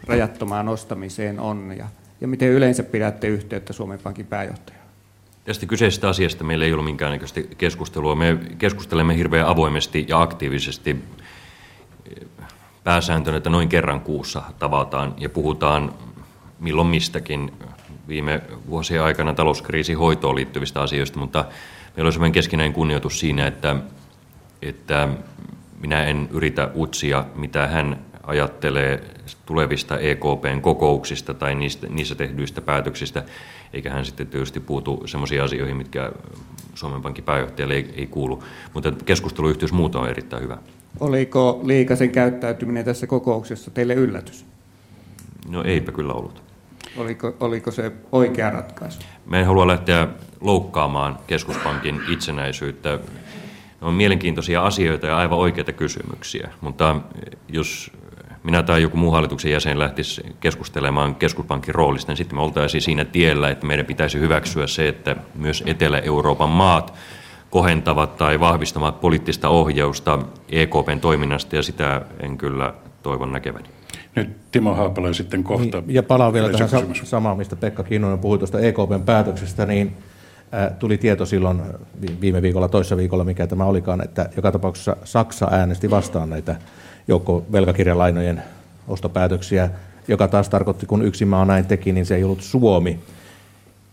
[SPEAKER 26] rajattomaan ostamiseen on ja, ja miten yleensä pidätte yhteyttä Suomen Pankin pääjohtajaan?
[SPEAKER 3] Tästä kyseisestä asiasta meillä ei ollut minkäännäköistä keskustelua. Me keskustelemme hirveän avoimesti ja aktiivisesti pääsääntönä, että noin kerran kuussa tavataan ja puhutaan milloin mistäkin viime vuosien aikana talouskriisin hoitoon liittyvistä asioista, mutta meillä on sellainen keskinäinen kunnioitus siinä, että, että minä en yritä utsia, mitä hän ajattelee tulevista EKPn kokouksista tai niistä, niissä tehdyistä päätöksistä, eikä hän sitten tietysti puutu sellaisiin asioihin, mitkä Suomen Pankin pääjohtajalle ei, ei kuulu. Mutta keskusteluyhteys muuta on erittäin hyvä.
[SPEAKER 26] Oliko Liikasen käyttäytyminen tässä kokouksessa teille yllätys?
[SPEAKER 3] No eipä kyllä ollut.
[SPEAKER 26] Oliko, oliko se oikea ratkaisu?
[SPEAKER 3] Me en halua lähteä loukkaamaan keskuspankin itsenäisyyttä. Ne on mielenkiintoisia asioita ja aivan oikeita kysymyksiä, mutta jos minä tai joku muu hallituksen jäsen lähtisi keskustelemaan keskuspankin roolista, niin sitten me oltaisiin siinä tiellä, että meidän pitäisi hyväksyä se, että myös Etelä-Euroopan maat kohentavat tai vahvistavat poliittista ohjausta EKPn toiminnasta, ja sitä en kyllä toivon näkeväni.
[SPEAKER 1] Nyt Timo Haapala sitten kohta.
[SPEAKER 36] Niin, ja palaan vielä tähän samaan, mistä Pekka Kinnunen puhui tuosta EKPn päätöksestä, niin tuli tieto silloin viime viikolla, toissa viikolla, mikä tämä olikaan, että joka tapauksessa Saksa äänesti vastaan näitä joukkovelkakirjalainojen ostopäätöksiä, joka taas tarkoitti, kun yksi maa näin teki, niin se ei ollut Suomi.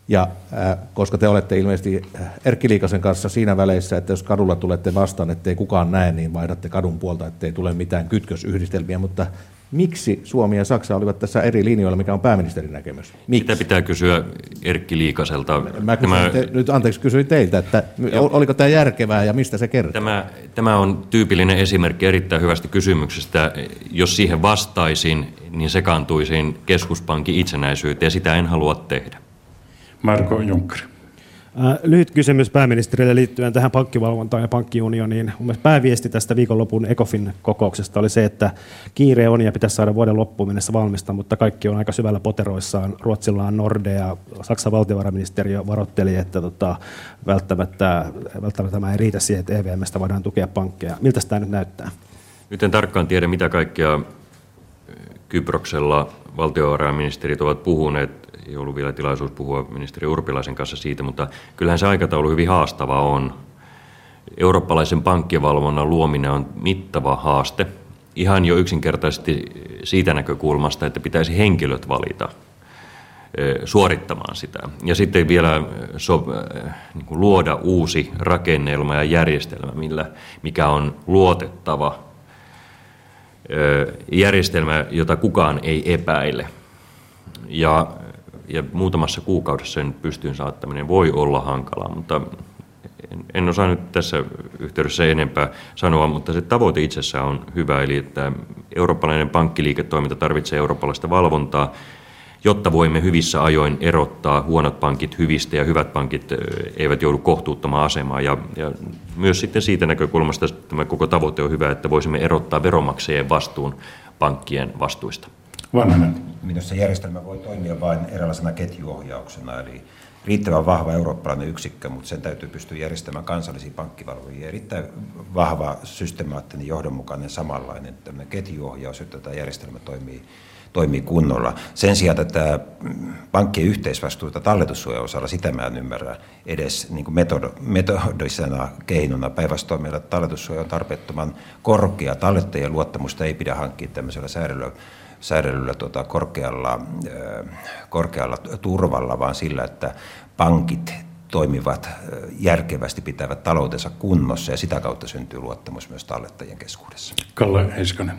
[SPEAKER 36] Ja äh, koska te olette ilmeisesti Erkki Liikasen kanssa siinä väleissä, että jos kadulla tulette vastaan, ettei kukaan näe, niin vaihdatte kadun puolta, ettei tule mitään kytkösyhdistelmiä, mutta miksi Suomi ja Saksa olivat tässä eri linjoilla, mikä on pääministerin näkemys?
[SPEAKER 3] Miksi? Sitä pitää kysyä Erkki Liikaselta.
[SPEAKER 36] Mä tämä, te, nyt anteeksi kysyin teiltä, että jo, oliko tämä järkevää ja mistä se kertoo?
[SPEAKER 3] Tämä, tämä on tyypillinen esimerkki erittäin hyvästä kysymyksestä. Jos siihen vastaisin, niin sekaantuisin keskuspankin itsenäisyyteen ja sitä en halua tehdä.
[SPEAKER 1] Marko Junkkari.
[SPEAKER 38] Lyhyt kysymys pääministerille liittyen tähän pankkivalvontaan ja pankkiunioniin. Mun pääviesti tästä viikonlopun ECOFIN kokouksesta oli se, että kiire on ja pitäisi saada vuoden loppuun mennessä valmista, mutta kaikki on aika syvällä poteroissaan. Ruotsilla on Nordea, Saksan valtiovarainministeriö varoitteli, että tota, välttämättä, välttämättä tämä ei riitä siihen, että EVMstä voidaan tukea pankkeja. Miltä tämä nyt näyttää?
[SPEAKER 3] Nyt en tarkkaan tiedä, mitä kaikkea Kyproksella valtiovarainministerit ovat puhuneet ei ollut vielä tilaisuus puhua ministeri Urpilaisen kanssa siitä, mutta kyllähän se aikataulu hyvin haastava on. Eurooppalaisen pankkivalvonnan luominen on mittava haaste. Ihan jo yksinkertaisesti siitä näkökulmasta, että pitäisi henkilöt valita suorittamaan sitä. Ja sitten vielä so, niin kuin luoda uusi rakennelma ja järjestelmä, millä, mikä on luotettava järjestelmä, jota kukaan ei epäile. Ja ja muutamassa kuukaudessa sen pystyyn saattaminen voi olla hankalaa, mutta en, en osaa nyt tässä yhteydessä enempää sanoa, mutta se tavoite itsessään on hyvä, eli että eurooppalainen pankkiliiketoiminta tarvitsee eurooppalaista valvontaa, jotta voimme hyvissä ajoin erottaa huonot pankit hyvistä ja hyvät pankit eivät joudu kohtuuttomaan asemaan. Ja, ja myös sitten siitä näkökulmasta tämä koko tavoite on hyvä, että voisimme erottaa veronmaksajien vastuun pankkien vastuista.
[SPEAKER 1] Vanhanen.
[SPEAKER 10] Minusta järjestelmä voi toimia vain erilaisena ketjuohjauksena, eli riittävän vahva eurooppalainen yksikkö, mutta sen täytyy pystyä järjestämään kansallisia pankkivalvojia. Erittäin vahva, systemaattinen, johdonmukainen, samanlainen ketjuohjaus, jotta tämä järjestelmä toimii, toimii kunnolla. Sen sijaan että pankkien yhteisvastuuta talletussuojan osalla, sitä mä en ymmärrä edes niin kuin metodo, metodisena keinona. Päinvastoin meillä talletussuoja on tarpeettoman korkea. Tallettajien luottamusta ei pidä hankkia tämmöisellä säädöllä säädellyllä tuota, korkealla, korkealla turvalla, vaan sillä, että pankit toimivat järkevästi, pitävät taloutensa kunnossa ja sitä kautta syntyy luottamus myös tallettajien keskuudessa.
[SPEAKER 1] Kalle Heiskanen.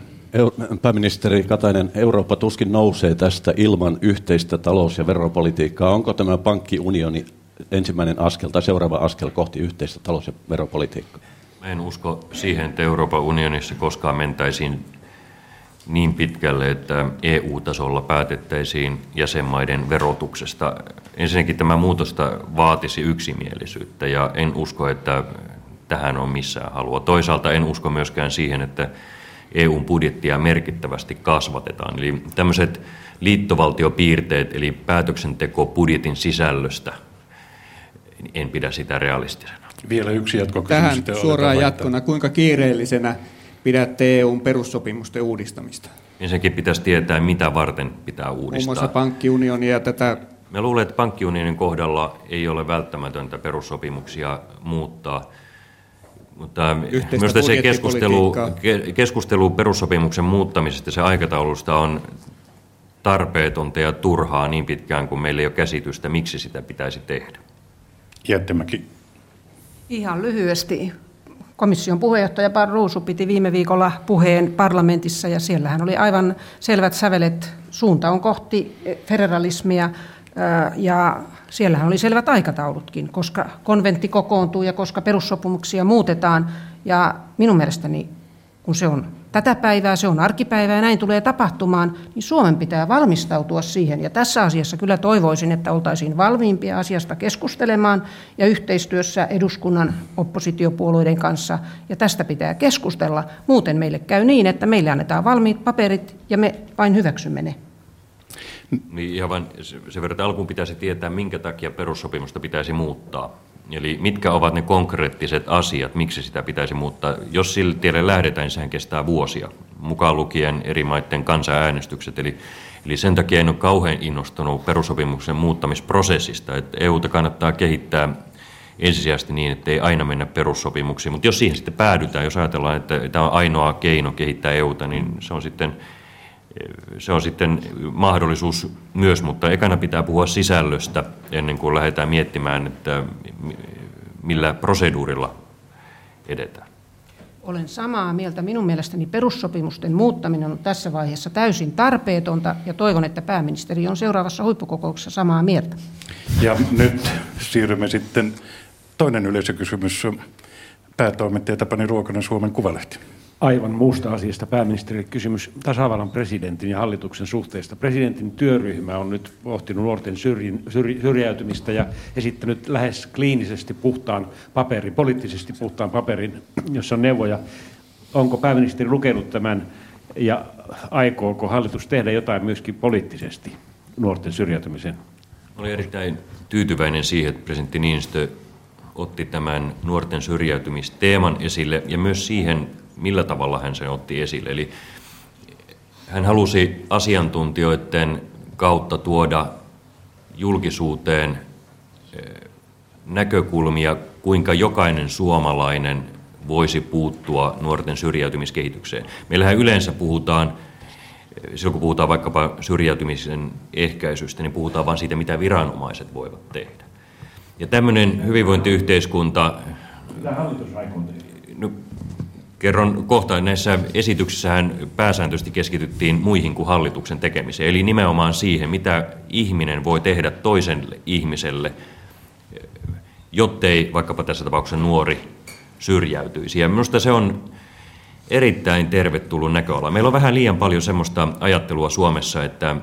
[SPEAKER 37] Pääministeri Katainen, Eurooppa tuskin nousee tästä ilman yhteistä talous- ja veropolitiikkaa. Onko tämä pankkiunioni ensimmäinen askel tai seuraava askel kohti yhteistä talous- ja veropolitiikkaa?
[SPEAKER 3] en usko siihen, että Euroopan unionissa koskaan mentäisiin niin pitkälle, että EU-tasolla päätettäisiin jäsenmaiden verotuksesta. Ensinnäkin tämä muutosta vaatisi yksimielisyyttä ja en usko, että tähän on missään halua. Toisaalta en usko myöskään siihen, että EUn budjettia merkittävästi kasvatetaan. Eli tämmöiset liittovaltiopiirteet, eli päätöksenteko budjetin sisällöstä, en pidä sitä realistisena.
[SPEAKER 1] Vielä yksi jatkokysymys.
[SPEAKER 26] Tähän suoraan jatkona, kuinka kiireellisenä pidätte EUn perussopimusten uudistamista?
[SPEAKER 3] Ensinnäkin pitäisi tietää, mitä varten pitää uudistaa.
[SPEAKER 26] Muun muassa pankkiunionia ja tätä...
[SPEAKER 3] Me luulen, että pankkiunionin kohdalla ei ole välttämätöntä perussopimuksia muuttaa. Mutta myös se keskustelu, keskustelu perussopimuksen muuttamisesta se aikataulusta on tarpeetonta ja turhaa niin pitkään kuin meillä ei ole käsitystä, miksi sitä pitäisi tehdä.
[SPEAKER 1] Jättimäki.
[SPEAKER 27] Ihan lyhyesti. Komission puheenjohtaja Barroso piti viime viikolla puheen parlamentissa ja siellähän oli aivan selvät sävelet. Suunta on kohti federalismia ja siellähän oli selvät aikataulutkin, koska konventti kokoontuu ja koska perussopimuksia muutetaan. Ja minun mielestäni, kun se on tätä päivää, se on arkipäivää ja näin tulee tapahtumaan, niin Suomen pitää valmistautua siihen. Ja tässä asiassa kyllä toivoisin, että oltaisiin valmiimpia asiasta keskustelemaan ja yhteistyössä eduskunnan oppositiopuolueiden kanssa. Ja tästä pitää keskustella. Muuten meille käy niin, että meille annetaan valmiit paperit ja me vain hyväksymme ne.
[SPEAKER 3] Niin ihan vain sen verran, että alkuun pitäisi tietää, minkä takia perussopimusta pitäisi muuttaa. Eli mitkä ovat ne konkreettiset asiat, miksi sitä pitäisi muuttaa. Jos sille tielle lähdetään, niin sehän kestää vuosia, mukaan lukien eri maiden kansanäänestykset. Eli, eli sen takia en ole kauhean innostunut perussopimuksen muuttamisprosessista. Että EUta kannattaa kehittää ensisijaisesti niin, että ei aina mennä perussopimuksiin. Mutta jos siihen sitten päädytään, jos ajatellaan, että tämä on ainoa keino kehittää EUta, niin se on sitten se on sitten mahdollisuus myös, mutta ekana pitää puhua sisällöstä ennen kuin lähdetään miettimään, että millä proseduurilla edetään.
[SPEAKER 27] Olen samaa mieltä. Minun mielestäni perussopimusten muuttaminen on tässä vaiheessa täysin tarpeetonta ja toivon, että pääministeri on seuraavassa huippukokouksessa samaa mieltä.
[SPEAKER 1] Ja nyt siirrymme sitten toinen yleisökysymys. Päätoimittaja Tapani Ruokonen, Suomen Kuvalehti
[SPEAKER 32] aivan muusta asiasta pääministerille kysymys tasavallan presidentin ja hallituksen suhteesta. Presidentin työryhmä on nyt pohtinut nuorten syrjin, syrj, syrjäytymistä ja esittänyt lähes kliinisesti puhtaan paperin, poliittisesti puhtaan paperin, jossa on neuvoja. Onko pääministeri lukenut tämän ja aikooko hallitus tehdä jotain myöskin poliittisesti nuorten syrjäytymisen?
[SPEAKER 3] Olen erittäin tyytyväinen siihen, että presidentti Niinistö otti tämän nuorten syrjäytymisteeman esille ja myös siihen millä tavalla hän sen otti esille. Eli hän halusi asiantuntijoiden kautta tuoda julkisuuteen eh, näkökulmia, kuinka jokainen suomalainen voisi puuttua nuorten syrjäytymiskehitykseen. Meillähän yleensä puhutaan, eh, silloin kun puhutaan vaikkapa syrjäytymisen ehkäisystä, niin puhutaan vain siitä, mitä viranomaiset voivat tehdä. Ja tämmöinen hyvinvointiyhteiskunta...
[SPEAKER 32] Mitä hallitus aikoo tehdä?
[SPEAKER 3] No, Kerron kohta, näissä esityksissähän pääsääntöisesti keskityttiin muihin kuin hallituksen tekemiseen, eli nimenomaan siihen, mitä ihminen voi tehdä toiselle ihmiselle, jottei vaikkapa tässä tapauksessa nuori syrjäytyisi. Ja minusta se on erittäin tervetullut näköala. Meillä on vähän liian paljon semmoista ajattelua Suomessa, että,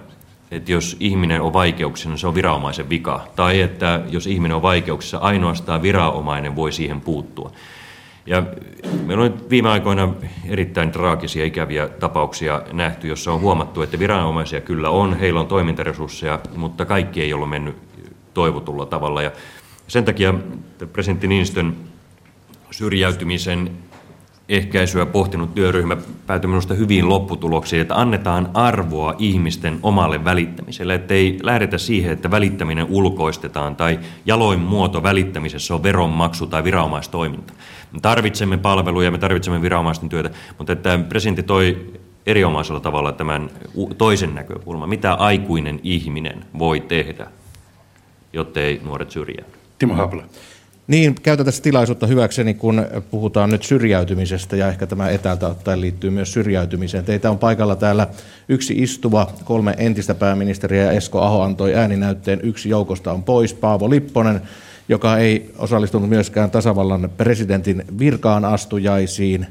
[SPEAKER 3] että jos ihminen on vaikeuksissa, niin se on viranomaisen vika. Tai että jos ihminen on vaikeuksissa, ainoastaan viranomainen voi siihen puuttua. Ja meillä on viime aikoina erittäin traagisia, ikäviä tapauksia nähty, jossa on huomattu, että viranomaisia kyllä on, heillä on toimintaresursseja, mutta kaikki ei ollut mennyt toivotulla tavalla. Ja sen takia presidentti Niinistön syrjäytymisen ehkäisyä pohtinut työryhmä päätyi minusta hyvin lopputuloksiin, että annetaan arvoa ihmisten omalle välittämiselle, ettei lähdetä siihen, että välittäminen ulkoistetaan tai jaloin muoto välittämisessä on veronmaksu tai viranomaistoiminta. Me tarvitsemme palveluja, me tarvitsemme viranomaisten työtä, mutta että presidentti toi erinomaisella tavalla tämän toisen näkökulman, mitä aikuinen ihminen voi tehdä, jottei nuoret syrjäydy.
[SPEAKER 1] Timo Hapla.
[SPEAKER 36] Niin, käytän tässä tilaisuutta hyväkseni, kun puhutaan nyt syrjäytymisestä ja ehkä tämä etäältä ottaen liittyy myös syrjäytymiseen. Teitä on paikalla täällä yksi istuva, kolme entistä pääministeriä ja Esko Aho antoi ääninäytteen. Yksi joukosta on pois, Paavo Lipponen, joka ei osallistunut myöskään tasavallan presidentin virkaan astujaisiin.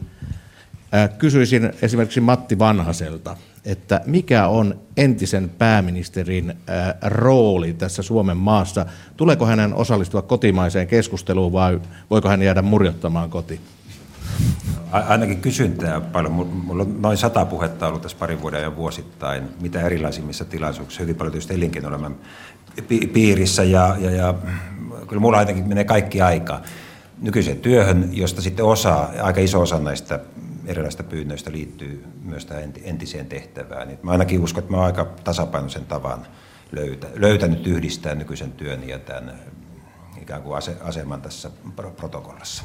[SPEAKER 36] Kysyisin esimerkiksi Matti Vanhaselta, että mikä on entisen pääministerin rooli tässä Suomen maassa? Tuleeko hänen osallistua kotimaiseen keskusteluun vai voiko hän jäädä murjottamaan kotiin?
[SPEAKER 10] Ainakin kysyntää paljon. Mulla on noin sata puhetta ollut tässä parin vuoden ajan vuosittain, mitä erilaisimmissa tilaisuuksissa, hyvin paljon tietysti elinkeinoelämän piirissä ja, ja, ja kyllä mulla ainakin menee kaikki aika nykyiseen työhön, josta sitten osa, aika iso osa näistä erilaisista pyynnöistä liittyy myös tähän entiseen tehtävään. Niin mä ainakin uskon, että mä olen aika tasapainoisen tavan löytä, löytänyt yhdistää nykyisen työn ja tämän ikään kuin aseman tässä protokollassa.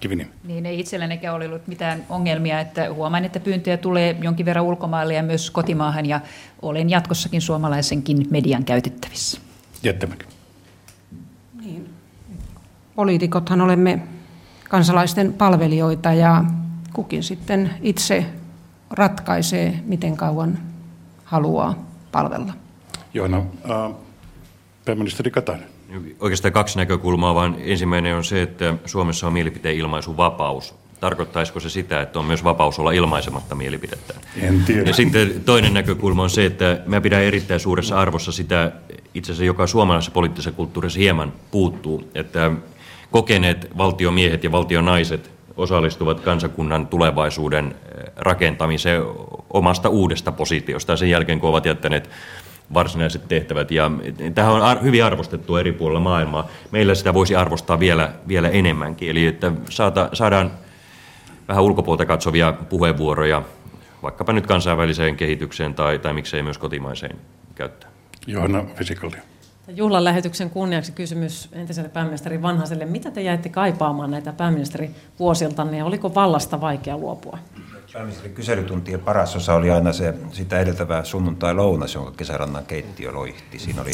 [SPEAKER 1] Kivini.
[SPEAKER 30] Niin ei itsellänikään ole ollut mitään ongelmia, että huomaan, että pyyntöjä tulee jonkin verran ulkomaille ja myös kotimaahan ja olen jatkossakin suomalaisenkin median käytettävissä.
[SPEAKER 1] Jättämäkin.
[SPEAKER 27] Niin. Poliitikothan olemme kansalaisten palvelijoita ja kukin sitten itse ratkaisee, miten kauan haluaa palvella.
[SPEAKER 1] Joona, äh, pääministeri Katainen.
[SPEAKER 3] Oikeastaan kaksi näkökulmaa, vaan ensimmäinen on se, että Suomessa on mielipiteen ilmaisu vapaus. Tarkoittaisiko se sitä, että on myös vapaus olla ilmaisematta mielipidettä?
[SPEAKER 1] En tiedä.
[SPEAKER 3] Ja sitten toinen näkökulma on se, että mä pidän erittäin suuressa arvossa sitä, itse asiassa joka suomalaisessa poliittisessa kulttuurissa hieman puuttuu, että kokeneet valtiomiehet ja valtionaiset osallistuvat kansakunnan tulevaisuuden eh, rakentamiseen omasta uudesta positiosta sen jälkeen, kun ovat jättäneet varsinaiset tehtävät. Ja tähän on hyvin arvostettu eri puolilla maailmaa. Meillä sitä voisi arvostaa vielä, vielä enemmänkin. Eli että saada, saadaan vähän ulkopuolta katsovia puheenvuoroja, vaikkapa nyt kansainväliseen kehitykseen tai, tai miksei myös kotimaiseen käyttöön.
[SPEAKER 1] Johanna Fisikalli.
[SPEAKER 40] Juhlan lähetyksen kunniaksi kysymys entiselle pääministeri Vanhaselle. Mitä te jäitte kaipaamaan näitä pääministerivuosiltanne ja oliko vallasta vaikea luopua?
[SPEAKER 10] Pääministerin kyselytuntien paras osa oli aina se sitä edeltävä sunnuntai-lounas, jonka kesärannan keittiö loihti. Siinä oli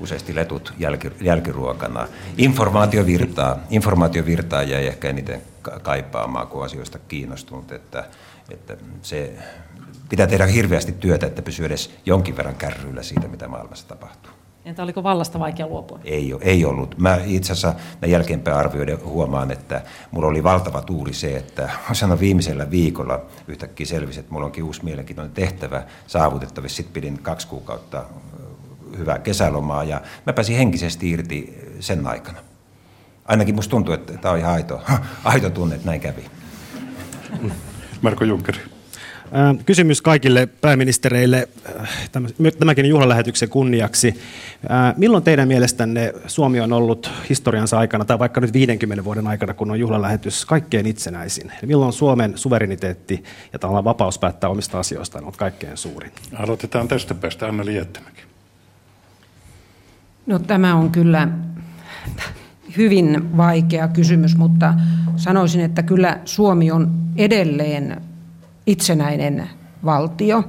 [SPEAKER 10] useasti letut jälki, jälkiruokana. Informaatiovirtaa, informaatiovirtaa jäi ehkä eniten kaipaamaan, kun asioista kiinnostunut. Että, että se pitää tehdä hirveästi työtä, että pysyy edes jonkin verran kärryillä siitä, mitä maailmassa tapahtuu.
[SPEAKER 40] Entä oliko vallasta vaikea luopua?
[SPEAKER 10] Ei, ei ollut. Mä itse asiassa näin jälkeenpäin arvioiden huomaan, että mulla oli valtava tuuri se, että sanon viimeisellä viikolla yhtäkkiä selvisi, että mulla onkin uusi mielenkiintoinen tehtävä saavutettavissa. Sitten pidin kaksi kuukautta hyvää kesälomaa ja mä pääsin henkisesti irti sen aikana. Ainakin musta tuntuu, että tämä on ihan aito, aito tunne, että näin kävi.
[SPEAKER 1] Marko Junckeri.
[SPEAKER 38] Kysymys kaikille pääministereille tämäkin juhlalähetyksen kunniaksi. Milloin teidän mielestänne Suomi on ollut historiansa aikana, tai vaikka nyt 50 vuoden aikana, kun on juhlalähetys, kaikkein itsenäisin? Milloin Suomen suvereniteetti ja tavallaan vapaus päättää omista asioistaan on ollut kaikkein suurin?
[SPEAKER 1] Aloitetaan tästä päästä. Anna Liettämäki.
[SPEAKER 27] No tämä on kyllä hyvin vaikea kysymys, mutta sanoisin, että kyllä Suomi on edelleen itsenäinen valtio.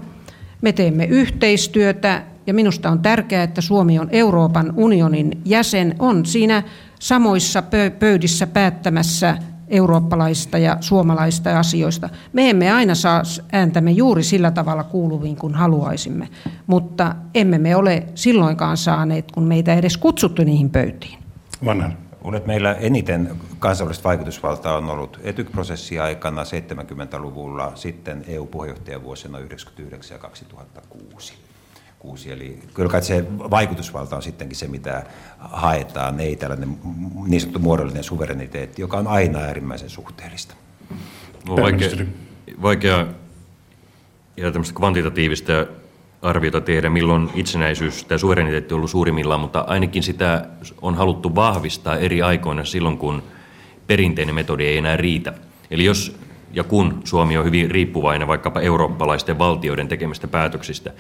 [SPEAKER 27] Me teemme yhteistyötä ja minusta on tärkeää, että Suomi on Euroopan unionin jäsen, on siinä samoissa pöydissä päättämässä eurooppalaista ja suomalaista asioista. Me emme aina saa ääntämme juuri sillä tavalla kuuluviin kuin haluaisimme, mutta emme me ole silloinkaan saaneet, kun meitä edes kutsuttu niihin pöytiin.
[SPEAKER 1] Vanhan.
[SPEAKER 10] Luulen, että meillä eniten kansainvälistä vaikutusvaltaa on ollut etyk-prosessi aikana 70-luvulla, sitten EU-puheenjohtajavuosina 1999 ja 2006. Kuusi. Eli kyllä kai se vaikutusvalta on sittenkin se, mitä haetaan, ei tällainen niin sanottu muodollinen suvereniteetti, joka on aina äärimmäisen suhteellista.
[SPEAKER 3] Vaikea, vaikea ja tämmöistä kvantitatiivista arviota tehdä, milloin itsenäisyys tai suvereniteetti on ollut suurimmillaan, mutta ainakin sitä on haluttu vahvistaa eri aikoina silloin, kun perinteinen metodi ei enää riitä. Eli jos ja kun Suomi on hyvin riippuvainen vaikkapa eurooppalaisten valtioiden tekemistä päätöksistä,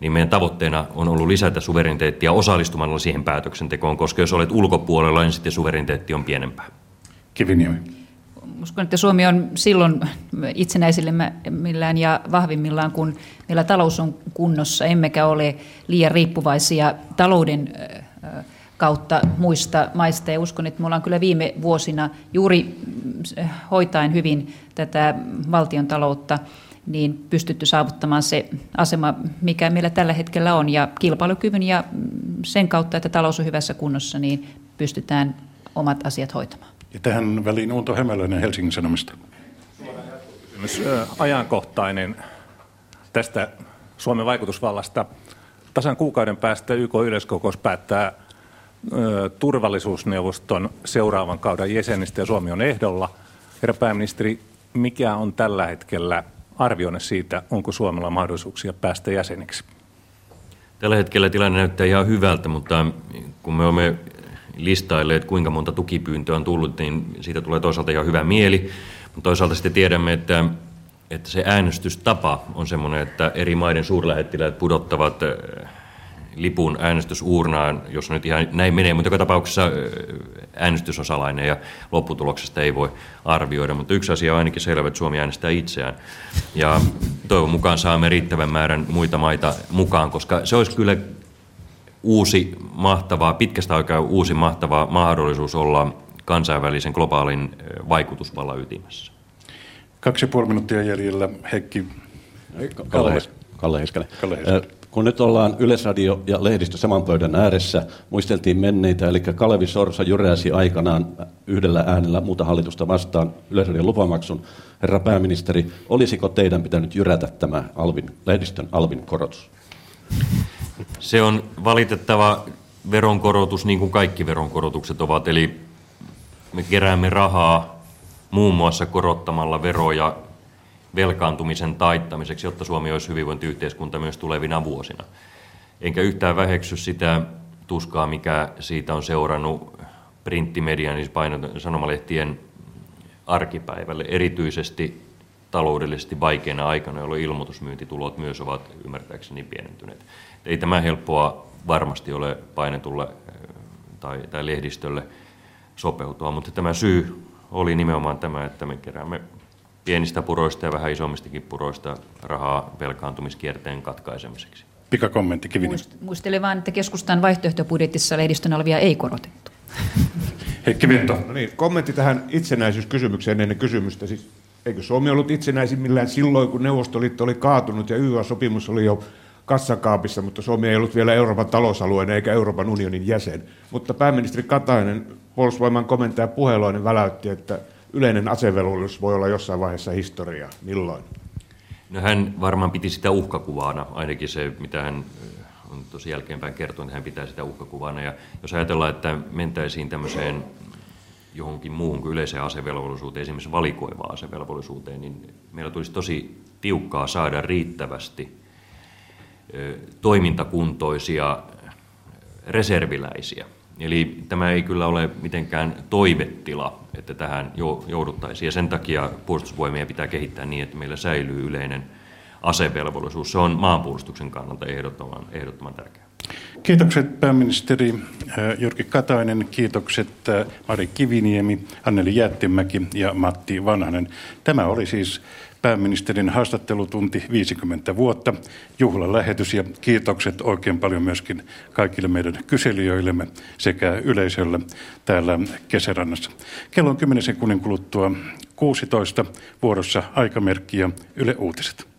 [SPEAKER 3] niin meidän tavoitteena on ollut lisätä suvereniteettia osallistumalla siihen päätöksentekoon, koska jos olet ulkopuolella, niin sitten suvereniteetti on pienempää.
[SPEAKER 1] Kiviniemi
[SPEAKER 30] uskon, että Suomi on silloin itsenäisillään ja vahvimmillaan, kun meillä talous on kunnossa, emmekä ole liian riippuvaisia talouden kautta muista maista. Ja uskon, että me ollaan kyllä viime vuosina juuri hoitaen hyvin tätä valtion taloutta niin pystytty saavuttamaan se asema, mikä meillä tällä hetkellä on. Ja kilpailukyvyn ja sen kautta, että talous on hyvässä kunnossa, niin pystytään omat asiat hoitamaan.
[SPEAKER 1] Ja tähän väliin Unto Hämäläinen Helsingin Sanomista.
[SPEAKER 19] ajankohtainen tästä Suomen vaikutusvallasta. Tasan kuukauden päästä YK yleiskokous päättää turvallisuusneuvoston seuraavan kauden jäsenistä ja Suomi on ehdolla. Herra pääministeri, mikä on tällä hetkellä arvionne siitä, onko Suomella mahdollisuuksia päästä jäseneksi?
[SPEAKER 3] Tällä hetkellä tilanne näyttää ihan hyvältä, mutta kun me olemme listailleet, kuinka monta tukipyyntöä on tullut, niin siitä tulee toisaalta ihan hyvä mieli. Mutta toisaalta sitten tiedämme, että, että se äänestystapa on sellainen, että eri maiden suurlähettiläät pudottavat lipun äänestysuurnaan, jos nyt ihan näin menee, mutta joka tapauksessa äänestys on salainen ja lopputuloksesta ei voi arvioida. Mutta yksi asia on ainakin selvä, että Suomi äänestää itseään. Ja toivon mukaan saamme riittävän määrän muita maita mukaan, koska se olisi kyllä uusi mahtava, pitkästä aikaa uusi mahtava mahdollisuus olla kansainvälisen globaalin vaikutusvallan ytimessä.
[SPEAKER 1] Kaksi ja puoli minuuttia jäljellä. Heikki
[SPEAKER 37] Kalle, Kalle Heiskanen. Kalle Heiskanen. Kun nyt ollaan Yleisradio ja lehdistö saman pöydän ääressä, muisteltiin menneitä, eli Kalevi Sorsa jyräsi aikanaan yhdellä äänellä muuta hallitusta vastaan Yleisradion lupamaksun. Herra pääministeri, olisiko teidän pitänyt jyrätä tämä Alvin, lehdistön Alvin korotus?
[SPEAKER 3] Se on valitettava veronkorotus, niin kuin kaikki veronkorotukset ovat. Eli me keräämme rahaa muun muassa korottamalla veroja velkaantumisen taittamiseksi, jotta Suomi olisi hyvinvointiyhteiskunta myös tulevina vuosina. Enkä yhtään väheksy sitä tuskaa, mikä siitä on seurannut printtimedian, siis sanomalehtien arkipäivälle, erityisesti taloudellisesti vaikeina aikana, jolloin ilmoitusmyyntitulot myös ovat ymmärtääkseni pienentyneet. Ei tämä helppoa varmasti ole painetulle tai, tai lehdistölle sopeutua, mutta tämä syy oli nimenomaan tämä, että me keräämme pienistä puroista ja vähän isommistakin puroista rahaa velkaantumiskierteen katkaisemiseksi.
[SPEAKER 1] Pikakommentti Kivinen.
[SPEAKER 30] Muistelen vain, että keskustan vaihtoehtobudjetissa lehdistön alvia ei korotettu.
[SPEAKER 1] Heikki Vinto.
[SPEAKER 42] No niin, kommentti tähän itsenäisyyskysymykseen ennen kysymystä. Siis, eikö Suomi ollut itsenäisimmillään silloin, kun Neuvostoliitto oli kaatunut ja YA-sopimus oli jo kassakaapissa, mutta Suomi ei ollut vielä Euroopan talousalueen eikä Euroopan unionin jäsen. Mutta pääministeri Katainen, puolustusvoiman komentaja puheloinen väläytti, että yleinen asevelvollisuus voi olla jossain vaiheessa historiaa. Milloin?
[SPEAKER 3] No hän varmaan piti sitä uhkakuvana, ainakin se, mitä hän on tosi jälkeenpäin kertonut, hän pitää sitä uhkakuvana. Ja jos ajatellaan, että mentäisiin tämmöiseen johonkin muuhun kuin yleiseen asevelvollisuuteen, esimerkiksi valikoivaan asevelvollisuuteen, niin meillä tulisi tosi tiukkaa saada riittävästi toimintakuntoisia reserviläisiä. Eli tämä ei kyllä ole mitenkään toivetila, että tähän jouduttaisiin. Ja sen takia puolustusvoimia pitää kehittää niin, että meillä säilyy yleinen asevelvollisuus. Se on maanpuolustuksen kannalta ehdottoman, ehdottoman tärkeää.
[SPEAKER 1] Kiitokset pääministeri Jyrki Katainen, kiitokset Mari Kiviniemi, Anneli Jättimäki ja Matti Vanhanen. Tämä oli siis pääministerin haastattelutunti 50 vuotta, juhlalähetys ja kiitokset oikein paljon myöskin kaikille meidän kyselijöillemme sekä yleisölle täällä Kesärannassa. Kello on 10 sekunnin kuluttua 16 vuorossa aikamerkki ja Yle Uutiset.